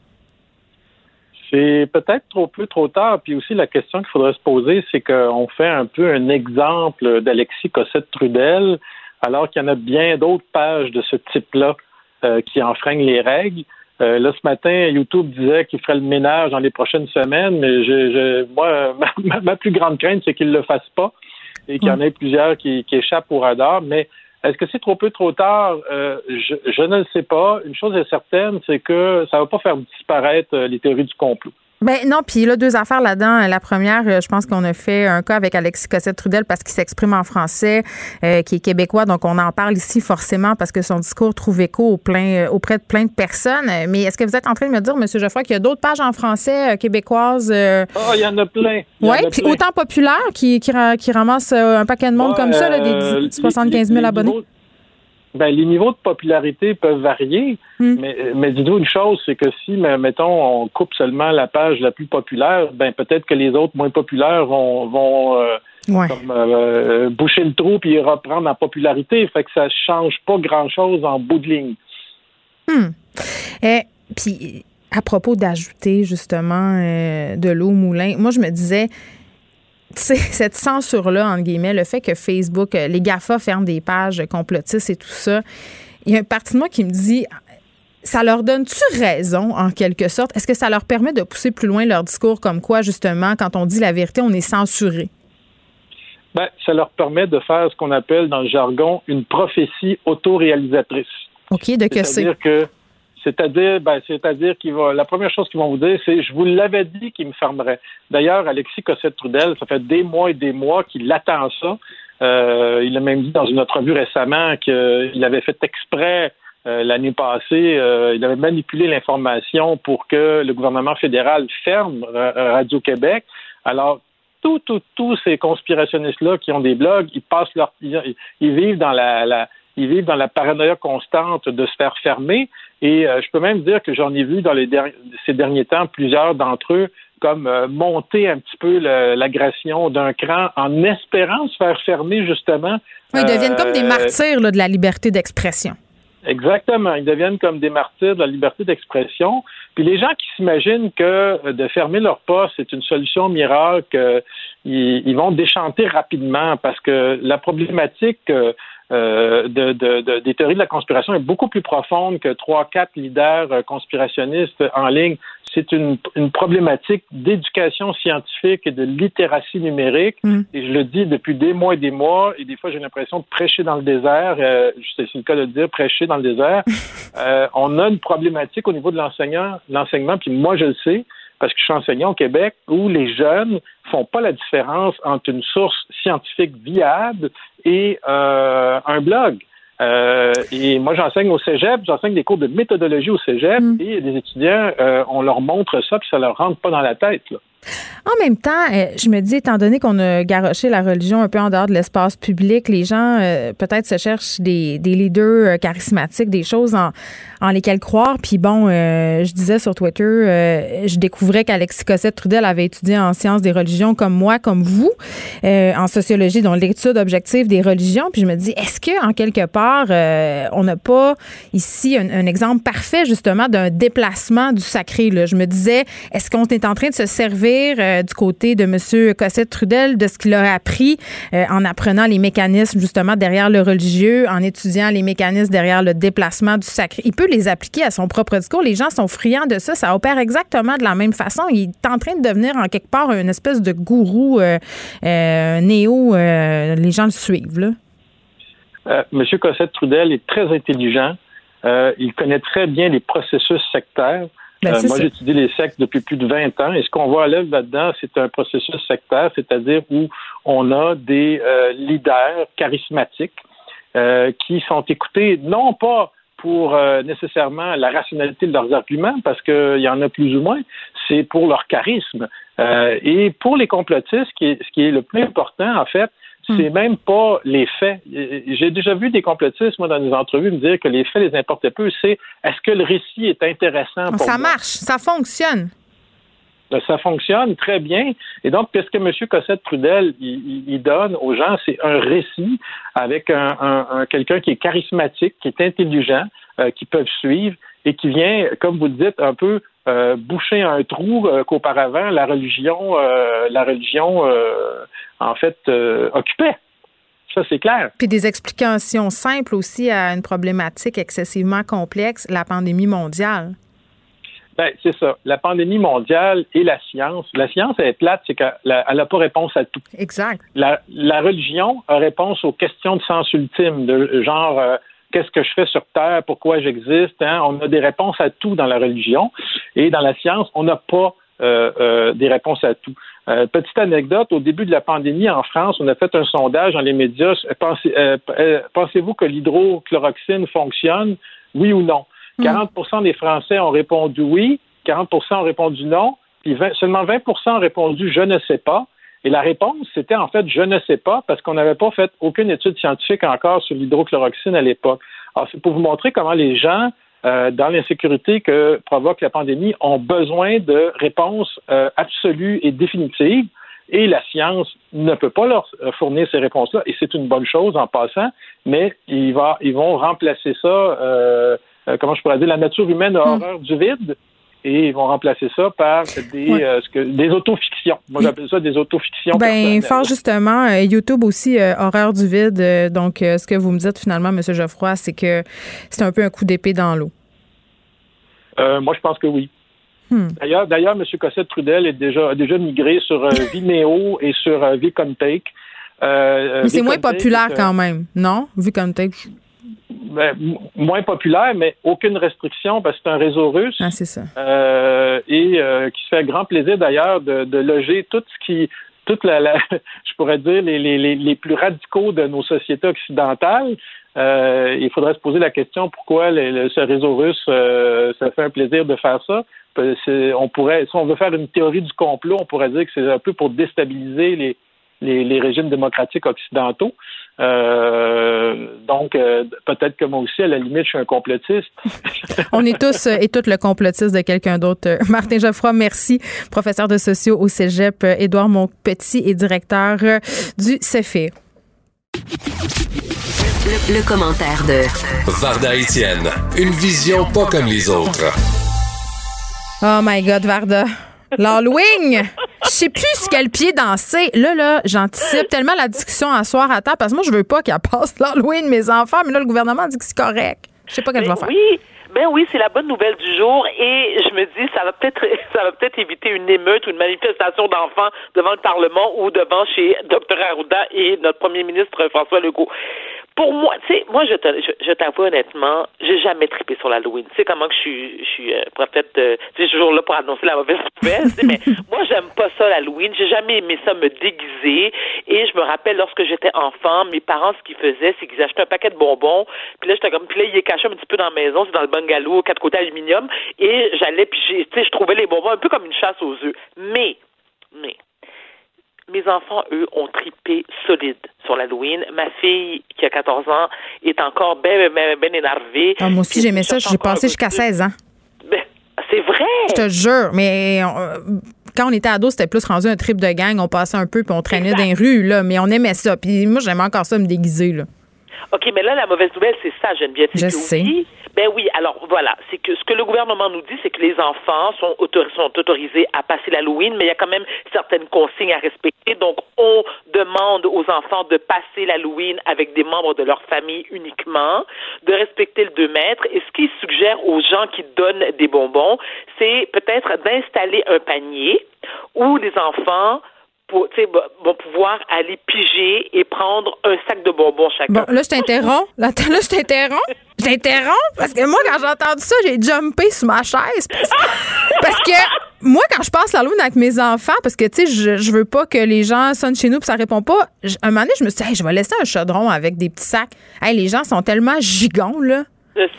C'est peut-être trop peu, trop tard. Puis aussi, la question qu'il faudrait se poser, c'est qu'on fait un peu un exemple d'Alexis Cossette Trudel, alors qu'il y en a bien d'autres pages de ce type-là euh, qui enfreignent les règles. Euh, là, ce matin, YouTube disait qu'il ferait le ménage dans les prochaines semaines, mais je, moi, ma, plus grande crainte, c'est qu'il ne le fasse pas et qu'il y en ait plusieurs qui, qui échappent au radar. Mais est-ce que c'est trop peu, trop tard? Euh, je, je, ne le sais pas. Une chose est certaine, c'est que ça ne va pas faire disparaître euh, les théories du complot. Ben non, puis là, deux affaires là-dedans. La première, euh, je pense qu'on a fait un cas avec Alexis Cossette-Trudel parce qu'il s'exprime en français, euh, qui est québécois, donc on en parle ici forcément parce que son discours trouve écho au plein, auprès de plein de personnes. Mais est-ce que vous êtes en train de me dire, M. Geoffroy, qu'il y a d'autres pages en français québécoises? Ah, il y en a plein. Oui, puis autant populaires qui, qui, qui ramassent un paquet de monde comme ça, là, des 75 000 abonnés? Ben, les niveaux de popularité peuvent varier, hmm. mais, mais dites-vous une chose, c'est que si, mettons, on coupe seulement la page la plus populaire, ben peut-être que les autres moins populaires vont, vont euh, comme, euh, boucher le trou puis reprendre en popularité. Fait que ça change pas grand-chose en bout de ligne. Hmm. Et eh, puis, à propos d'ajouter justement euh, de l'eau au moulin, moi je me disais cette censure-là, entre guillemets, le fait que Facebook, euh, les GAFA ferment des pages complotistes et tout ça, il y a une partie de moi qui me dit ça leur donne-tu raison, en quelque sorte? Est-ce que ça leur permet de pousser plus loin leur discours comme quoi, justement, quand on dit la vérité, on est censuré? Ben, ça leur permet de faire ce qu'on appelle dans le jargon une prophétie autoréalisatrice. OK, de que c'est? C'est-à-dire que c'est-à-dire, ben, c'est-à-dire qu'il va, la première chose qu'ils vont vous dire, c'est, je vous l'avais dit qu'il me fermerait. D'ailleurs, Alexis Cossette-Trudel, ça fait des mois et des mois qu'il attend ça. Euh, il a même dit dans une entrevue récemment qu'il avait fait exprès euh, l'année passée, euh, il avait manipulé l'information pour que le gouvernement fédéral ferme Radio-Québec. Alors, tous, tous, ces conspirationnistes-là qui ont des blogs, ils passent leur, ils, vivent dans la, ils vivent dans la paranoïa constante de se faire fermer. Et euh, je peux même dire que j'en ai vu dans les ces derniers temps plusieurs d'entre eux comme euh, monter un petit peu l'agression d'un cran en espérant se faire fermer justement. ils deviennent comme des euh, martyrs de la liberté d'expression. Exactement. Ils deviennent comme des martyrs de la liberté d'expression. Puis les gens qui s'imaginent que de fermer leur poste, c'est une solution miracle, ils, vont déchanter rapidement parce que la problématique euh, de, de, des théories de la conspiration est beaucoup plus profonde que trois, quatre leaders euh, conspirationnistes en ligne. C'est une, une, problématique d'éducation scientifique et de littératie numérique. Mm. Et je le dis depuis des mois et des mois, et des fois j'ai l'impression de prêcher dans le désert. Euh, c'est le cas de dire prêcher dans le désert. Euh, on a une problématique au niveau de l'enseignant, l'enseignement, puis moi je le sais parce que je suis enseignant au Québec, où les jeunes font pas la différence entre une source scientifique viable et euh, un blog. Euh, et moi, j'enseigne au cégep, j'enseigne des cours de méthodologie au cégep, mm. et des étudiants, euh, on leur montre ça, puis ça leur rentre pas dans la tête. Là. En même temps, euh, je me dis, étant donné qu'on a garoché la religion un peu en dehors de l'espace public, les gens euh, peut-être se cherchent des, leaders euh, charismatiques, des choses en, lesquelles croire. Puis bon, je disais sur Twitter, je découvrais qu'Alexis Cossette-Trudel avait étudié en sciences des religions comme moi, comme vous, en sociologie, donc l'étude objective des religions. Puis je me dis, est-ce que en quelque part, on n'a pas ici un, un, exemple parfait justement d'un déplacement du sacré? Là? Je me disais, est-ce qu'on est en train de se servir euh, du côté de M. Cossette-Trudel de ce qu'il a appris euh, en apprenant les mécanismes justement derrière le religieux, en étudiant les mécanismes derrière le déplacement du sacré. Il peut les appliquer à son propre discours. Les gens sont friands de ça. Ça opère exactement de la même façon. Il est en train de devenir en quelque part une espèce de gourou euh, néo. les gens le suivent. Là. Monsieur Cossette-Trudel est très intelligent. il connaît très bien les processus sectaires. Ben, euh, moi, j'étudie les sectes depuis plus de 20 ans et ce qu'on voit là-dedans, c'est un processus sectaire, c'est-à-dire où on a des euh, leaders charismatiques euh, qui sont écoutés non pas pour nécessairement la rationalité de leurs arguments, parce qu'il y en a plus ou moins, c'est pour leur charisme. et pour les complotistes, ce qui, est, ce qui est le plus important, en fait. C'est même pas les faits. J'ai déjà vu des complotistes, moi, dans des entrevues, me dire que les faits les importaient peu. C'est est-ce que le récit est intéressant pour Ça marche, ça fonctionne. Ça fonctionne très bien. Et donc, qu'est-ce que M. Cossette-Trudel il, il, donne aux gens? C'est un récit avec un, un, quelqu'un qui est charismatique, qui est intelligent, euh, qui peuvent suivre et qui vient, comme vous le dites, un peu euh, boucher un trou euh, qu'auparavant la religion, euh, la religion, en fait, occupait. Ça, c'est clair. Puis des explications simples aussi à une problématique excessivement complexe, la pandémie mondiale. Ben, c'est ça. La pandémie mondiale et la science. La science, elle est plate, c'est qu'elle n'a pas réponse à tout. Exact. La, la, religion a réponse aux questions de sens ultime, de genre qu'est-ce que je fais sur Terre, pourquoi j'existe. Hein? On a des réponses à tout dans la religion. Et dans la science, on n'a pas euh, euh, des réponses à tout. Euh, petite anecdote, au début de la pandémie en France, on a fait un sondage dans les médias. Pensez, pensez-vous que l'hydrochloroxine fonctionne, oui ou non? 40% hmm. des Français ont répondu oui, 40% ont répondu non, puis seulement 20% ont répondu je ne sais pas. Et la réponse, c'était en fait je ne sais pas, parce qu'on n'avait pas fait aucune étude scientifique encore sur l'hydrochloroxine à l'époque. Alors, c'est pour vous montrer comment les gens, euh, dans l'insécurité que provoque la pandémie, ont besoin de réponses euh, absolues et définitives. Et la science ne peut pas leur fournir ces réponses-là, et c'est une bonne chose en passant, mais ils, va, ils vont remplacer ça, euh, euh comment je pourrais dire, la nature humaine a hmm. horreur du vide, et ils vont remplacer ça par des, euh, ce que, des autofictions. Moi, j'appelle ça des autofictions. Ben, fort justement, euh, YouTube aussi, euh, horreur du vide. donc, ce que vous me dites finalement, M. Geoffroy, c'est que c'est un peu un coup d'épée dans l'eau. moi, je pense que oui. Hmm. D'ailleurs, d'ailleurs, M. Cossette-Trudel est déjà, a déjà migré sur Vimeo et sur VConTake. mais c'est moins populaire quand même, non? VConTake. Ben, moins populaire, mais aucune restriction parce que c'est un réseau russe. Ah, c'est ça. Euh, et euh, qui se fait grand plaisir d'ailleurs de, de, loger tout ce qui, toute la, la je pourrais dire, les, les, les, plus radicaux de nos sociétés occidentales. Euh, il faudrait se poser la question pourquoi ce réseau russe, ça fait un plaisir de faire ça? On pourrait, si on veut faire une théorie du complot, on pourrait dire que c'est un peu pour déstabiliser les, les, les régimes démocratiques occidentaux. Euh, donc, euh, peut-être que moi aussi, à la limite, je suis un complotiste. On est tous euh, et toutes le complotiste de quelqu'un d'autre. Martin Geoffroy, merci. Professeur de sociaux au Cégep. Édouard Montpetit est directeur du CEFIR. Le, le, commentaire de Varda Etienne. Une vision pas comme les autres. Oh my God, Varda. L'Halloween! Je sais plus sur quel pied danser. Là, là, j'anticipe tellement la discussion à soir à table parce que moi, je veux pas qu'elle passe l'Halloween, mes enfants, mais là, le gouvernement dit que c'est correct. Je sais pas qu'elle va faire. Oui. Ben oui, c'est la bonne nouvelle du jour et je me dis ça va peut-être ça va peut-être éviter une émeute ou une manifestation d'enfants devant le Parlement ou devant chez Dr Arruda et notre premier ministre François Legault pour moi, tu sais, moi, je, je, t'avoue honnêtement, j'ai jamais trippé sur l'Halloween. Tu sais comment que je suis, je suis euh, prophète, euh, tu sais, toujours là pour annoncer la mauvaise nouvelle, mais moi, j'aime pas ça l'Halloween. J'ai jamais aimé ça me déguiser. Et je me rappelle lorsque j'étais enfant, mes parents, ce qu'ils faisaient, c'est qu'ils achetaient un paquet de bonbons. Puis là, j'étais comme, puis là, ils les cachaient un petit peu dans la maison, c'est dans le bungalow, quatre côtés aluminium. Et j'allais, puis tu sais, je trouvais les bonbons un peu comme une chasse aux œufs. Mais, mais, mes enfants, eux, ont tripé solide sur l'Halloween. Ma fille, qui a 14 ans, est encore bien, bien, bien énervée. Ah, moi aussi, j'aimais ça. J'ai passé jusqu'à 16 ans. Ben, c'est vrai! Je te jure, mais euh, quand on était ado, c'était plus rendu un trip de gang. On passait un peu puis on traînait dans les rues, là, mais on aimait ça. Puis moi, j'aimais encore ça me déguiser. Là. OK, mais là, la mauvaise nouvelle, c'est ça, Geneviève. Je sais. Ben oui, alors voilà, c'est que ce que le gouvernement nous dit, c'est que les enfants sont, sont autorisés à passer l'Halloween, mais il y a quand même certaines consignes à respecter. Donc, on demande aux enfants de passer l'Halloween avec des membres de leur famille uniquement, de respecter le 2 mètres. Et ce qu'il suggère aux gens qui donnent des bonbons, c'est peut-être d'installer un panier où les enfants vont pouvoir aller piger et prendre un sac de bonbons chacun. Bon, là, je t'interromps. Là, là, je t'interromps. Je t'interromps parce que moi, quand j'ai entendu ça, j'ai jumpé sur ma chaise. Parce, que moi, quand je passe la lune avec mes enfants, parce que, tu sais, je, je, veux pas que les gens sonnent chez nous puis ça répond pas, un moment donné, je me suis dit, je vais laisser un chaudron avec des petits sacs. Hey, les gens sont tellement gigants, là.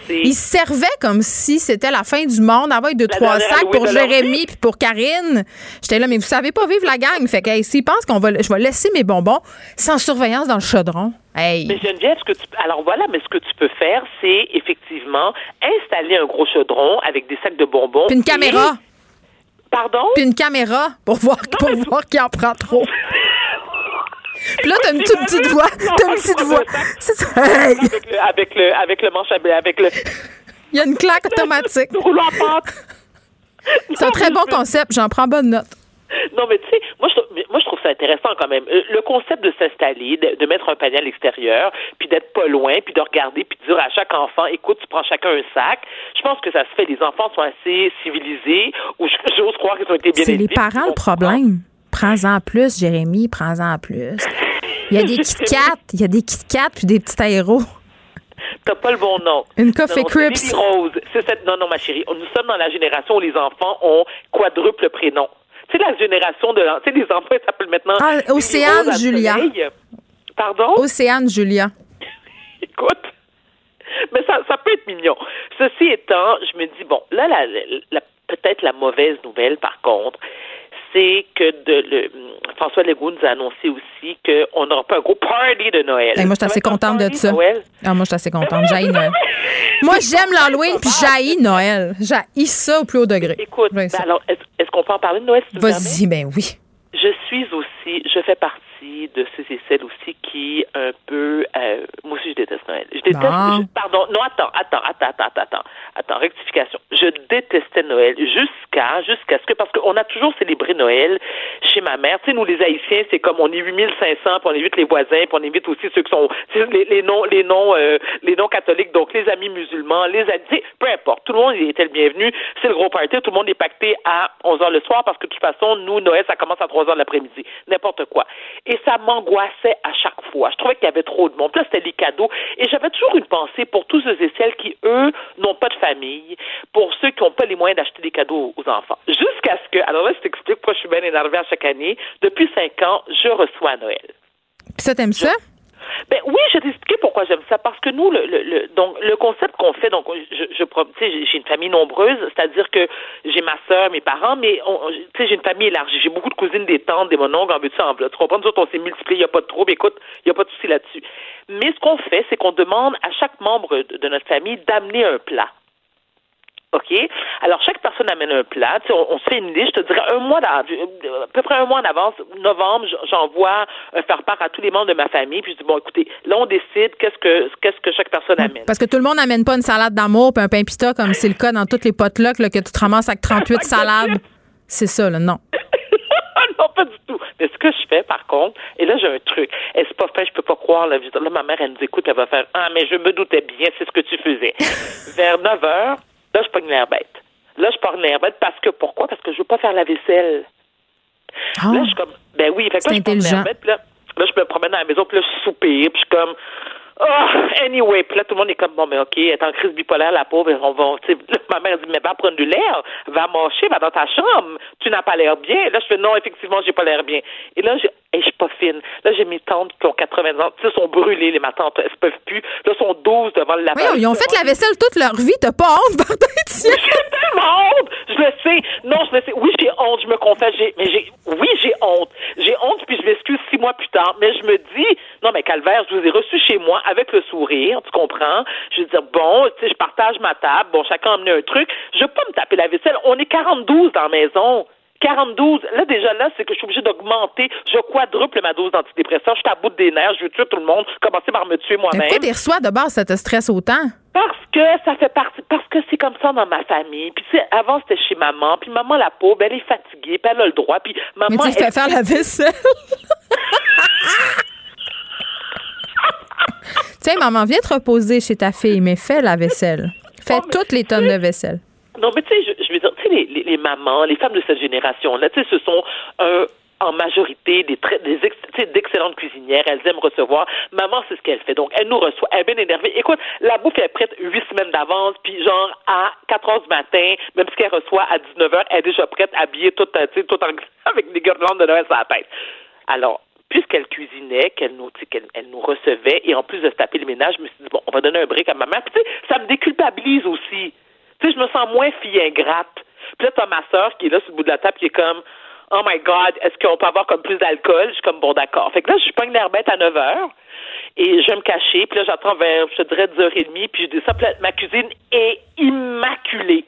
Il servait comme si c'était la fin du monde avec deux, trois sacs pour Jérémy puis pour Karine. J'étais là, mais vous savez pas vivre la gang. Fait que s'ils pensent qu'on va, je vais laisser mes bonbons sans surveillance dans le chaudron. Hey. Mais Geneviève, ce que tu, alors voilà, mais ce que tu peux faire, c'est effectivement installer un gros chaudron avec des sacs de bonbons. Puis une caméra Pardon? Puis une caméra pour voir, pour voir qui en prend trop. Puis là, t'as une toute petite voix. T'as une petite voix. C'est ça. Hey! Avec le, avec le, avec le manche à blé, avec le. Il y a une claque automatique. C'est un très bon concept. J'en prends bonne note. Non, mais tu sais, moi je, trouve- moi, je trouve ça intéressant quand même. Euh, Le concept de s'installer, de, de mettre un panier à l'extérieur, puis d'être pas loin, puis de regarder, puis de dire à chaque enfant, écoute, tu prends chacun un sac. Je pense que ça se fait. Les enfants sont assez civilisés, ou j'ose croire qu'ils ont été bien C'est les élevés. parents le problème. Prends-en plus, Jérémy, prends-en plus. Il y a des Kit Kat, il y a des Kit Kat puis des petits aéros. T'as pas le bon nom. Une Coffee Crips. C'est cette... Non, non, ma chérie. Nous sommes dans la génération où les enfants ont quadruple prénom. Tu sais, la génération de. Tu sais, les enfants, ils s'appellent maintenant. Ah, Océane Rose Julia. Pardon? Océane Julia. Écoute. Mais ça, ça peut être mignon. Ceci étant, je me dis, bon, là, la, la- peut-être la mauvaise nouvelle, par contre, c'est que de, le, François Legault nous a annoncé aussi qu'on n'aura pas un gros party de Noël. Hey, moi, je suis assez contente de ça. Noël. Ah, moi, je suis assez contente. J'haïs Noël. Moi, j'aime l'Halloween puis j'haïs Noël. J'haïs ça au plus haut degré. Écoute, ben alors, est-ce qu'on peut en parler de Noël, si Vas-y, ben oui. Je suis aussi, je fais partie de ceux et celles aussi qui, un peu, euh, moi aussi, je déteste Noël. Je déteste, je- pardon, non, attends, attends, attends, attends, attends, attends, rectification. Je détestais Noël jusqu'à, jusqu'à ce que, parce qu'on a toujours célébré Noël chez ma mère. Tu sais, nous, les Haïtiens, c'est comme on est 8500, puis on évite les voisins, puis on évite aussi ceux qui sont, les, les non, les non, euh, les non catholiques, donc les amis musulmans, les amis, peu importe. Tout le monde était le bienvenu. C'est le gros party. Tout le monde est pacté à 11 heures le soir parce que de toute façon, nous, Noël, ça commence à 3 heures l'après-midi. N'importe quoi. Et ça m'angoissait à chaque fois. Je trouvais qu'il y avait trop de monde. Là, c'était les cadeaux. Et j'avais toujours une pensée pour tous ceux et celles qui, eux, n'ont pas de famille, pour ceux qui n'ont pas les moyens d'acheter des cadeaux aux enfants. Jusqu'à ce que, alors là, je t'explique pourquoi je suis bien énervée à chaque année. Depuis 5 ans, je reçois à Noël. Puis ça, t'aimes ça? Ben oui, je vais t'expliquer pourquoi j'aime ça. Parce que nous, le, le, le- donc le concept qu'on fait, donc je, je j'ai une famille nombreuse, c'est-à-dire que j'ai ma sœur, mes parents, mais tu sais, j'ai une famille élargie. J'ai beaucoup de cousines, des tantes, des mononcles, en veux-tu en. Tu comprends? Nous on s'est multipliés, il n'y a pas de trouble. Écoute, il n'y a pas de souci là-dessus. Mais ce qu'on fait, c'est qu'on demande à chaque membre de, de notre famille d'amener un plat. OK? Alors, chaque personne amène un plat. Tu sais, on, on se fait une liste, je te dirais, un mois, d'avance, à peu près un mois en avance, novembre, j'envoie un faire-part à tous les membres de ma famille. Puis je dis, bon, écoutez, là, on décide qu'est-ce que, qu'est-ce que chaque personne amène. Parce que tout le monde n'amène pas une salade d'amour puis un pain pita comme c'est le cas dans toutes les potlucks là, que tu te ramasses avec 38 salades. C'est ça, là, non. non, pas du tout. Mais ce que je fais, par contre, et là, j'ai un truc. Et c'est pas fait, je peux pas croire. Là, là, ma mère, elle nous écoute, elle va faire Ah, mais je me doutais bien, c'est ce que tu faisais. Vers 9 heures, là, je pogne l'air bête. Là, je pogne l'air bête parce que, pourquoi? Parce que je veux pas faire la vaisselle. Là, je suis comme, ben oui, fait que là, je pogne l'air bête, puis là, là, je me promène dans la maison, puis là, je soupire, puis je suis comme, oh, anyway, puis là, tout le monde est comme, bon, mais OK, elle est en crise bipolaire, la pauvre, on va, tu sais, là, ma mère dit, mais va prendre du l'air, va marcher, va dans ta chambre, tu n'as pas l'air bien. Là, je fais, non, effectivement, j'ai pas l'air bien. Et là, je, hey, je suis pas fine. Là, j'ai mes tantes qui ont 80 ans, tu sais, sont brûlées, les ma tante, elles peuvent plus. Là, sont 12 devant le lavabo. Voyons, ils ont fait la vaisselle toute leur vie. T'as pas honte, Étienne? J'ai tellement honte! Je le sais. Non, je le sais. Oui, j'ai honte, je me confesse. Mais j'ai, oui, j'ai honte. J'ai honte, puis je m'excuse six mois plus tard. Mais je me dis, non, mais Calvaire, je vous ai reçu chez moi avec le sourire, tu comprends? Je veux dire, bon, tu sais, je partage ma table. Bon, chacun a amené un truc. Je veux pas me taper la vaisselle. On est 42 dans la maison. 42. Là, déjà, là, c'est que je suis obligée d'augmenter. Je quadruple ma dose d'antidépresseurs. Je suis à bout des nerfs. Je veux tuer tout le monde. Commencer par me tuer moi-même. pourquoi t'es reçois de base, ça te stresse autant? Parce que ça fait partie, parce que c'est comme ça dans ma famille. Puis tu sais, avant c'était chez maman, puis maman la pauvre, elle est fatiguée, puis elle a le droit, puis maman. Mais tu fais elle- faire la vaisselle. Tiens, maman, viens te reposer chez ta fille, mais fais la vaisselle. Fais toutes les tonnes de vaisselle. Non, mais tu sais, je, je veux dire, les, mamans, les femmes de cette génération-là, tu sais, ce sont euh, en majorité des, d'excellentes cuisinières. Elles aiment recevoir. Maman, c'est ce qu'elle fait. Donc, elle nous reçoit. Elle est bien énervée. Écoute, la bouffe est prête huit semaines d'avance, puis genre à 4 heures du matin, même si qu'elle reçoit à 19 heures, elle est déjà prête, habillée, toute, euh, toute en, avec des guirlandes de Noël sur la tête. Alors, puisqu'elle cuisinait, qu'elle nous, recevait, et en plus de se taper le ménage, je me suis dit, bon, on va donner un break à ma mère. Puis, ça me déculpabilise aussi. Tu sais, je me sens moins fille ingrate. Puis là, t'as ma soeur qui est là sur le bout de la table, qui est comme, oh my God, est-ce qu'on peut avoir comme plus d'alcool? Je suis comme, bon, d'accord. Fait que là, je pogne l'air bête à 9 heures. Et je vais me cacher, puis là, j'attends vers, je te dirais, 10h30, puis je puis là, ma cuisine est immaculée.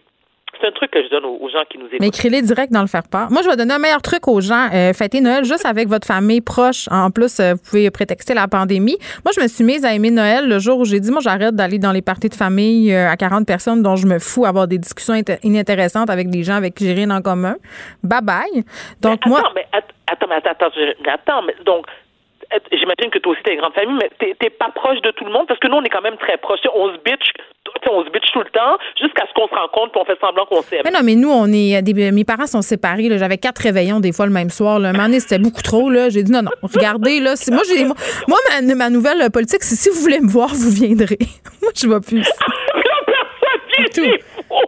C'est un truc que je donne aux, gens qui nous écoutent. Mais écris-les direct dans le faire-part. Moi, je vais donner un meilleur truc aux gens. Euh, fêtez Noël juste avec votre famille proche. En plus, euh, vous pouvez prétexter la pandémie. Moi, je me suis mise à aimer Noël le jour où j'ai dit, moi, j'arrête d'aller dans les parties de famille euh, à 40 personnes dont je me fous, avoir des discussions inintéressantes avec des gens avec qui j'ai rien en commun. Bye bye. Donc, mais moi. Attends, mais attends, mais attends, attends, attends, mais donc, j'imagine que toi aussi, t'es une grande famille, mais t'es pas proche de tout le monde parce que nous, on est quand même très proches. On se bitch, on se bitch tout le temps jusqu'à ce qu'on se rende compte qu'on fait semblant qu'on s'aime. Mais non, mais nous, on est. Des, mes parents sont séparés. J'avais quatre réveillons des fois le même soir. Là. Un moment c'était beaucoup trop. J'ai dit non, non, regardez, là. Moi, j'ai, moi, ma, ma, nouvelle politique, c'est si vous voulez me voir, vous viendrez. moi, je vais plus.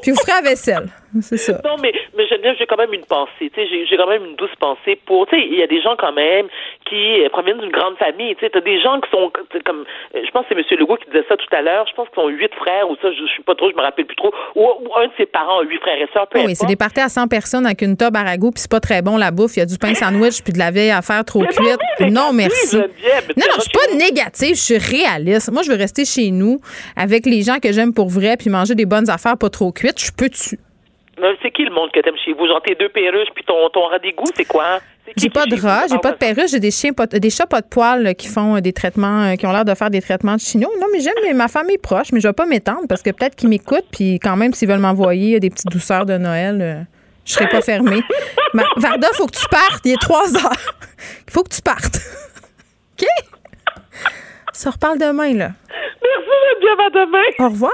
Puis vous ferez la vaisselle. C'est ça. Non, mais, mais j'ai quand même une pensée. J'ai, j'ai quand même une douce pensée pour. Tu sais, il y a des gens quand même qui euh, proviennent d'une grande famille. Tu sais, t'as des gens qui sont comme. Euh, je pense que c'est M. Legault qui disait ça tout à l'heure. Je pense qu'ils ont huit frères ou ça, je, je suis pas trop, je me rappelle plus trop. Ou, un de ses parents a huit frères et sœurs. oui, c'est des parties à 100 personnes avec une tube à ragoût, puis c'est pas très bon la bouffe. Il y a du pain sandwich, puis de la vieille affaire trop cuite. Non, merci. non, non, je suis pas négative, je suis réaliste. Moi, je veux rester chez nous avec les gens que j'aime pour vrai, puis manger des bonnes affaires pas trop cuites. Je peux tu c'est qui le monde que t'aimes chez vous? Genre tes deux perruches puis ton, ton rat d'égout, c'est quoi? J'ai pas de rat, j'ai pas de perruche, j'ai des chiens, des chats pas de poils qui font des traitements, qui ont l'air de faire des traitements de chinois. Non, mais j'aime ma famille proche, mais je vais pas m'étendre parce que peut-être qu'ils m'écoutent, puis quand même, s'ils veulent m'envoyer des petites douceurs de Noël, euh, je serai pas fermée. Ma, Varda, faut que tu partes, il est trois heures. Il faut que tu partes. OK? Ça reparle demain, là. Merci, bien à demain. Au revoir.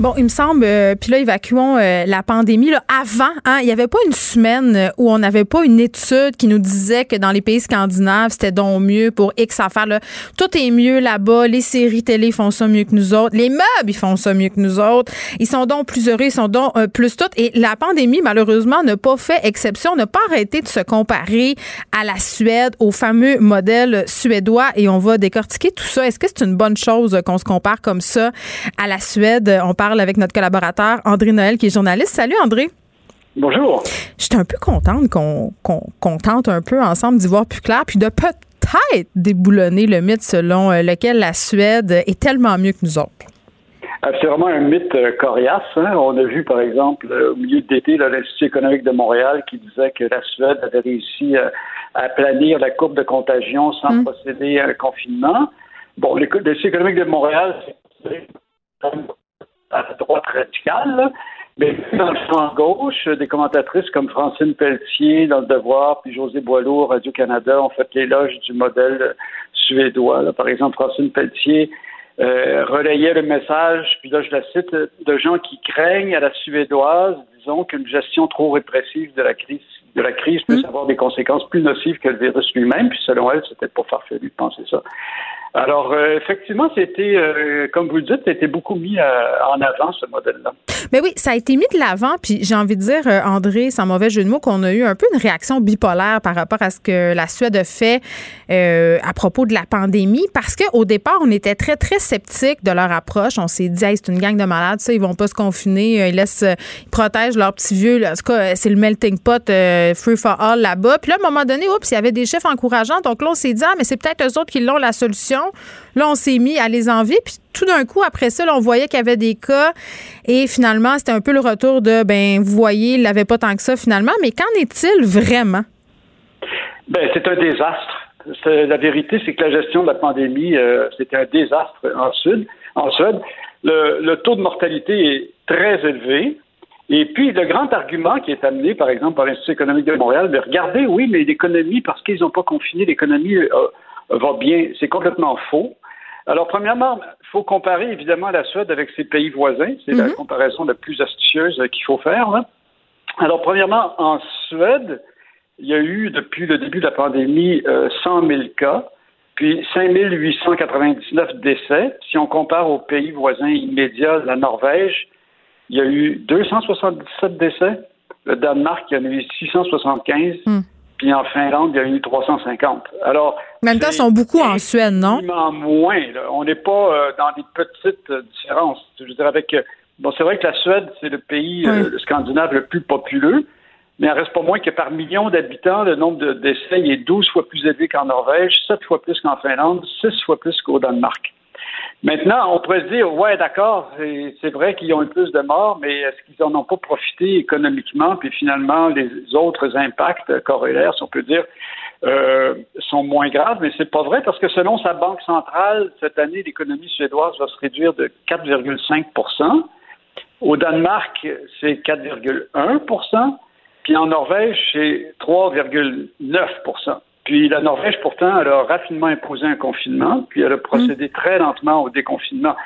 Bon, il me semble, euh, puis là, évacuons euh, la pandémie. Là, avant, hein, il n'y avait pas une semaine euh, où on n'avait pas une étude qui nous disait que dans les pays scandinaves, c'était donc mieux pour X affaires. Là. Tout est mieux là-bas. Les séries télé font ça mieux que nous autres. Les meubles, ils font ça mieux que nous autres. Ils sont donc plus heureux, ils sont donc plus toutes. Et la pandémie, malheureusement, n'a pas fait exception, n'a pas arrêté de se comparer à la Suède, au fameux modèle suédois. Et on va décortiquer tout ça. Est-ce que c'est une bonne chose qu'on se compare comme ça à la Suède? On parle avec notre collaborateur André Noël, qui est journaliste. Salut André. Bonjour. J'étais un peu contente qu'on tente un peu ensemble d'y voir plus clair, puis de peut-être déboulonner le mythe selon euh, lequel la Suède est tellement mieux que nous autres. Ah, c'est vraiment un mythe euh, coriace. Hein. On a vu, par exemple, euh, au milieu de l'été, l'Institut économique de Montréal qui disait que la Suède avait réussi à planir la courbe de contagion sans mm. procéder à un confinement. Bon, l'Institut économique de Montréal, c'est à la droite radicale, mais dans le champ gauche, des commentatrices comme Francine Pelletier dans Le Devoir, puis José Boileau, Radio-Canada, ont fait l'éloge du modèle suédois. Par exemple, Francine Pelletier euh, relayait le message, puis là je la cite, de gens qui craignent à la suédoise, disons, qu'une gestion trop répressive de la crise de la crise puisse mmh. avoir des conséquences plus nocives que le virus lui-même, puis selon elle, c'était pas farfelu de penser ça. Alors, euh, effectivement, c'était, euh, comme vous le dites, c'était beaucoup mis euh, en avant, ce modèle-là. Mais oui, ça a été mis de l'avant, puis j'ai envie de dire, André, sans mauvais jeu de mots, qu'on a eu un peu une réaction bipolaire par rapport à ce que la Suède a fait à propos de la pandémie, parce qu'au départ, on était très, très sceptiques de leur approche. On s'est dit, c'est une gang de malades, ça, ils vont pas se confiner, ils laissent, ils protègent leurs petits vieux. En tout cas, c'est le melting pot free for all là-bas. Puis là, à un moment donné, oups, il y avait des chiffres encourageants. Donc là, on s'est dit, ah, mais c'est peut-être eux autres qui l'ont la solution. Là, on s'est mis à les envier. Puis tout d'un coup, après ça, on voyait qu'il y avait des cas. Et finalement, c'était un peu le retour de, ben, vous voyez, il n'avait pas tant que ça finalement. Mais qu'en est-il vraiment? Ben, c'est un désastre. La vérité, c'est que la gestion de la pandémie, euh, c'était un désastre en Suède. En Suède, le, taux de mortalité est très élevé. Et puis, le grand argument qui est amené, par exemple, par l'Institut économique de Montréal, mais regardez, oui, mais l'économie, parce qu'ils n'ont pas confiné, l'économie euh, va bien. C'est complètement faux. Alors, premièrement, il faut comparer évidemment la Suède avec ses pays voisins. C'est la mhm. comparaison la plus astucieuse qu'il faut faire. Alors, premièrement, en Suède, il y a eu depuis le début de la pandémie 100 euh, 000 cas, puis 5 899 décès. Si on compare aux pays voisins immédiats, la Norvège, il y a eu 277 décès. Le Danemark, il y en a eu 675. Puis en Finlande, il y a eu 350. Alors. En même temps, ils sont beaucoup en Suède, non? moins. On n'est pas euh, dans des petites euh, différences. Je veux dire, avec. Euh, bon, c'est vrai que la Suède, c'est le pays scandinave le plus populeux. mais il reste pas moins que par million d'habitants, le nombre de décès est 12 fois plus élevé qu'en Norvège, 7 fois plus qu'en Finlande, 6 fois plus qu'au Danemark. Maintenant, on pourrait se dire, ouais, d'accord, c'est vrai qu'ils ont eu plus de morts, mais est-ce qu'ils n'en ont pas profité économiquement? Puis finalement, les autres impacts corollaires, si on peut dire, euh, sont moins graves, mais c'est pas vrai parce que selon sa banque centrale, cette année, l'économie suédoise va se réduire de 4,5% Au Danemark, c'est 4,1% puis en Norvège, c'est 3,9 Puis la Norvège, pourtant, elle a rapidement imposé un confinement, puis elle a procédé mm. très lentement au déconfinement.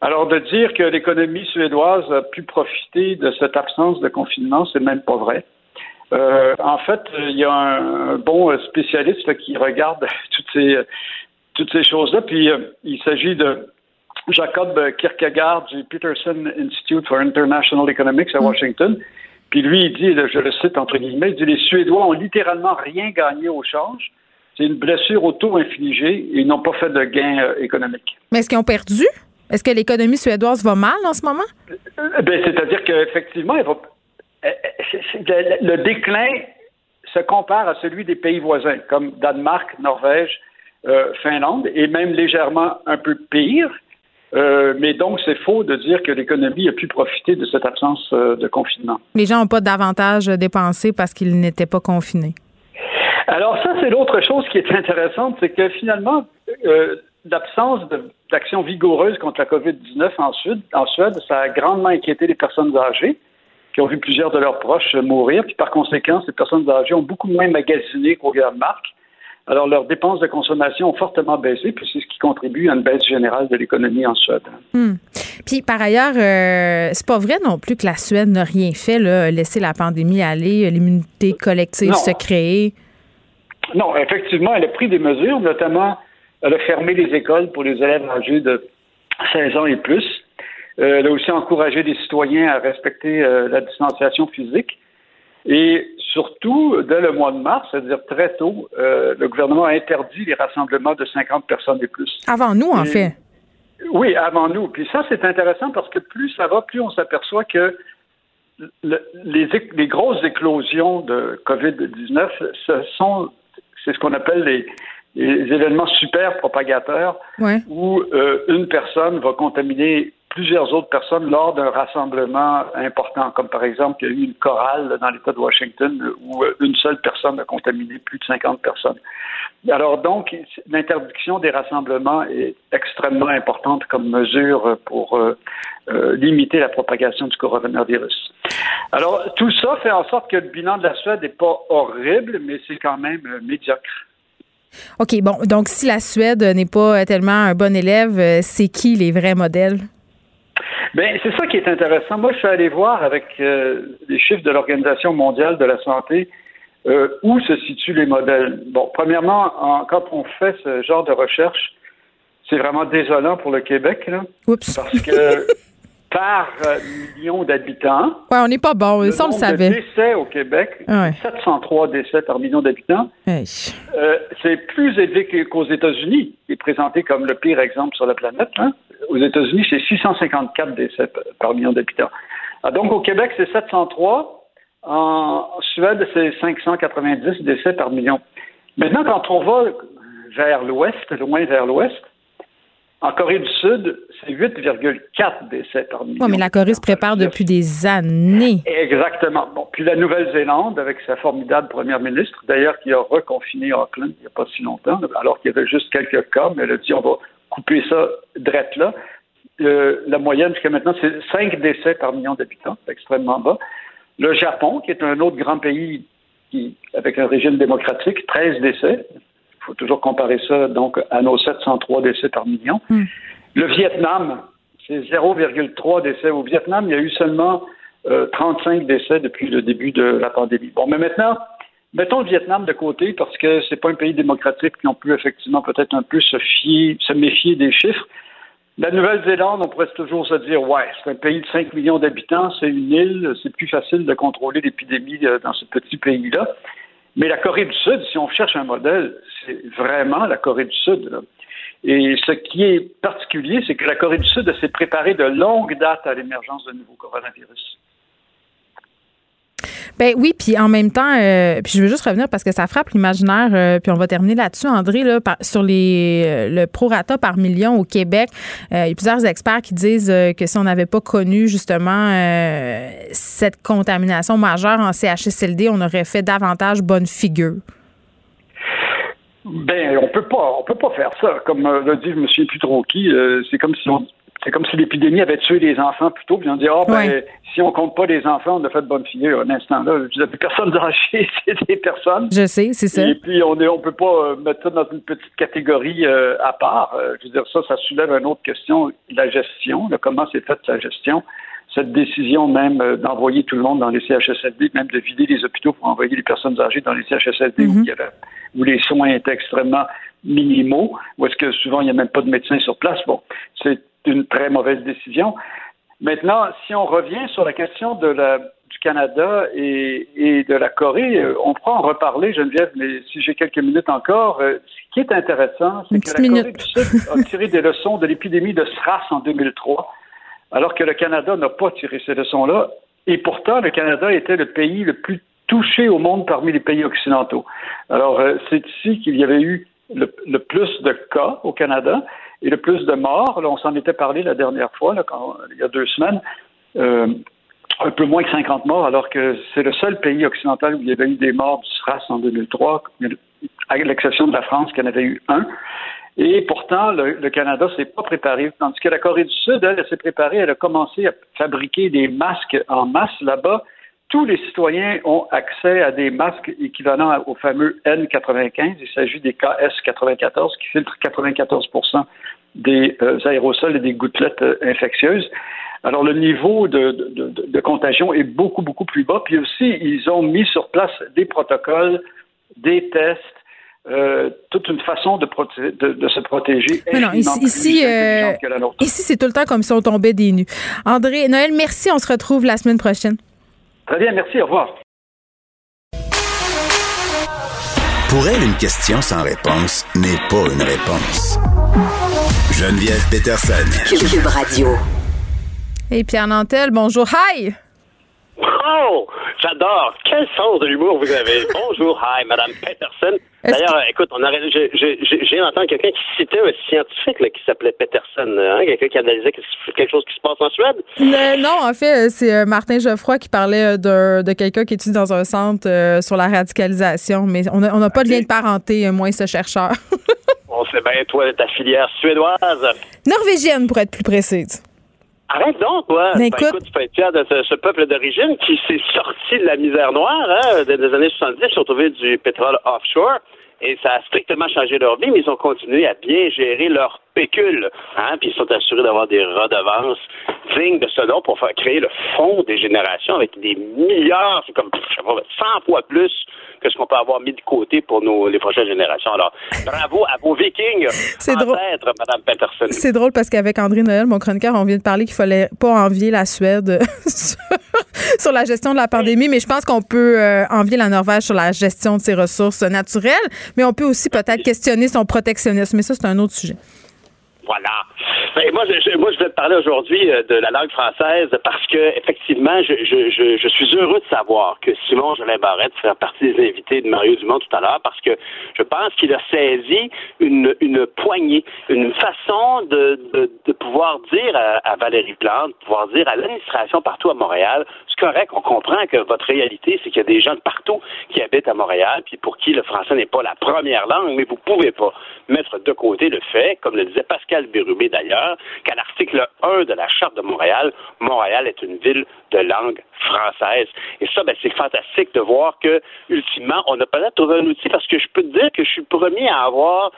Alors de dire que l'économie suédoise a pu profiter de cette absence de confinement, c'est même pas vrai. Euh, en fait, il y a un, bon spécialiste qui regarde toutes ces toutes ces choses-là, puis euh, il s'agit de Jacob Kierkegaard du Peterson Institute for International Economics à mm. Puis lui, il dit, je le cite entre guillemets, il dit les Suédois ont littéralement rien gagné au change. C'est une blessure auto-infligée et ils n'ont pas fait de gain euh, économique. Mais est-ce qu'ils ont perdu? Est-ce que l'économie suédoise va mal en ce moment? Euh, ben, c'est-à-dire qu'effectivement, euh, le déclin se compare à celui des pays voisins, comme Danemark, Norvège, Finlande, et même légèrement un peu pire. Euh, mais donc, c'est faux de dire que l'économie a pu profiter de cette absence euh, de confinement. Les gens n'ont pas davantage dépensé parce qu'ils n'étaient pas confinés. Alors ça, c'est l'autre chose qui est intéressante, c'est que finalement, euh, l'absence d'action vigoureuse contre la COVID-19 en Suède, en Suède, ça a grandement inquiété les personnes âgées qui ont vu plusieurs de leurs proches mourir. Puis par conséquent, ces personnes âgées ont beaucoup moins magasiné qu'au Danemark. Alors, leurs dépenses de consommation ont fortement baissé, puis c'est ce qui contribue à une baisse générale de l'économie en Suède. Hmm. Puis, par ailleurs, euh, c'est pas vrai non plus que la Suède n'a rien fait, là, laisser la pandémie aller, l'immunité collective se créer. Non, effectivement, elle a pris des mesures, notamment, elle a fermé les écoles pour les élèves âgés de 16 ans et plus. Euh, elle a aussi encouragé les citoyens à respecter euh, la distanciation physique. Et surtout, dès le mois de mars, c'est-à-dire très tôt, euh, le gouvernement a interdit les rassemblements de 50 personnes et plus. Avant nous, en fait. Oui, avant nous. Puis ça, c'est intéressant parce que plus ça va, plus on s'aperçoit que les, les, grosses éclosions de COVID-19, ce sont, c'est ce qu'on appelle les, événements super propagateurs, où euh, une personne va contaminer plusieurs autres personnes lors d'un rassemblement important, comme par exemple, il y a eu une chorale dans l'État de Washington où euh, une seule personne a contaminé plus de 50 personnes. Alors donc, l'interdiction des rassemblements est extrêmement importante comme mesure pour euh, euh, limiter la propagation du coronavirus. Alors, tout ça fait en sorte que le bilan de la Suède n'est pas horrible, mais c'est quand même médiocre. OK, bon, donc si la Suède n'est pas tellement un bon élève, c'est qui les vrais modèles? Ben, c'est ça qui est intéressant. Moi, je suis allé voir avec euh, les chiffres de l'Organisation mondiale de la santé euh, où se situent les modèles. Bon, premièrement, quand on fait ce genre de recherche, c'est vraiment désolant pour le Québec, là. Oups. Parce que par euh, million d'habitants. Ouais, on n'est pas bon, le ça on le savait. De décès au Québec, 703 décès par million d'habitants. c'est plus élevé qu'aux États-Unis, qui est présenté comme le pire exemple sur la planète. Hein aux États-Unis, c'est 654 décès par million d'habitants. Ah, donc, au Québec, c'est 703. En Suède, c'est 590 décès par million. Maintenant, quand on va vers l'ouest, loin vers l'ouest, en Corée du Sud, c'est 8,4 décès par million. Oui, mais la Corée se prépare depuis des années. Exactement. Bon, puis la Nouvelle-Zélande, avec sa formidable première ministre, d'ailleurs, qui a reconfiné Auckland il n'y a pas si longtemps, alors qu'il y avait juste quelques cas, mais elle a dit on va couper ça drette là. Euh, la moyenne jusqu'à maintenant, c'est 5 décès par million d'habitants, c'est extrêmement bas. Le Japon, qui est un autre grand pays qui, avec un régime démocratique, 13 décès. Il faut toujours comparer ça donc à nos 703 décès par million. Hmm. Le Vietnam, c'est 0,3 décès. Au Vietnam, il y a eu seulement 35 euh, décès depuis le début de la pandémie. Bon, mais maintenant, Mettons le Vietnam de côté parce que c'est pas un pays démocratique qui ont pu effectivement peut-être un peu se fier, se méfier des chiffres. La Nouvelle-Zélande, on pourrait toujours se dire, ouais, c'est un pays de 5 millions d'habitants, c'est une île, c'est plus facile de contrôler l'épidémie euh, dans ce petit pays-là. Mais la Corée du Sud, si on cherche un modèle, c'est vraiment la Corée du Sud. Et ce qui est particulier, c'est que la Corée du Sud s'est préparée de longue date à l'émergence de nouveaux coronavirus. Ben oui, puis en même temps, euh, puis je veux juste revenir parce que ça frappe l'imaginaire, euh, puis on va terminer là-dessus, André, là, sur les, euh, le prorata par million au Québec. il y a plusieurs experts qui disent que si on n'avait pas connu justement cette contamination majeure en CHSLD, on aurait fait davantage bonne figure. Ben, on peut pas, on peut pas faire ça. Comme l'a dit M. Putroki, c'est comme si on c'est comme si l'épidémie avait tué les enfants plutôt, puis on dit, ah, ben, si on compte pas les enfants, on a fait de bonne figure. Un instant là, je dis, personnes âgées, c'est des personnes. Je sais, c'est ça. Et puis, on est, on peut pas euh, mettre ça dans une petite catégorie euh, à part. Euh, je veux dire, ça, ça soulève une autre question, la gestion, comment c'est fait sa gestion. Cette décision même d'envoyer tout le monde dans les CHSLD, même de vider les hôpitaux pour envoyer les personnes âgées dans les CHSLD où, mm-hmm. où les soins étaient extrêmement minimaux, où est-ce que souvent il n'y a même pas de médecins sur place. Bon, c'est une très mauvaise décision. Maintenant, si on revient sur la question de la, du Canada et, et, de la Corée, euh, on pourra en reparler, Geneviève, mais si j'ai quelques minutes encore, euh, ce qui est intéressant, c'est que la Corée du Sud a tiré des leçons de l'épidémie de SRAS en 2003, alors que le Canada n'a pas tiré ces leçons-là. Et pourtant, le Canada était le pays le plus touché au monde parmi les pays occidentaux. Alors, euh, c'est ici qu'il y avait eu le, le, plus de cas au Canada et le plus de morts. On s'en était parlé la dernière fois, il y a deux semaines. Euh, un peu moins que 50 morts, alors que c'est le seul pays occidental où il y avait eu des morts du SRAS en 2003, à l'exception de la France qui en avait eu un. Et pourtant, le, le Canada s'est pas préparé, tandis que la Corée du Sud, elle, elle s'est préparée, elle a commencé à fabriquer des masques en masse là-bas tous les citoyens ont accès à des masques équivalents au fameux N95. Il s'agit des KS94 qui filtrent 94 des euh, aérosols et des gouttelettes euh, infectieuses. Alors, le niveau de, contagion est beaucoup, beaucoup plus bas. Puis aussi, ils ont mis sur place des protocoles, des tests, euh, toute une façon de, se protéger. non, ici, ici, ici c'est tout le temps comme si on tombait des nues. André, Noël, merci. On se retrouve la semaine prochaine. Très bien, merci, au revoir. Pour elle, une question sans réponse n'est pas une réponse. Geneviève Peterson. Cube Radio. Et Pierre Nantel, bonjour. Hi! Oh, j'adore. Quel sens de l'humour vous avez. Bonjour, hi, Madame Peterson. D'ailleurs, écoute, on aurait, j'ai entendu quelqu'un qui citait un scientifique là, qui s'appelait Peterson, hein, quelqu'un qui analysait quelque chose qui se passe en Suède. non, en fait, c'est euh, Martin Geoffroy qui parlait de, de quelqu'un qui étudie dans un centre euh, sur la radicalisation, mais on n'a pas de lien de parenté, euh, moi et ce chercheur. on sait bien, toi, ta filière suédoise. Norvégienne, pour être plus précise. Arrête donc, toi. Ben, écoute, tu peux être fier de ce, peuple d'origine qui s'est sorti de la misère noire hein, des, années 70, ils ont trouvé du pétrole offshore et ça a strictement changé leur vie, mais ils ont continué à bien gérer leur pécule, hein, puis ils sont assurés d'avoir des redevances dignes de ce nom pour faire créer le fonds des générations avec des milliards, c'est comme je sais pas, 100 fois plus que ce qu'on peut avoir mis de côté pour nos, les prochaines générations. Alors, bravo à vos vikings, c'est drôle. Madame Peterson. C'est drôle parce qu'avec André Noël, mon chroniqueur, on vient de parler qu'il fallait pas envier la Suède sur, la gestion de la pandémie, mais je pense qu'on peut euh, envier la Norvège sur la gestion de ses ressources naturelles, mais on peut aussi peut-être questionner son protectionnisme, mais ça, c'est un autre sujet. Voilà. Ben, moi, je, moi, je vais te parler aujourd'hui euh, de la langue française parce que, effectivement, je, suis heureux de savoir que Simon Jolin Barrette fait partie des invités de Mario Dumont tout à l'heure parce que je pense qu'il a saisi une, une poignée, une façon de, de, pouvoir dire à, à, Valérie Plante, pouvoir dire à l'administration partout à Montréal, c'est correct, on comprend que votre réalité, c'est qu'il y a des gens de partout qui habitent à Montréal, puis pour qui le français n'est pas la première langue, mais vous pouvez pas mettre de côté le fait, comme le disait Pascal Pascal Bérubé d'ailleurs, qu'à l'article 1 de la Charte de Montréal, Montréal est une ville de langue française. Et ça, ben, c'est fantastique de voir que, ultimement, on a peut-être trouvé un outil parce que je peux te dire que je suis le premier à avoir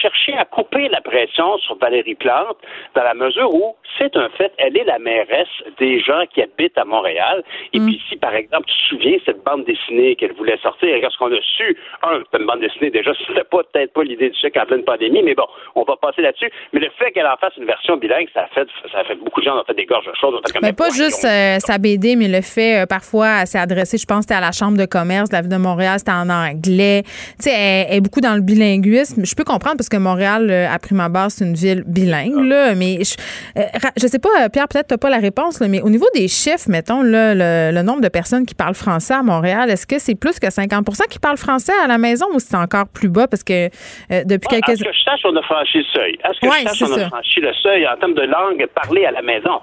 cherché à couper la pression sur Valérie Plante dans la mesure où c'est un fait, elle est la mairesse des gens qui habitent à Montréal. Et mm. puis si, par exemple, tu te souviens cette bande dessinée qu'elle voulait sortir, et qu'on a su, un, c'est une bande dessinée, déjà, c'était pas peut-être pas l'idée du chèque en pleine pandémie, mais bon, on va passer là-dessus. Mais le fait qu'elle en fasse une version bilingue, ça a fait, ça a fait beaucoup de gens ont fait des gorges chaudes. Mais pas juste euh, sa BD, mais le fait, euh, parfois, s'est adressé, je pense, c'était à la Chambre de commerce de la ville de Montréal, c'était en anglais. Tu sais, elle, est beaucoup dans le bilinguisme. Je peux comprendre parce que Montréal, euh, à prime abord, c'est une ville bilingue, là, mais je, euh, je sais pas, euh, Pierre, peut-être tu n'as pas la réponse, là, mais au niveau des chiffres, mettons, là, le, le nombre de personnes qui parlent français à Montréal, est-ce que c'est plus que 50% qui parlent français à la maison ou c'est encore plus bas? Parce que euh, depuis Ouais, quelques ce que je sache, on a franchi le seuil? À ce que Ouais, je sache, on a ça. franchi le seuil en termes de langue parlée à la maison?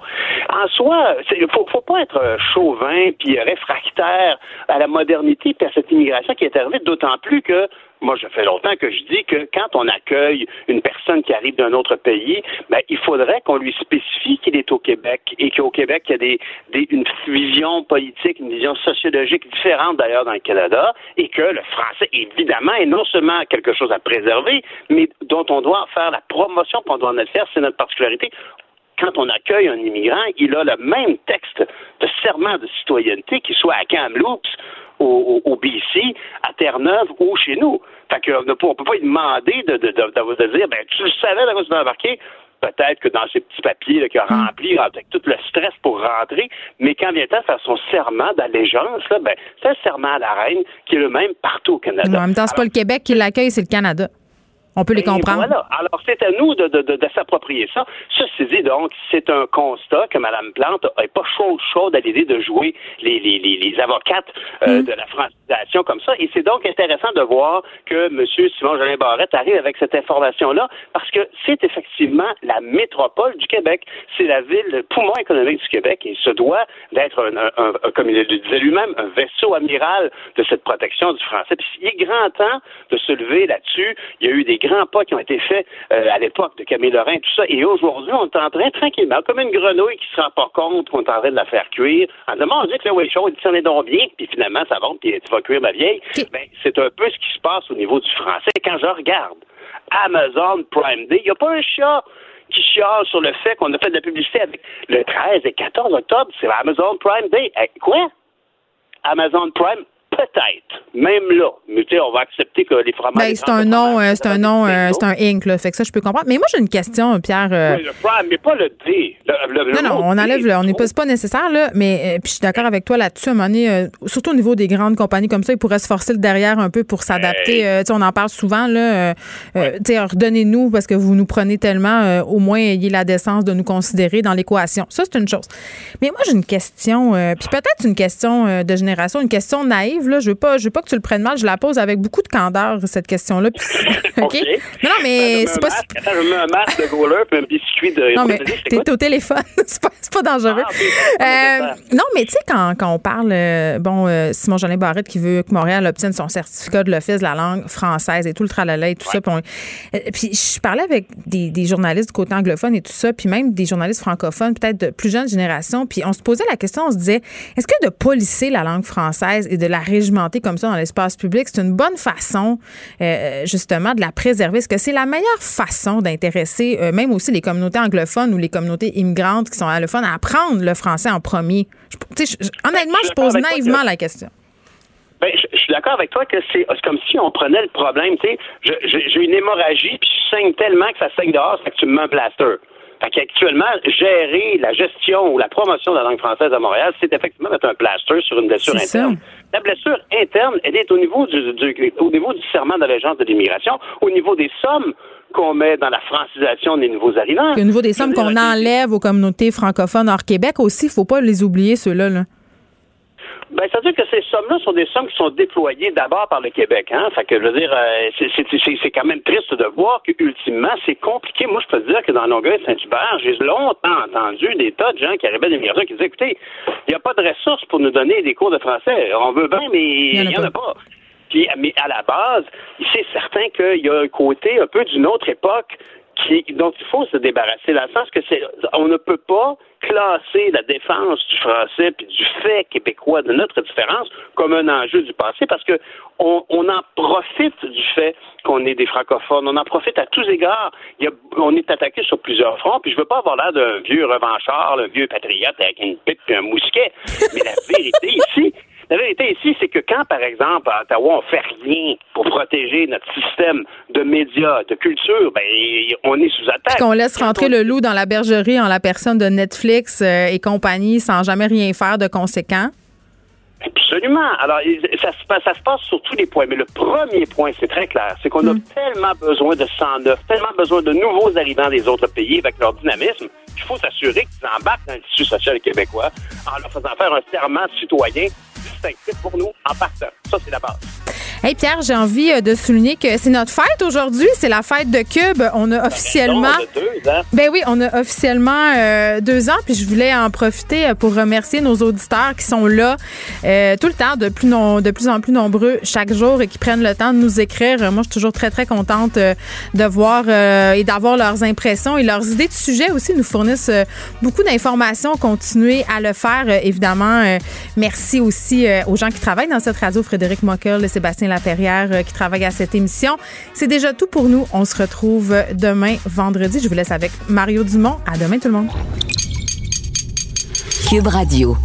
En soi, il faut, faut pas être chauvin puis réfractaire à la modernité puis à cette immigration qui est arrivée, d'autant plus que moi, je fais longtemps que je dis que quand on accueille une personne qui arrive d'un autre pays, ben, il faudrait qu'on lui spécifie qu'il est au Québec et qu'au Québec, il y a des, une vision politique, une vision sociologique différente d'ailleurs dans le Canada et que le français, évidemment, est non seulement quelque chose à préserver, mais dont on doit faire la promotion, puis on doit en faire, c'est notre particularité. Quand on accueille un immigrant, il a le même texte de serment de citoyenneté qu'il soit à Kamloops, au, au, au BC, à Terre-Neuve ou chez nous. Fait qu'on ne peut, on pas lui demander de, de, de, de- de dire, ben, tu le savais dans quoi tu embarqué. Peut-être que dans ces petits papiers qu'il a remplis, avec tout le stress pour rentrer, mais quand vient de faire son serment d'allégeance, ben, c'est un serment à la reine qui est le même partout au Canada. En même temps, c'est pas le Québec qui l'accueille, c'est le Canada. On peut les Et comprendre. Voilà. Alors, c'est à nous de, de, de, de s'approprier ça. Ceci dit, donc, c'est un constat que Mme Plante n'est pas chaude, chaude à l'idée de jouer les, les, les, les avocates euh, de la francisation comme ça. Et c'est donc intéressant de voir que M. Simon-Jolin Barrette arrive avec cette information-là parce que c'est effectivement la métropole du Québec. C'est la ville, le poumon économique du Québec et il se doit d'être, un, un- un- comme il le disait lui-même, un vaisseau amiral de cette protection du français. Puis il est grand temps de se lever là-dessus. Il y a eu des grands pas qui ont été faits euh, à l'époque de Camille Lorrain, tout ça. Et aujourd'hui, on est en train, tranquillement, comme une grenouille qui se rend pas compte qu'on est en train de la faire cuire, en disant, on dit que le way show, il dit, ça en est donc bien, puis finalement, ça va, puis tu vas cuire ma vieille. Ben, c'est un peu ce qui se passe au niveau du français. Quand je regarde Amazon Prime Day, il n'y a pas un chat qui chiale sur le fait qu'on a fait de la publicité avec le 13 et 14 octobre, c'est Amazon Prime Day. Eh, quoi? Amazon Prime, peut-être. Même là. Mais tu sais, on va accepter que les fromages. Ben, c'est un nom, euh, c'est un nom, euh, c'est un Inc, là. Fait que ça, je peux comprendre. Mais moi, j'ai une question, Pierre. euh, Oui, le Prime, mais pas le D. Le- le- le non, non, on enlève le. On n'est pas, pas nécessaire, là. Mais euh, puis je suis d'accord avec toi là-dessus. À un moment donné, euh, surtout au niveau des grandes compagnies comme ça, ils pourraient se forcer le derrière un peu pour s'adapter. Tu sais, on en parle souvent, là. tu sais, redonnez-nous parce que vous nous prenez tellement. au moins, ayez la décence de nous considérer dans l'équation. Ça, c'est une chose. Mais moi, j'ai une question. puis peut-être une question de génération, une question naïve, là. Je veux pas, je veux pas que tu le prennes mal. Je la pose avec beaucoup de candeur, cette question-là. OK? Non, non, mais c'est pas. masque. Attends, je mets un masque de goaler puis un biscuit de. Non, mais t'es au téléphone. c'est pas, pas dangereux. Ah, Euh, non, mais tu sais, quand, quand on parle, euh, bon, euh, Simon-Jolin Barrette qui veut que Montréal obtienne son certificat de l'Office de la langue française et tout le tralala et tout ça. Puis, on- euh, puis je parlais avec des, des journalistes du côté anglophone et tout ça, puis même des journalistes francophones, peut-être de plus jeune génération. Puis on se posait la question, on se disait, est-ce que de polisser la langue française et de la régimenter comme ça dans l'espace public, c'est une bonne façon, euh, justement, de la préserver? Est-ce que c'est la meilleure façon d'intéresser euh, même aussi les communautés anglophones ou les communautés immigrantes qui sont allophones à apprendre le français en premier? Je- je- je- honnêtement, je d'accord pose naïvement la question. Ben, je, je suis d'accord avec toi que c'est comme si on prenait le problème, tu sais, je- je- j'ai une hémorragie, puis je saigne tellement que ça saigne dehors, c'est que tu me mets un plaster. Fait qu'actuellement, gérer la gestion ou la promotion de la langue française à Montréal, c'est effectivement mettre un plaster sur une blessure ça. interne. La blessure interne, elle est au niveau du, du- au niveau du serment d'allégeance de l'immigration, au niveau des sommes qu'on met dans la francisation des nouveaux arrivants. Au niveau des sommes qu'on enlève aux communautés francophones hors Québec aussi, il faut pas les oublier, ceux-là. Là. Ben, c'est-à-dire que ces sommes-là sont des sommes qui sont déployées d'abord par le Québec. Hein? Fait que, je veux dire, euh, c'est- c'est c'est- c'est quand même triste de voir qu'ultimement, c'est compliqué. Moi, je peux te dire que dans Longueuil et Saint-Hubert, j'ai longtemps entendu des tas de gens qui arrivaient d'immigration qui disaient, écoutez, il n'y a pas de ressources pour nous donner des cours de français. On veut bien, mais il n'y en a pas. Puis, mais à la base, c'est certain qu'il y a un côté un peu d'une autre époque qui, dont il faut se débarrasser, dans le sens que c'est, on ne peut pas classer la défense du français puis du fait québécois de notre différence comme un enjeu du passé parce que on, on en profite du fait qu'on est des francophones, on en profite à tous égards. Il y a, on est attaqué sur plusieurs fronts, puis je veux pas avoir l'air d'un vieux revanchard, un vieux patriote avec une pipe et un mousquet, mais la vérité ici, la vérité ici, c'est que quand, par exemple, à Ottawa, on fait rien pour protéger notre système de médias, de culture, ben, on est sous attaque. Qu'on laisse rentrer le loup dans la bergerie en la personne de Netflix euh, et compagnie sans jamais rien faire de conséquent? Absolument. Alors, ça se, passe, ça se passe sur tous les points. Mais le premier point, c'est très clair, c'est qu'on a Mm. tellement besoin de sang neuf, tellement besoin de nouveaux arrivants des autres pays avec leur dynamisme, qu'il faut s'assurer qu'ils embarquent dans le tissu social québécois en leur faisant faire un serment citoyen distinctif pour nous en partant. Ça, c'est la base. Hey Pierre, j'ai envie euh, de souligner que c'est notre fête aujourd'hui. C'est la fête de Cube. On a officiellement. On a deux ans. Ben oui, on a officiellement euh, deux ans, puis je voulais en profiter euh, pour remercier nos auditeurs qui sont là euh, tout le temps, de plus, non- de plus en plus nombreux chaque jour et qui prennent le temps de nous écrire. Moi, je suis toujours très, très contente de voir euh, et d'avoir leurs impressions et leurs idées de sujets aussi nous fournissent beaucoup d'informations. Continuez à le faire, évidemment. Merci aussi aux gens qui travaillent dans cette radio, Frédéric Mockel Sébastien Euh, qui travaillent à cette émission. C'est déjà tout pour nous. On se retrouve demain, vendredi. Je vous laisse avec Mario Dumont. À demain, tout le monde. Cube Radio.